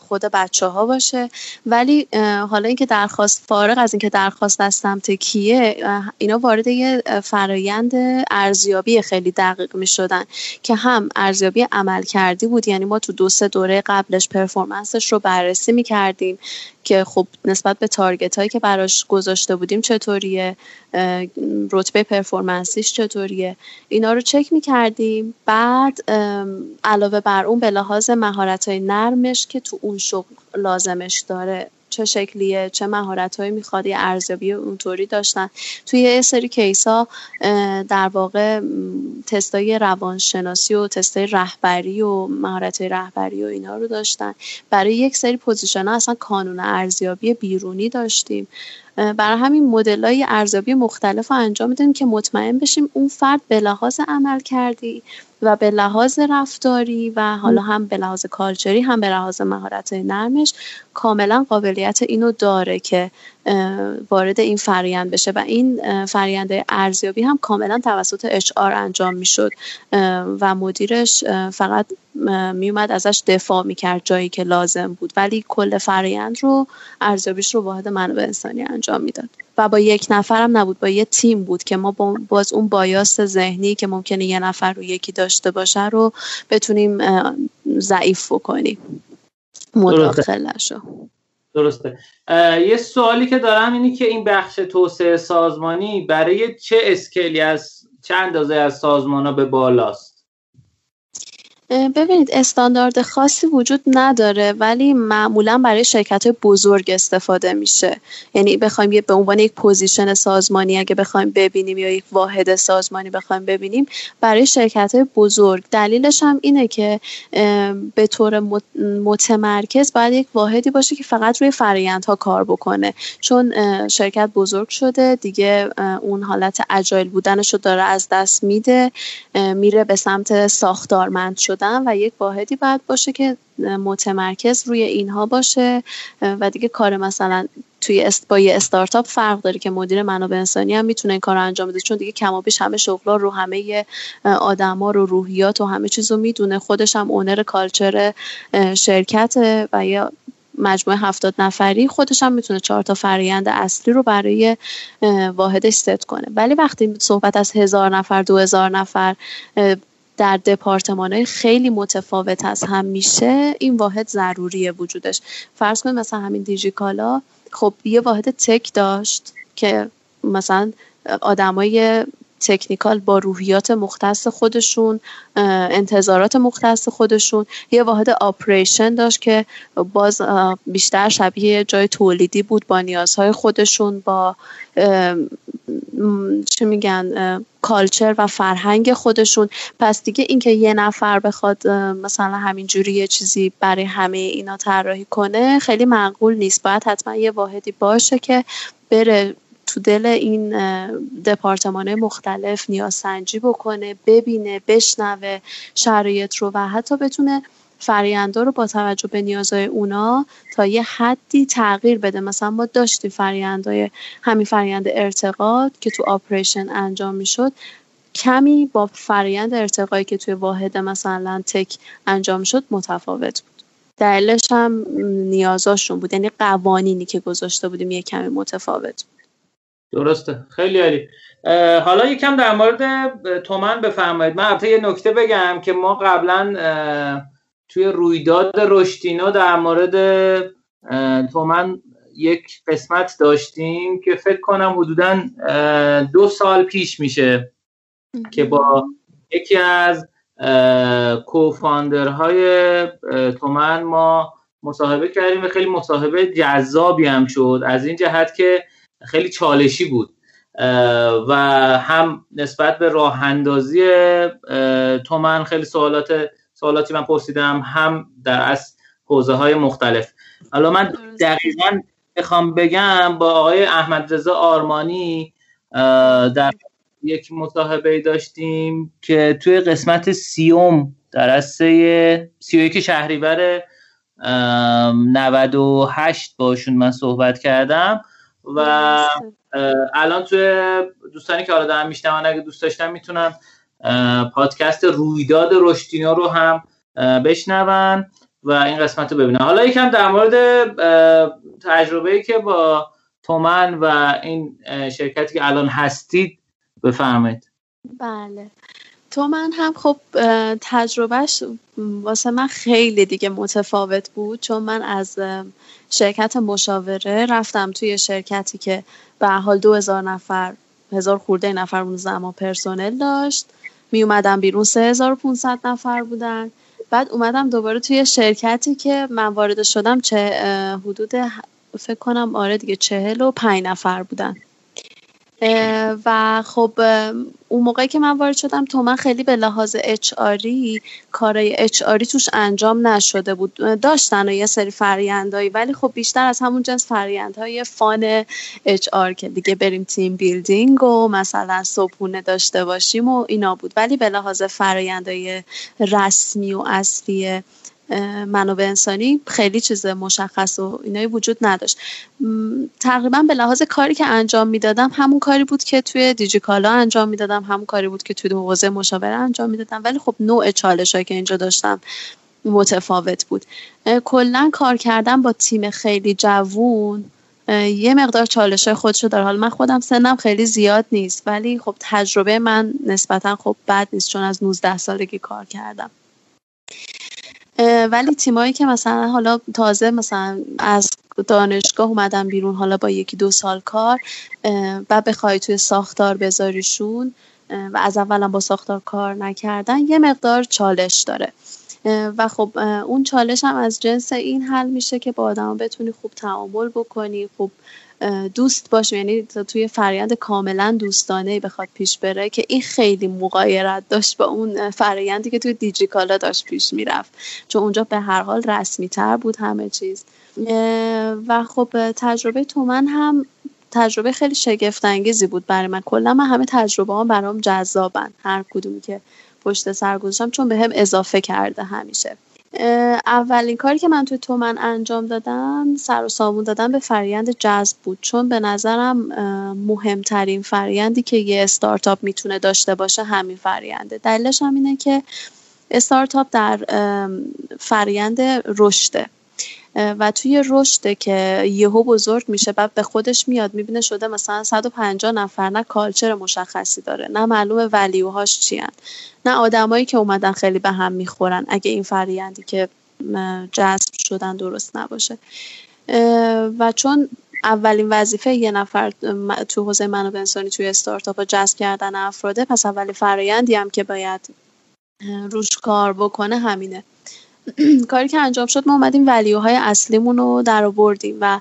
خود بچه ها باشه. ولی حالا اینکه درخواست فارغ از اینکه درخواست از سمت کیه اینا وارد یه فرایند ارزیابی خیلی دقیق می شدن که هم ارزیابی عمل کردی بود یعنی ما تو دو سه دوره قبلش پرفورمنسش رو بررسی می کردیم که خب نسبت به تارگت هایی که براش گذاشته بودیم چطوریه رتبه پرفورمنسیش چطوریه. اینا رو چک می کردیم بعد علاوه بر اون به لحاظ مهارت های نرمش که تو اون شغل لازمش داره چه شکلیه چه مهارت هایی می‌خواد یه ارزیابی اونطوری داشتن. توی یه سری case ها در واقع تستای روانشناسی و تستای رهبری و مهارت رهبری و اینا رو داشتن. برای یک سری position ها اصلا کانون ارزیابی بیرونی داشتیم. برای همین مدل های ارزیابی مختلف رو انجام میدیم که مطمئن بشیم اون فرد به لحاظ عملکردی. و به لحاظ رفتاری و حالا هم به لحاظ culture ی هم به لحاظ مهارت نرمش کاملا قابلیت اینو داره که وارد این فرایند بشه و این فرایند ارزیابی هم کاملا توسط اچ آر انجام می‌شد. و مدیرش فقط میومد ازش دفاع می‌کرد جایی که لازم بود. ولی کل فرایند رو ارزیابیش رو واحد منابع انسانی انجام می‌داد. و با یک نفرم نبود با یه تیم بود که ما باز اون بایاس ذهنی که ممکنه یه نفر رو یکی داشته باشه رو بتونیم ضعیف بکنیم. مداخلشو درسته. یه سوالی که دارم اینی که این بخش توسعه سازمانی برای چه scale ی از چه اندازه از سازمان ها به بالاست؟ ببینید استاندارد خاصی وجود نداره ولی معمولا برای شرکت بزرگ استفاده میشه. یعنی بخوایم به عنوان یک position سازمانی اگه بخوایم ببینیم یا یک واحد سازمانی بخوایم ببینیم برای شرکت بزرگ. دلیلش هم اینه که به طور متمرکز باید یک واحدی باشه که فقط روی فرایندها کار بکنه. چون شرکت بزرگ شده دیگه اون حالت اجایل بودنش رو داره از دست میده میره به سمت ساختارمند و یک واحدی باید باشه که متمرکز روی اینها باشه و دیگه کار مثلا توی است با یه استارتاپ فرق داره که مدیر منابع انسانی هم می‌تونه این کار رو انجام بده چون دیگه کمابیش همه شغلا رو همه آدما رو روحیات و همه چیز رو می‌دونه. خودش هم اونر کالچر شرکت و یا مجموعه هفتاد نفری خودش هم می‌تونه چهار تا فرایند اصلی رو برای واحدش ست کنه. ولی وقتی صحبت از هزار نفر دو هزار نفر در دپارتمان های خیلی متفاوت از هم میشه این واحد ضروریه وجودش. فرض کنید مثلا همین دیجیکالا خب یه واحد تک داشت که مثلا آدمای تکنیکال با روحیات مختص خودشون انتظارات مختص خودشون. یه واحد آپریشن داشت که باز بیشتر شبیه جای تولیدی بود با نیازهای خودشون با چه میگن کالچر و فرهنگ خودشون. پس دیگه اینکه یه نفر بخواد مثلا همینجوری یه چیزی برای همه اینا طراحی کنه خیلی معقول نیست. باید حتما یه واحدی باشه که بره تو دل این دپارتمان مختلف نیاز سنجی بکنه ببینه بشنوه شرایط رو و حتی بتونه فریاندا رو با توجه به نیازهای اونا تا یه حدی تغییر بده. مثلا ما داشتیم فریندهای همین فریند ارتقاد که تو آپریشن انجام می‌شد کمی با فریند ارتقایی که توی واحد مثلا تک انجام شد متفاوت بود. دلیلش هم نیازاشون بود. یعنی قوانینی که گذاشته بودیم یه کمی متفاوت بود. درسته. خیلی عالی. حالا یکم در مورد تومن بفرمایید. من البته یه نکته بگم که ما قبلا توی رویداد رشتینو در مورد تومن یک قسمت داشتیم که فکر کنم حدودا دو سال پیش میشه که با یکی از کوفاندرهای تومن ما مصاحبه کردیم و خیلی مصاحبه جذابی هم شد. از این جهت که خیلی چالشی بود. و هم نسبت به راه اندازی تومن خیلی سوالات سوالاتی من پرسیدم هم در از حوزه های مختلف. حالا من دقیقا می‌خوام بگم با آقای احمد رضا آرمانی در یک مصاحبه داشتیم که توی قسمت سیوم در از سی و یک شهریور 98 باشون من صحبت کردم. و الان توی دوستانی که حالا دارم میشنون اگه دوست داشتن می‌تونم پادکست رویداد رشدینا رو هم بشنون و این قسمت رو ببینن. حالا یکم در مورد تجربه که با تومن و این شرکتی که الان هستید بفرمایید. بله. تومن هم خب تجربهش واسه من خیلی دیگه متفاوت بود چون من از شرکت مشاوره رفتم توی شرکتی که به حال دو هزار نفر هزار خورده نفر اون زمان پرسنل داشت. می اومدم بیرون 3500 نفر بودن. بعد اومدم دوباره توی شرکتی که من وارد شدم چه حدود فکر کنم آره دیگه چهل و پنج نفر بودن. و خب اون موقعی که من وارد شدم تو من خیلی به لحاظ اچ آری کارای اچ آری توش انجام نشده بود. داشتن و یه سری فرایندهایی ولی خب بیشتر از همون جنس فرایندهای fun HR که دیگه بریم team building و مثلا صبحونه داشته باشیم و اینا بود. ولی به لحاظ فرایندهای رسمی و اصلی منابع انسانی خیلی چیز مشخص و اینایی وجود نداشت. تقریبا به لحاظ کاری که انجام می‌دادم همون کاری بود که توی دیجیکالا انجام می‌دادم همون کاری بود که توی حوزه مشاوره انجام می‌دادم. ولی خب نوع چالش که اینجا داشتم متفاوت بود. کلا کار کردن با تیم خیلی جوون یه مقدار چالش های خودشو داره. حالا من خودم سنم خیلی زیاد نیست ولی خب تجربه من نسبتا خب بد نیست چون از 19 سالگی کار کردم. ولی تیمایی که مثلا حالا تازه مثلا از دانشگاه اومدن بیرون حالا با یکی دو سال کار و بخوای توی ساختار بذاریشون و از اولا با ساختار کار نکردن یه مقدار چالش داره. و خب اون چالش هم از جنس این حل میشه که با آدم بتونی خوب تعامل بکنی خوب دوست باشه یعنی توی فرایند کاملا دوستانه بخواد پیش بره که این خیلی مقایرت داشت با اون فرایندی که توی دیجیکالا داشت پیش می‌رفت. چون اونجا به هر حال رسمی تر بود همه چیز. و خب تجربه تومن هم تجربه خیلی شگفت انگیزی بود برای من. کلا من همه تجربه هم برام جذابن هر کدومی که پشت سر گذاشتم چون به هم اضافه کرده همیشه. اولین کاری که من توی تومن انجام دادم سر و سامون دادم به فرایند جذب بود. چون به نظرم مهمترین فرایندی که یه استارتاپ می‌تونه داشته باشه همین فرینده. دلیلش هم اینه که استارتاپ در فرایند رشده. و توی رشد که یهو بزرگ میشه بعد به خودش میاد می‌بینه شده مثلا 150 نفر نه کالچر مشخصی داره نه معلوم ولیوهاش چی نه آدمایی که اومدن خیلی به هم می‌خورن اگه این فرایندی که جذب شدن درست نباشه. و چون اولین وظیفه یه نفر تو حوزه منابع انسانی توی استارتاپ جذب کردن افراده پس اولین فرایندی هم که باید روش کار بکنه همینه. کاری که انجام شد ما اومدیم ولیوهای اصلیمون رو در آوردیم و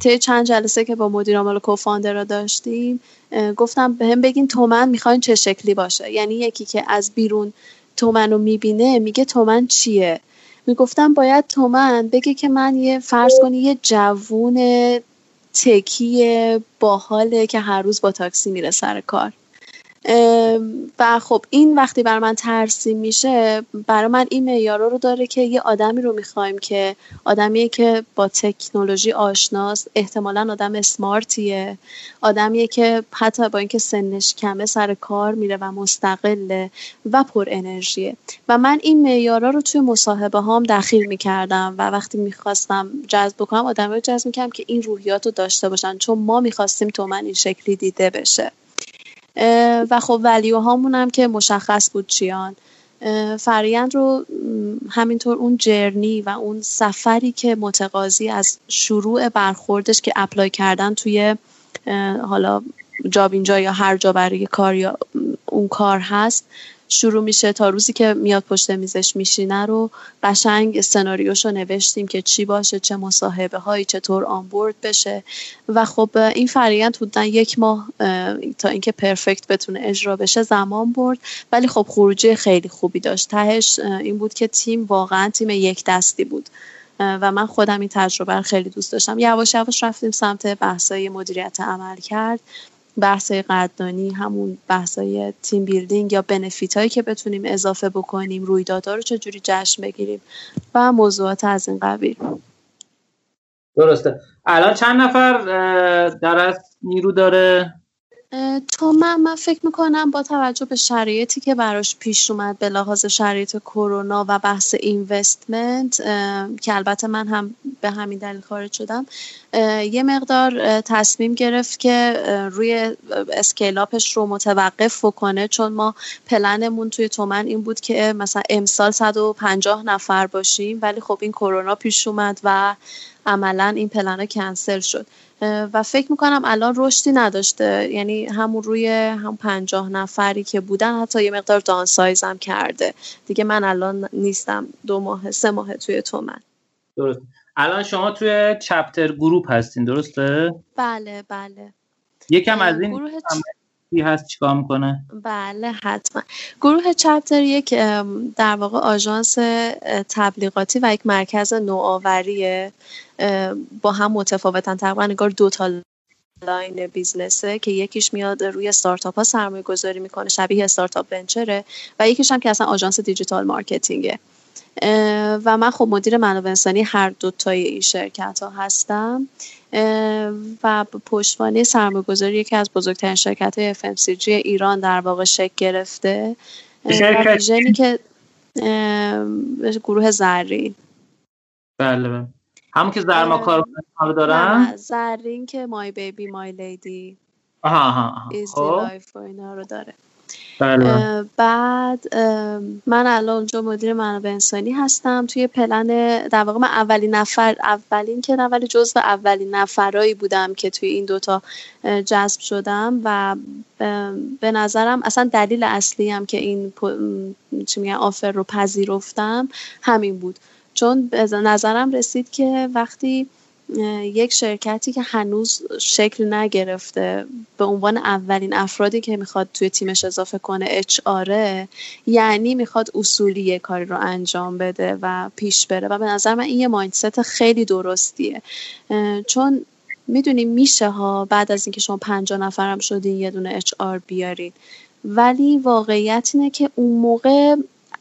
طی چند جلسه که با مدیر عامل کوفاندر را داشتیم گفتم به هم بگین تومن می‌خواین چه شکلی باشه. یعنی یکی که از بیرون تومن رو می‌بینه میگه تومن چیه؟ می‌گفتم باید تومن بگه که من یه فرض کنی یه جوون تکی باحاله که هر روز با تاکسی میره سر کار. و خب این وقتی بر من ترسیم میشه برای من این معیارا رو داره که یه آدمی رو می‌خوایم که آدمیه که با تکنولوژی آشناست احتمالا آدم اسمارتیه آدمیه که حتی با اینکه سنش کمه سر کار میره و مستقله و پر انرژیه. و من این معیارا رو توی مصاحبه هام دخیل می‌کردم و وقتی می‌خواستم جذب بکنم آدمی رو جذب می‌کردم که این روحیات رو داشته باشن چون ما می‌خواستیم تو من این شکلی دیده بشه. و خب value هامون هم که مشخص بود چیان. فرایند رو همینطور اون journey و اون سفری که متقاضی از شروع برخوردش که apply کردن توی حالا جاب اینجا یا هر جا برای کار یا اون کار هست شروع میشه تا روزی که میاد پشت میزش میشینه رو قشنگ سناریوش رو نوشتیم که چی باشه چه مصاحبه هایی چطور onboard بشه. و خب این فرایند حدودا یک ماه تا اینکه پرفکت بتونه اجرا بشه زمان برد. ولی خب خروجی خیلی خوبی داشت. تهش این بود که تیم واقعا تیم یک دستی بود. و من خودم این تجربه رو خیلی دوست داشتم. یواش یواش رفتیم سمت بحثای مدیریت عمل کرد. بحثای قدردانی همون بحثای تیم بیلدینگ یا بنفیت هایی که بتونیم اضافه بکنیم رویدادها رو چجوری جشن بگیریم و موضوعات از این قبیل. درسته. الان چند نفر در نیرو داره؟ تو من من فکر می‌کنم با توجه به شرایطی که براش پیش اومد به لحاظ شرایط کرونا و بحث اینوستمنت که البته من هم به همین دلیل خارج شدم یه مقدار تصمیم گرفت که روی اسکیلاپش رو متوقف بکنه چون ما پلنمون توی تومن این بود که مثلا امسال 150 نفر باشیم ولی خب این کرونا پیش اومد و عملا این پلن کنسل شد. و فکر می‌کنم الان رشدی نداشته. یعنی همون روی هم پنجاه نفری که بودن حتی یه مقدار دانسایزم کرده. دیگه من الان نیستم دو ماه سه ماه توی تومن. درست. الان شما توی چپتر گروپ هستین درسته؟ بله بله. یکم از این گروه چی هست چیکار می‌کنه؟ بله حتما. گروه چپتر یک در واقع آژانس تبلیغاتی و یک مرکز نوآوریه. با هم متفاوتن. تقریبا انگار دو تا line business ه که یکیش میاد روی استارتاپ ها سرمایه گذاری می‌کنه شبیه startup venture ه و یکیش هم که اصلا آژانس digital marketing ه. و من خب مدیر منابع انسانی هر دو تای این شرکت ها هستم و پشتوانه سرمایه‌گذاری یکی از بزرگترین شرکت های FMCG ایران در واقع شکل گرفته. ویژنی که گروه زرین. بله بله. همون که زرما کار دارن؟ زرین که مای بیبی مای لیدی آها آها ایزی لایف و اینا رو داره. بله. بعد من الان اونجا مدیر منابع انسانی هستم توی پلن در واقع من اولین نفر اولین که ولی جزو اولین نفرایی بودم که توی این دوتا جذب شدم و به نظرم اصلا دلیل اصلی هم که این چی میگن آفر رو پذیرفتم همین بود چون به نظرم رسید که وقتی یک شرکتی که هنوز شکل نگرفته به عنوان اولین افرادی که می‌خواد توی تیمش اضافه کنه اچ آره یعنی می‌خواد اصولی کاری رو انجام بده و پیش بره. و به نظر من این یه مایندست خیلی درستیه. چون می‌دونی میشه ها بعد از اینکه شما پنجاه نفرم شدین یه دونه اچ آر بیارین. ولی واقعیت اینه که اون موقع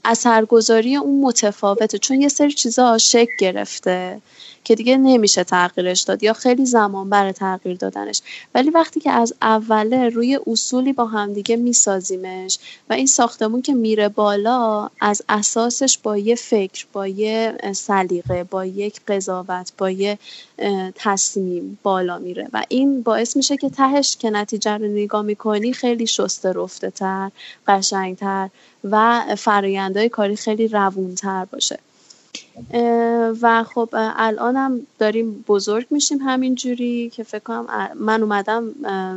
اثرگذاری اون متفاوته. چون یه سری چیزا شکل گرفته. که دیگه نمیشه تغییرش داد یا خیلی زمان بره تغییر دادنش. ولی وقتی که از اوله روی اصولی با همدیگه میسازیمش و این ساختمون که میره بالا از اساسش با یه فکر با یه سلیقه با یک قضاوت با یه تصمیم بالا میره. و این باعث میشه که تهش که نتیجه رو نگاه می‌کنی خیلی شسته رفته تر قشنگتر و فرایندهای کاری خیلی روونتر باشه. و خب الانم داریم بزرگ میشیم همینجوری که فکر کنم من اومدم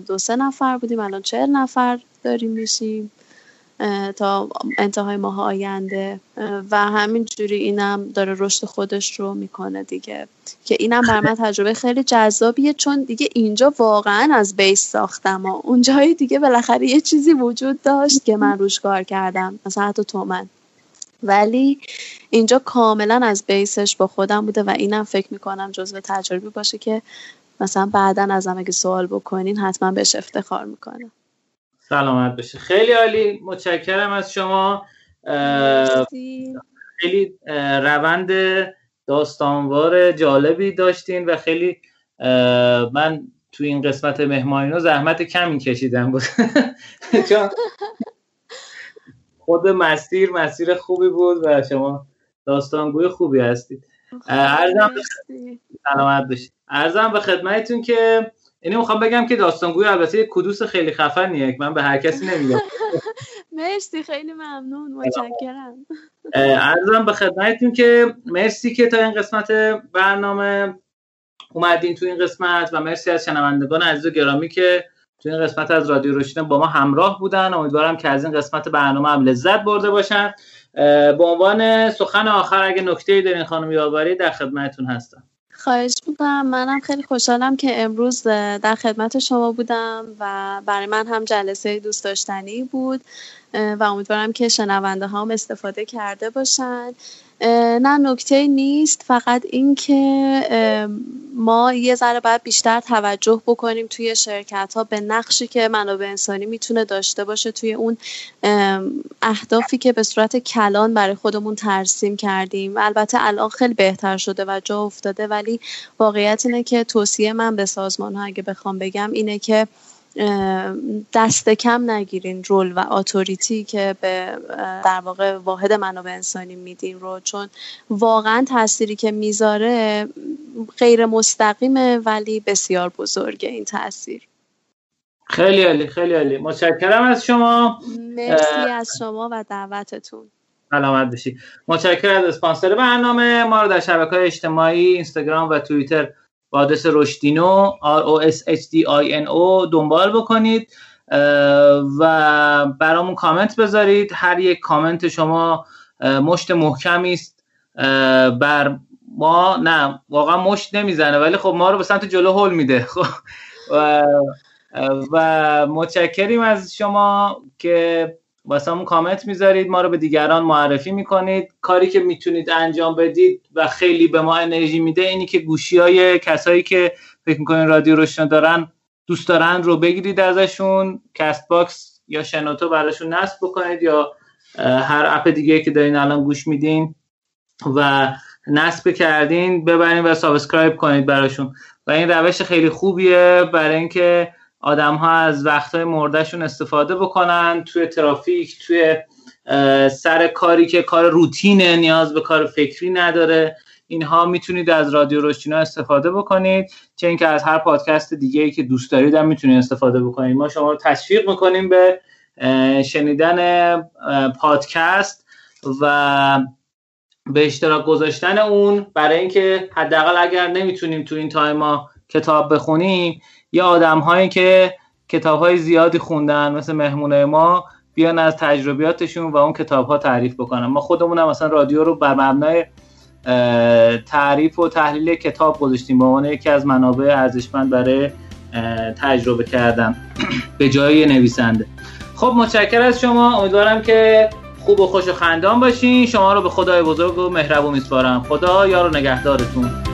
دو سه نفر بودیم الان چهل نفر داریم میشیم تا انتهای ماه آینده و همینجوری اینم داره رشد خودش رو می‌کنه دیگه. که اینم بر من تجربه خیلی جذابیه چون دیگه اینجا واقعا از بیس ساختم و اونجای دیگه بالاخره یه چیزی وجود داشت که من روش کار کردم مثلا حتی تومن. ولی اینجا کاملا از بیسش با خودم بوده و اینم فکر می‌کنم جزو تجربی باشه که مثلا بعدا ازم اگه سوال بکنین حتما بهش افتخار می‌کنم. سلامت بشه خیلی عالی. متشکرم از شما. خیلی روند داستانوار جالبی داشتین و خیلی من تو این قسمت مهمانی زحمت کمی کشیدم. بود چون خود مسیر مسیر خوبی بود و شما داستانگوی خوبی هستید. ارزم سلامت باشید. ارزم به خدمتتون که اینو می‌خوام بگم که داستانگوی البته یک کدوس خیلی خفنیه من به هر کسی نمیگم. مرسی خیلی ممنون متشکرم. ارزم به خدمتتون که مرسی که تا این قسمت برنامه اومدین تو این قسمت و مرسی از شنوندگان عزیز و گرامی که تو این قسمت از رادیو روشن با ما همراه بودن. امیدوارم که از این قسمت برنامه هم لذت برده باشن. به عنوان سخن آخر اگه نکته دارین خانم یاوری در خدمتتون هستم. خواهش می‌کنم. منم خیلی خوشحالم که امروز در خدمت شما بودم و برای من هم جلسه دوست داشتنی بود. و امیدوارم که شنونده هم استفاده کرده باشن. نه نکته نیست. فقط اینکه ما یه ذره باید بیشتر توجه بکنیم توی شرکت ها به نقشی که منابع انسانی می‌تونه داشته باشه توی اون اهدافی که به صورت کلان برای خودمون ترسیم کردیم. البته الان خیلی بهتر شده و جا افتاده ولی واقعیت اینه که توصیه من به سازمان ها اگه بخوام بگم اینه که دست کم نگیرین رول و اتوریتی که به در واقع واحد منابع انسانی میدین رو چون واقعا تأثیری که می‌ذاره غیر مستقیمه ولی بسیار بزرگه این تاثیر خیلی عالی خیلی عالی. متشکرم از شما. مرسی از شما و دعوتتون. سلامت بشی متشکرم از اسپانسر برنامه. ما رو در شبکه های اجتماعی اینستاگرام و توییتر با آدرس رشدینو R O S H D I N O دنبال بکنید و برامون کامنت بذارید. هر یک کامنت شما مشت محکمی است. بر ما نه واقعا مشت نمی‌زنه ولی خب ما رو به سمت جلو هول میده. خب و متشکریم از شما که واسه همون کامنت می‌ذارید ما رو به دیگران معرفی می‌کنید. کاری که می‌تونید انجام بدید و خیلی به ما انرژی میده اینی که گوشی های کسایی که فکر می‌کنین رادیو روشن دارن دوست دارن رو بگیرید ازشون. کست باکس یا شنوتو براشون نصب بکنید یا هر اپ دیگه که دارین الان گوش میدین و نصب کردین ببرین و subscribe کنید براشون. و این روش خیلی خوبیه برای اینکه آدم ها از وقتهای مردهشون استفاده بکنن توی ترافیک توی سر کاری که کار روتینه نیاز به کار فکری نداره. اینها می‌تونید از رادیو روشینا استفاده بکنید. چه اینکه از هر پادکست دیگه ای که دوست دارید هم می‌تونید استفاده بکنید. ما شما رو تشویق می‌کنیم به شنیدن پادکست و به اشتراک گذاشتن اون. برای اینکه حداقل اگر نمی‌تونیم تو این تایما کتاب بخونیم یا آدم هایی که کتاب های زیادی خوندن مثل مهمونه ما بیان از تجربیاتشون و اون کتاب ها تعریف بکنن. ما خودمون هم مثلا رادیو رو بر مبنای تعریف و تحلیل کتاب گذاشتیم. به عنوان یکی از منابع ارزشمند برای تجربه کردن. به جای نویسنده. خب متشکر از شما. امیدوارم که خوب و خوش و خندان باشین. شما رو به خدای بزرگ و مهربون میسپارم. خدا یار و نگهدارتون.